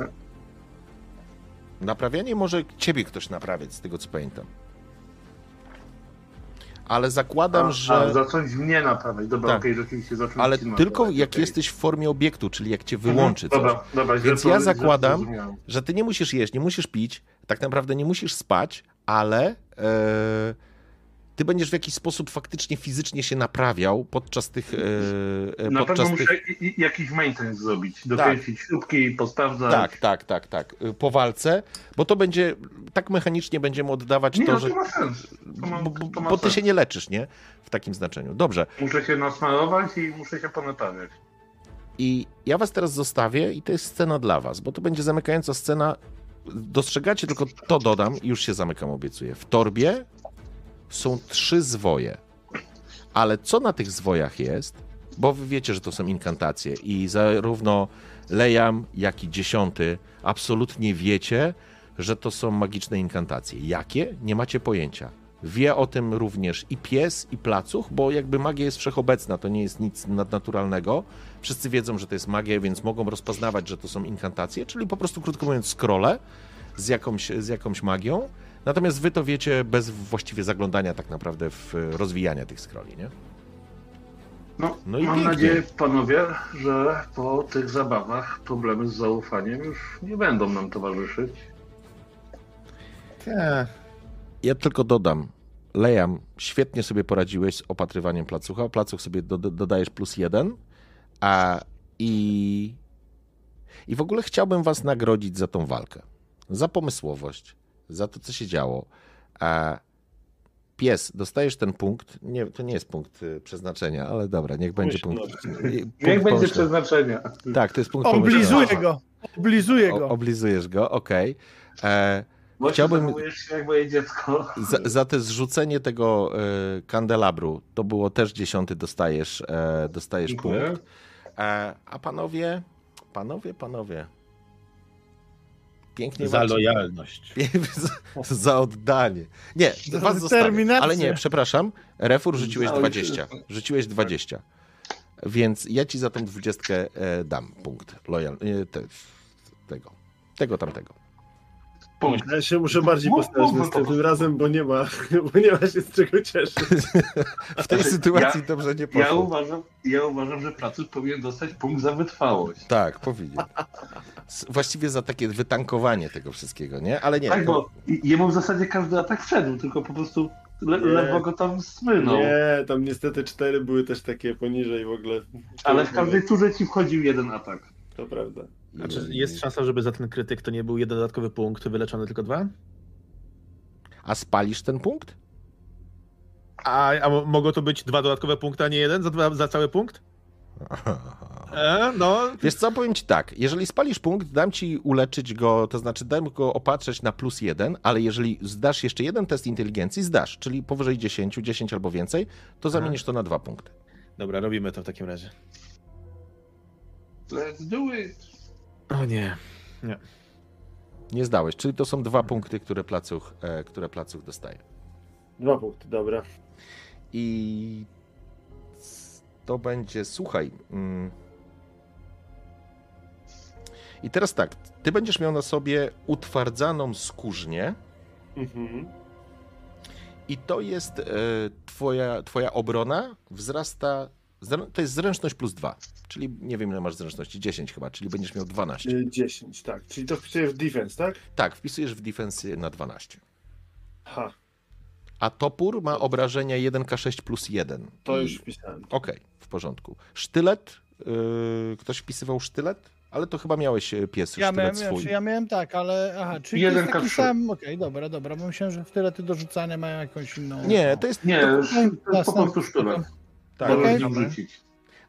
S1: Naprawianie może ciebie ktoś naprawiać, z tego co pamiętam. Ale zakładam,
S4: A,
S1: że.
S4: a zacząć mnie naprawiać. Dobra,
S1: Tak.
S4: okej, rzeczywiście zacząć
S1: Ale tylko jak
S4: okej.
S1: jesteś w formie obiektu, czyli jak cię wyłączy coś.
S4: Mhm, Dobra, dobra,
S1: Więc ja
S4: to-
S1: zakładam. Że ty nie musisz jeść, nie musisz pić, tak naprawdę nie musisz spać, ale e, ty będziesz w jakiś sposób faktycznie fizycznie się naprawiał podczas tych. E, e,
S4: Na
S1: podczas
S4: pewno
S1: tych...
S4: muszę jakiś maintenance zrobić. Dokręcić śrubki, posprawdzać.
S1: Tak, tak, tak, tak. Y, Po walce, bo to będzie, tak mechanicznie będziemy oddawać
S4: Nie,
S1: to,
S4: no,
S1: że.
S4: to ma sens. To ma,
S1: Bo, bo,
S4: to ma
S1: bo ty
S4: sens.
S1: się nie leczysz, nie? W takim znaczeniu. Dobrze.
S4: Muszę się nasmarować i muszę się ponaprawiać.
S1: I ja was teraz zostawię i to jest scena dla was, bo to będzie zamykająca scena. Dostrzegacie, tylko to dodam i już się zamykam, obiecuję. W torbie są trzy zwoje. Ale co na tych zwojach jest? Bo wy wiecie, że to są inkantacje i zarówno Lejam, jak i dziesiąty absolutnie wiecie, że to są magiczne inkantacje. Jakie? Nie macie pojęcia. Wie o tym również i pies, i placuch, bo jakby magia jest wszechobecna, to nie jest nic nadnaturalnego. Wszyscy wiedzą, że to jest magia, więc mogą rozpoznawać, że to są inkantacje, czyli po prostu, krótko mówiąc, scrolle z jakąś, z jakąś magią. Natomiast wy to wiecie bez właściwie zaglądania tak naprawdę w rozwijania tych scrolli, nie?
S4: No,
S1: No i
S4: mam
S1: pięknie.
S4: nadzieję, panowie, że po tych zabawach problemy z zaufaniem już nie będą nam towarzyszyć.
S2: Tak.
S1: Ja tylko dodam, Lejam, świetnie sobie poradziłeś z opatrywaniem placucha. Placuch sobie do, dodajesz plus jeden. A i, I w ogóle chciałbym was nagrodzić za tą walkę. Za pomysłowość, za to, co się działo. A pies, dostajesz ten punkt. Nie, to nie jest punkt y, przeznaczenia, ale dobra, niech będzie punkt.
S3: Pomyślności.
S1: y,
S4: Niech
S1: punkt
S4: będzie przeznaczenia.
S1: Tak, to jest punkt
S5: Oblizuję
S1: pomyślenia.
S5: go! Oblizuję
S1: O,
S5: go!
S1: oblizujesz go, okej. E,
S4: Bo
S1: Chciałbym-
S4: się jak moje dziecko.
S1: Za, za te zrzucenie tego e, kandelabru, to było też dziesiąty, dostajesz, e, dostajesz
S4: Dziękuję.
S1: punkt. E, a panowie, panowie, panowie, Pięknie
S2: Za
S1: walczy.
S2: lojalność.
S1: za, za oddanie. Nie,
S5: Za
S1: was zostawię. Ale nie, przepraszam. Refur rzuciłeś
S4: Za
S1: 20.
S4: ojczyznę.
S1: Rzuciłeś 20. Więc ja ci za tą dwudziestkę e, dam punkt. Loyal, e, te, tego. Tego tamtego.
S4: Punkt.
S3: Ja się muszę bardziej postarać następnym razem, bo nie ma, bo nie ma się z czego cieszyć.
S1: W tej sytuacji dobrze nie
S4: Ja
S1: poszło.
S4: uważam, ja uważam, że pracuch powinien dostać punkt za wytrwałość.
S1: Tak, powinien. Właściwie za takie wytankowanie tego wszystkiego, nie? Ale nie.
S4: tak, bo jemu w zasadzie każdy atak wszedł, tylko po prostu le, lewo go tam smynął.
S3: Nie, tam niestety cztery były też takie poniżej w ogóle.
S4: Ale w każdej turze ci wchodził jeden atak.
S3: To prawda.
S2: Znaczy, jest szansa, żeby za ten krytyk to nie był jeden dodatkowy punkt wyleczony, tylko dwa?
S1: A spalisz ten punkt?
S2: A, a mo- mogą to być dwa dodatkowe punkty, a nie jeden za, dwa, za cały punkt? E, no,
S1: Wiesz co, powiem ci tak, jeżeli spalisz punkt, dam ci uleczyć go, to znaczy dam go opatrzeć na plus jeden, ale jeżeli zdasz jeszcze jeden test inteligencji, zdasz, czyli powyżej 10, 10 albo więcej, to zamienisz to na dwa punkty.
S2: dobra, robimy to w takim razie.
S4: Let's do it.
S2: O nie.
S1: Nie zdałeś, czyli to są dwa punkty, które placuch, e, które placuch dostaje.
S3: Dwa punkty, dobra.
S1: I to będzie, słuchaj. mm. I teraz tak, ty będziesz miał na sobie utwardzaną skórznię
S3: Mhm.
S1: i to jest e, twoja, twoja obrona wzrasta, to jest zręczność plus dwa, czyli nie wiem ile masz zręczności, 10 chyba, czyli będziesz miał 12.
S3: Y, 10, tak. Czyli to wpisuję w defense, tak?
S1: Tak, wpisujesz w defensy na 12.
S3: Ha,
S1: A topór ma obrażenia 1k6 plus 1.
S3: to już wpisałem.
S1: Okej, w porządku. Sztylet? Yy, ktoś wpisywał sztylet? Ale to chyba miałeś e, pies
S5: Ja
S1: sztylet
S5: miałem,
S1: swój.
S5: znaczy ja miałem tak, ale aha, czyli
S4: Jeden
S5: to jest taki
S4: K3.
S5: sam, okej, dobra, dobra, bo myślałem, że w tyle ty do rzucania mają jakąś inną...
S1: Nie, to jest.
S4: Nie,
S1: to,
S4: to jest po
S5: Jasne.
S4: prostu sztylet.
S1: Tak,
S5: Dobra.
S4: rzucić.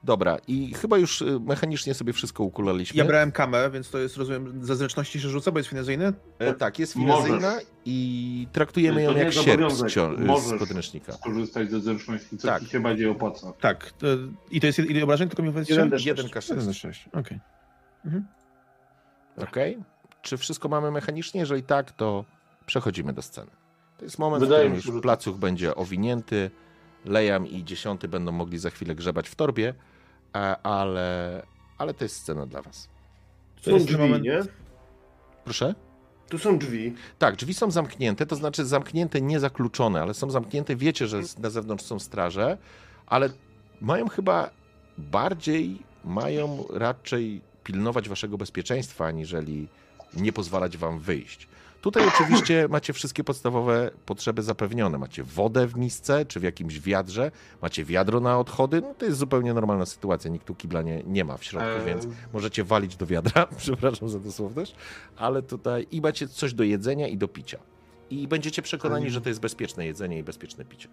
S1: Dobra, i chyba już y, mechanicznie sobie wszystko ukulaliśmy.
S2: Ja brałem kamę, więc to jest, rozumiem, ze zręczności się rzuca, bo jest finezyjny?
S1: E, tak, jest finezyjna i traktujemy
S4: To
S1: ją jak sierp z, z
S4: Możesz.
S1: podręcznika.
S4: Skorzystać ze zręczności, co
S1: Tak.
S4: ci się bardziej opłaca.
S2: Tak. to- I to jest ile obrażeń, tylko mi
S3: D6.
S1: 1k6.
S2: 1d6, okej.
S1: Okej? Czy wszystko mamy mechanicznie? Jeżeli tak, to przechodzimy do sceny. To jest moment,
S4: Wydaje
S1: w którym
S4: się,
S1: już placuch będzie owinięty, Lejam i Dziesiąty będą mogli za chwilę grzebać w torbie, a- ale, ale to jest scena dla was.
S2: To
S3: są drzwi,
S2: moment-
S3: nie?
S1: Proszę?
S3: Tu są drzwi.
S1: Tak, drzwi są zamknięte, to znaczy zamknięte, nie zakluczone, ale są zamknięte. Wiecie, że na zewnątrz są straże, ale mają chyba bardziej, mają raczej pilnować waszego bezpieczeństwa, aniżeli nie pozwalać wam wyjść. Tutaj oczywiście macie wszystkie podstawowe potrzeby zapewnione. Macie wodę w misce, czy w jakimś wiadrze, macie wiadro na odchody. No to jest zupełnie normalna sytuacja. Nikt tu kibla nie, nie ma w środku,
S4: Eee.
S1: więc możecie walić do wiadra, przepraszam za dosłowność, ale tutaj i macie coś do jedzenia i do picia. I będziecie przekonani,
S4: Eee.
S1: że to jest bezpieczne jedzenie i bezpieczne picie.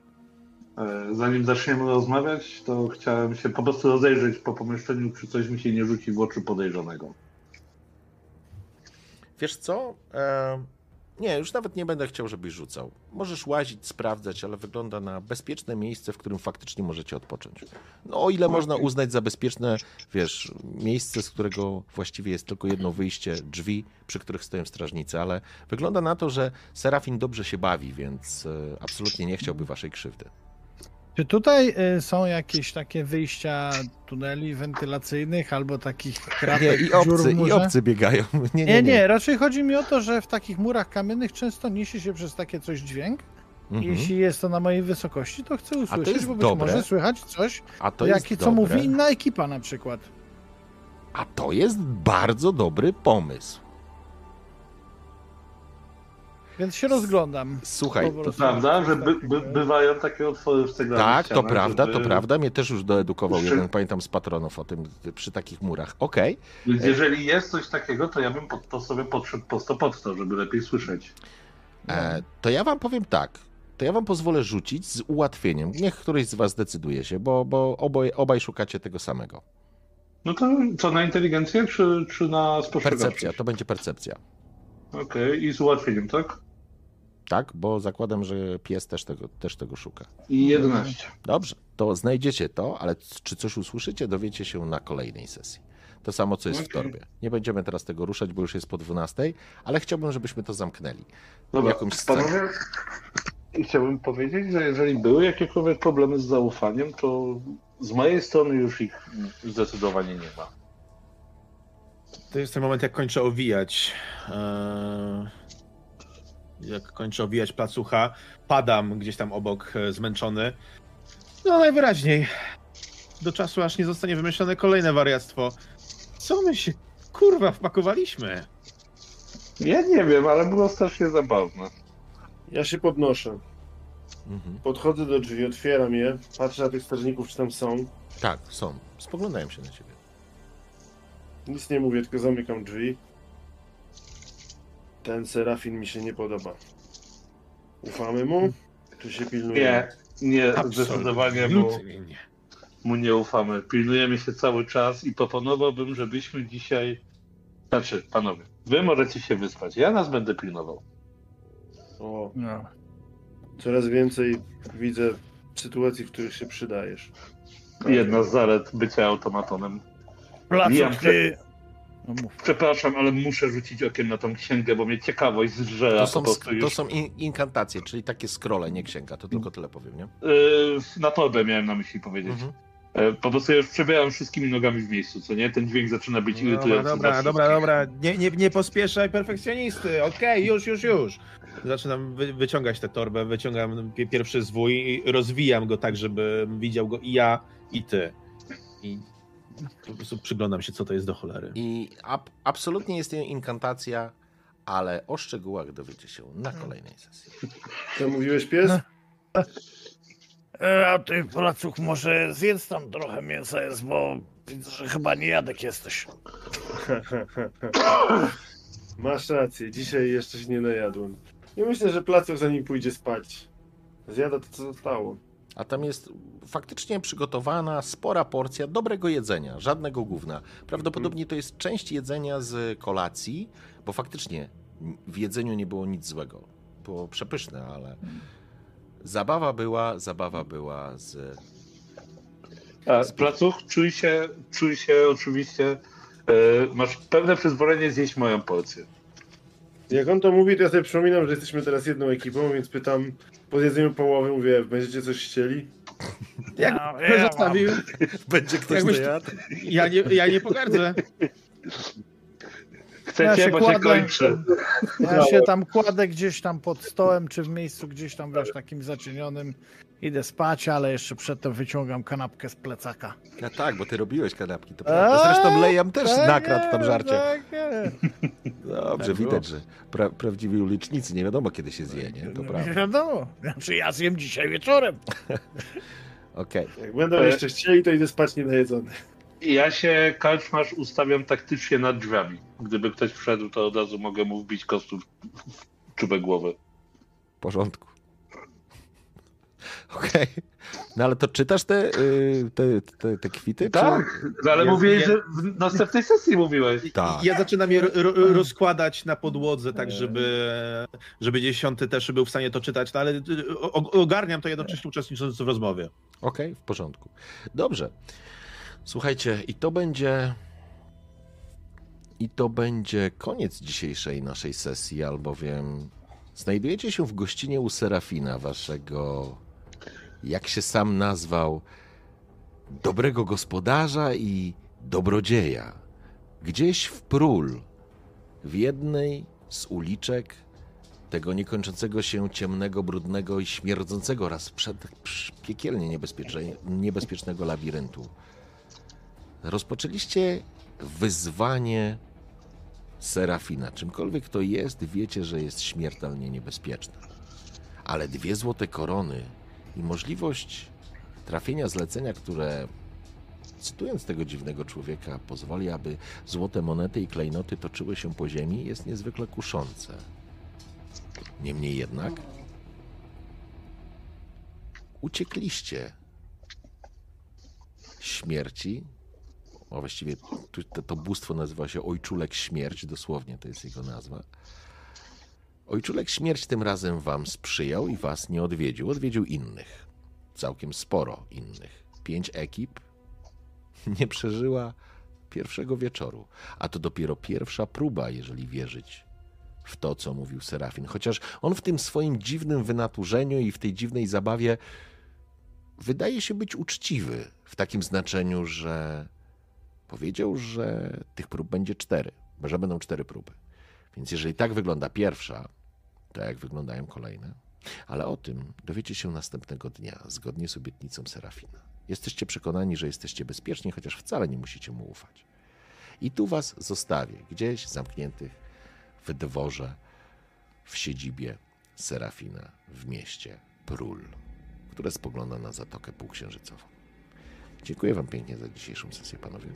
S4: E, Zanim zaczniemy rozmawiać, to chciałem się po prostu rozejrzeć po pomieszczeniu, czy coś mi się nie rzuci w oczy podejrzanego.
S1: Wiesz co? E, nie, już nawet nie będę chciał, żebyś rzucał. Możesz łazić, sprawdzać, ale wygląda na bezpieczne miejsce, w którym faktycznie możecie odpocząć. No o ile można uznać za bezpieczne, wiesz, miejsce, z którego właściwie jest tylko jedno wyjście, drzwi, przy których stoją strażnicy, ale wygląda na to, że Serafin dobrze się bawi, więc e, absolutnie nie chciałby waszej krzywdy.
S5: Czy tutaj y, są jakieś takie wyjścia tuneli wentylacyjnych albo takich
S1: Nie,
S5: kratek,
S1: i
S5: dziur w
S1: obcy, i
S5: murze?
S1: obcy biegają. Nie,
S5: Nie, nie, raczej chodzi mi o to, że w takich murach kamiennych często niesie się przez takie coś dźwięk.
S1: Mhm.
S5: Jeśli jest to na mojej wysokości, to chcę usłyszeć,
S1: jest
S5: bo być
S1: dobre.
S5: może słychać coś,
S1: A to
S5: jakie,
S1: jest
S5: co
S1: dobre.
S5: mówi inna ekipa na przykład.
S1: A to jest bardzo dobry pomysł.
S5: Więc się rozglądam.
S1: Słuchaj, to.
S4: Prawda, że by, by, bywają takie otwory w ceglanych
S1: Tak, to prawda,
S4: żeby-
S1: to prawda. Mnie też już doedukował
S4: Jeszcze-
S1: jeden, pamiętam, z patronów o tym przy takich murach. Okej,
S4: Więc jeżeli jest coś takiego, to ja bym pod to sobie podszedł po to pod to, żeby lepiej słyszeć.
S1: e, to ja wam powiem tak. To ja wam pozwolę rzucić z ułatwieniem. Niech któryś z was decyduje się, bo, bo oboje, obaj szukacie tego samego.
S4: No to co, na inteligencję, czy, czy na spostrzegawczość?
S1: Percepcja, to będzie percepcja.
S4: Okej, i z ułatwieniem, tak?
S1: Tak, bo zakładam, że pies też tego, też tego szuka.
S4: I 11.
S1: Dobrze, to znajdziecie to, ale czy coś usłyszycie, dowiecie się na kolejnej sesji. To samo, co jest w
S3: Okej.
S1: torbie. Nie będziemy teraz tego ruszać, bo już jest po 12, ale chciałbym, żebyśmy to zamknęli.
S4: Dobra,
S1: Jakąś scenę.
S4: panowie, chciałbym powiedzieć, że jeżeli były jakiekolwiek problemy z zaufaniem, to z mojej strony już ich zdecydowanie nie ma.
S2: To jest ten moment, jak kończę owijać. Eee, Jak kończę owijać placucha, padam gdzieś tam obok, e, zmęczony. No najwyraźniej. Do czasu, aż nie zostanie wymyślone kolejne wariactwo. Co my się, kurwa, wpakowaliśmy?
S4: Ja nie wiem, ale było strasznie zabawne.
S3: Ja się podnoszę.
S1: Mhm.
S3: Podchodzę do drzwi, otwieram je, patrzę na tych strażników, czy tam są.
S1: Tak, są. Spoglądają się na ciebie.
S3: Nic nie mówię, tylko zamykam drzwi. Ten serafin mi się nie podoba. Ufamy mu? Czy się pilnuje?
S4: Nie, nie, zdecydowanie mu,
S2: nie.
S4: mu nie ufamy. Pilnujemy się cały czas i proponowałbym, żebyśmy dzisiaj... Znaczy, panowie, wy możecie się wyspać, ja nas będę pilnował.
S3: O,
S5: No.
S3: coraz więcej widzę sytuacji, w których się przydajesz.
S4: Jedna z zalet bycia automatonem. Lijam,
S5: ty... No mów.
S4: Przepraszam, ale muszę rzucić okiem na tą księgę, bo mnie ciekawość zżera
S1: To
S4: po
S1: są, to
S4: już.
S1: są in, inkantacje, czyli takie scrolle, nie księga. To tylko tyle powiem, nie?
S4: Yy, na torbę miałem na myśli powiedzieć.
S1: Mhm.
S4: E, Po prostu ja już przebieram wszystkimi nogami w miejscu, co nie? Ten dźwięk zaczyna być irytujący.
S2: dobra, dobra, dobra. Nie, nie, nie pospieszaj perfekcjonisty. Okej, już, już, już. Zaczynam wy, wyciągać tę torbę, wyciągam pi- pierwszy zwój i rozwijam go tak, żeby widział go i ja, i ty. I po prostu przyglądam się, co to jest do cholery.
S1: I ab, absolutnie jest to inkantacja, ale o szczegółach dowiecie się na kolejnej sesji.
S3: Co mówiłeś, pies?
S5: E, A ty, Placuk, może zjedz tam trochę mięsa jest, bo widzę, że chyba nie jadek jesteś.
S3: Masz rację, dzisiaj jeszcze się nie najadłem. Nie myślę, że placek zanim pójdzie spać. Zjada to, co zostało.
S1: A tam jest faktycznie przygotowana spora porcja dobrego jedzenia, żadnego gówna. Prawdopodobnie to jest część jedzenia z kolacji, bo faktycznie w jedzeniu nie było nic złego. Było przepyszne, ale zabawa była, zabawa była z...
S4: A, Placuch, czuj się, czuj się oczywiście, e, masz pewne przyzwolenie zjeść moją porcję.
S3: Jak on to mówi, to ja sobie przypominam, że jesteśmy teraz jedną ekipą, więc pytam po zjedzeniu połowy, mówię, będziecie coś chcieli?
S2: Jak
S5: Ja-
S2: ja,
S5: ja mam.
S2: zostawił,
S1: Będzie ktoś
S2: Jakbyś- ja nie, ja nie pogardzę.
S4: Chcecie,
S5: Ja się
S4: bo się
S5: kładę.
S4: kończy.
S5: Ja się tam kładę gdzieś tam pod stołem, czy w miejscu gdzieś tam, wiesz, takim zacienionym. Idę spać, ale jeszcze przedtem wyciągam kanapkę z plecaka.
S1: No tak, bo ty robiłeś kanapki, to prawda. Zresztą Lejam też
S5: Tak
S1: nakradł tam żarcie.
S5: tak.
S1: Dobrze,
S2: Tak było.
S1: widać, że pra, prawdziwi ulicznicy nie wiadomo kiedy się zje, nie? To
S5: Nie
S1: prawda.
S5: wiadomo. Znaczy ja zjem dzisiaj wieczorem.
S1: Okej.
S3: Jak będą
S4: E-
S3: jeszcze chcieli, to idę spać nienajedzony.
S4: Ja się, Kalczmasz, ustawiam taktycznie nad drzwiami. Gdyby ktoś wszedł, to od razu mogę mu wbić kostu w, w czubek głowy.
S1: W porządku. Okej. No ale to czytasz te, y, te, te, te kwity?
S4: Tak, ale
S2: Ja-
S4: mówiłeś,
S2: ja-
S4: że w następnej sesji mówiłeś.
S1: Tak.
S2: Ja zaczynam je ro, ro, rozkładać na podłodze, tak żeby, żeby dziesiąty też był w stanie to czytać, no ale y, ogarniam to jednocześnie uczestnicząc w rozmowie.
S1: Okej, w porządku. Dobrze. Słuchajcie, i to będzie. I to będzie koniec dzisiejszej naszej sesji, albowiem znajdujecie się w gościnie u Serafina, waszego, jak się sam nazwał, dobrego gospodarza i dobrodzieja. Gdzieś w Prul, w jednej z uliczek tego niekończącego się ciemnego, brudnego i śmierdzącego raz przed piekielnie niebezpiecznego labiryntu. Rozpoczęliście wyzwanie Serafina. Czymkolwiek to jest, wiecie, że jest śmiertelnie niebezpieczne. Ale dwie złote korony i możliwość trafienia zlecenia, które, cytując tego dziwnego człowieka, pozwoli, aby złote monety i klejnoty toczyły się po ziemi, jest niezwykle kuszące. Niemniej jednak uciekliście śmierci, a właściwie to, to bóstwo nazywa się Ojczulek Śmierć, dosłownie to jest jego nazwa. Ojczulek Śmierć tym razem wam sprzyjał i was nie odwiedził. Odwiedził innych. Całkiem sporo innych. Pięć ekip nie przeżyła pierwszego wieczoru. A to dopiero pierwsza próba, jeżeli wierzyć w to, co mówił Serafin. Chociaż on w tym swoim dziwnym wynaturzeniu i w tej dziwnej zabawie wydaje się być uczciwy w takim znaczeniu, że powiedział, że tych prób będzie cztery, że będą cztery próby. Więc jeżeli tak wygląda pierwsza, to jak wyglądają kolejne? Ale o tym dowiecie się następnego dnia, zgodnie z obietnicą Serafina. Jesteście przekonani, że jesteście bezpieczni, chociaż wcale nie musicie mu ufać. I tu was zostawię, gdzieś zamkniętych w dworze, w siedzibie Serafina w mieście Prul, które spogląda na Zatokę Półksiężycową. Dziękuję wam pięknie za dzisiejszą sesję, panowie.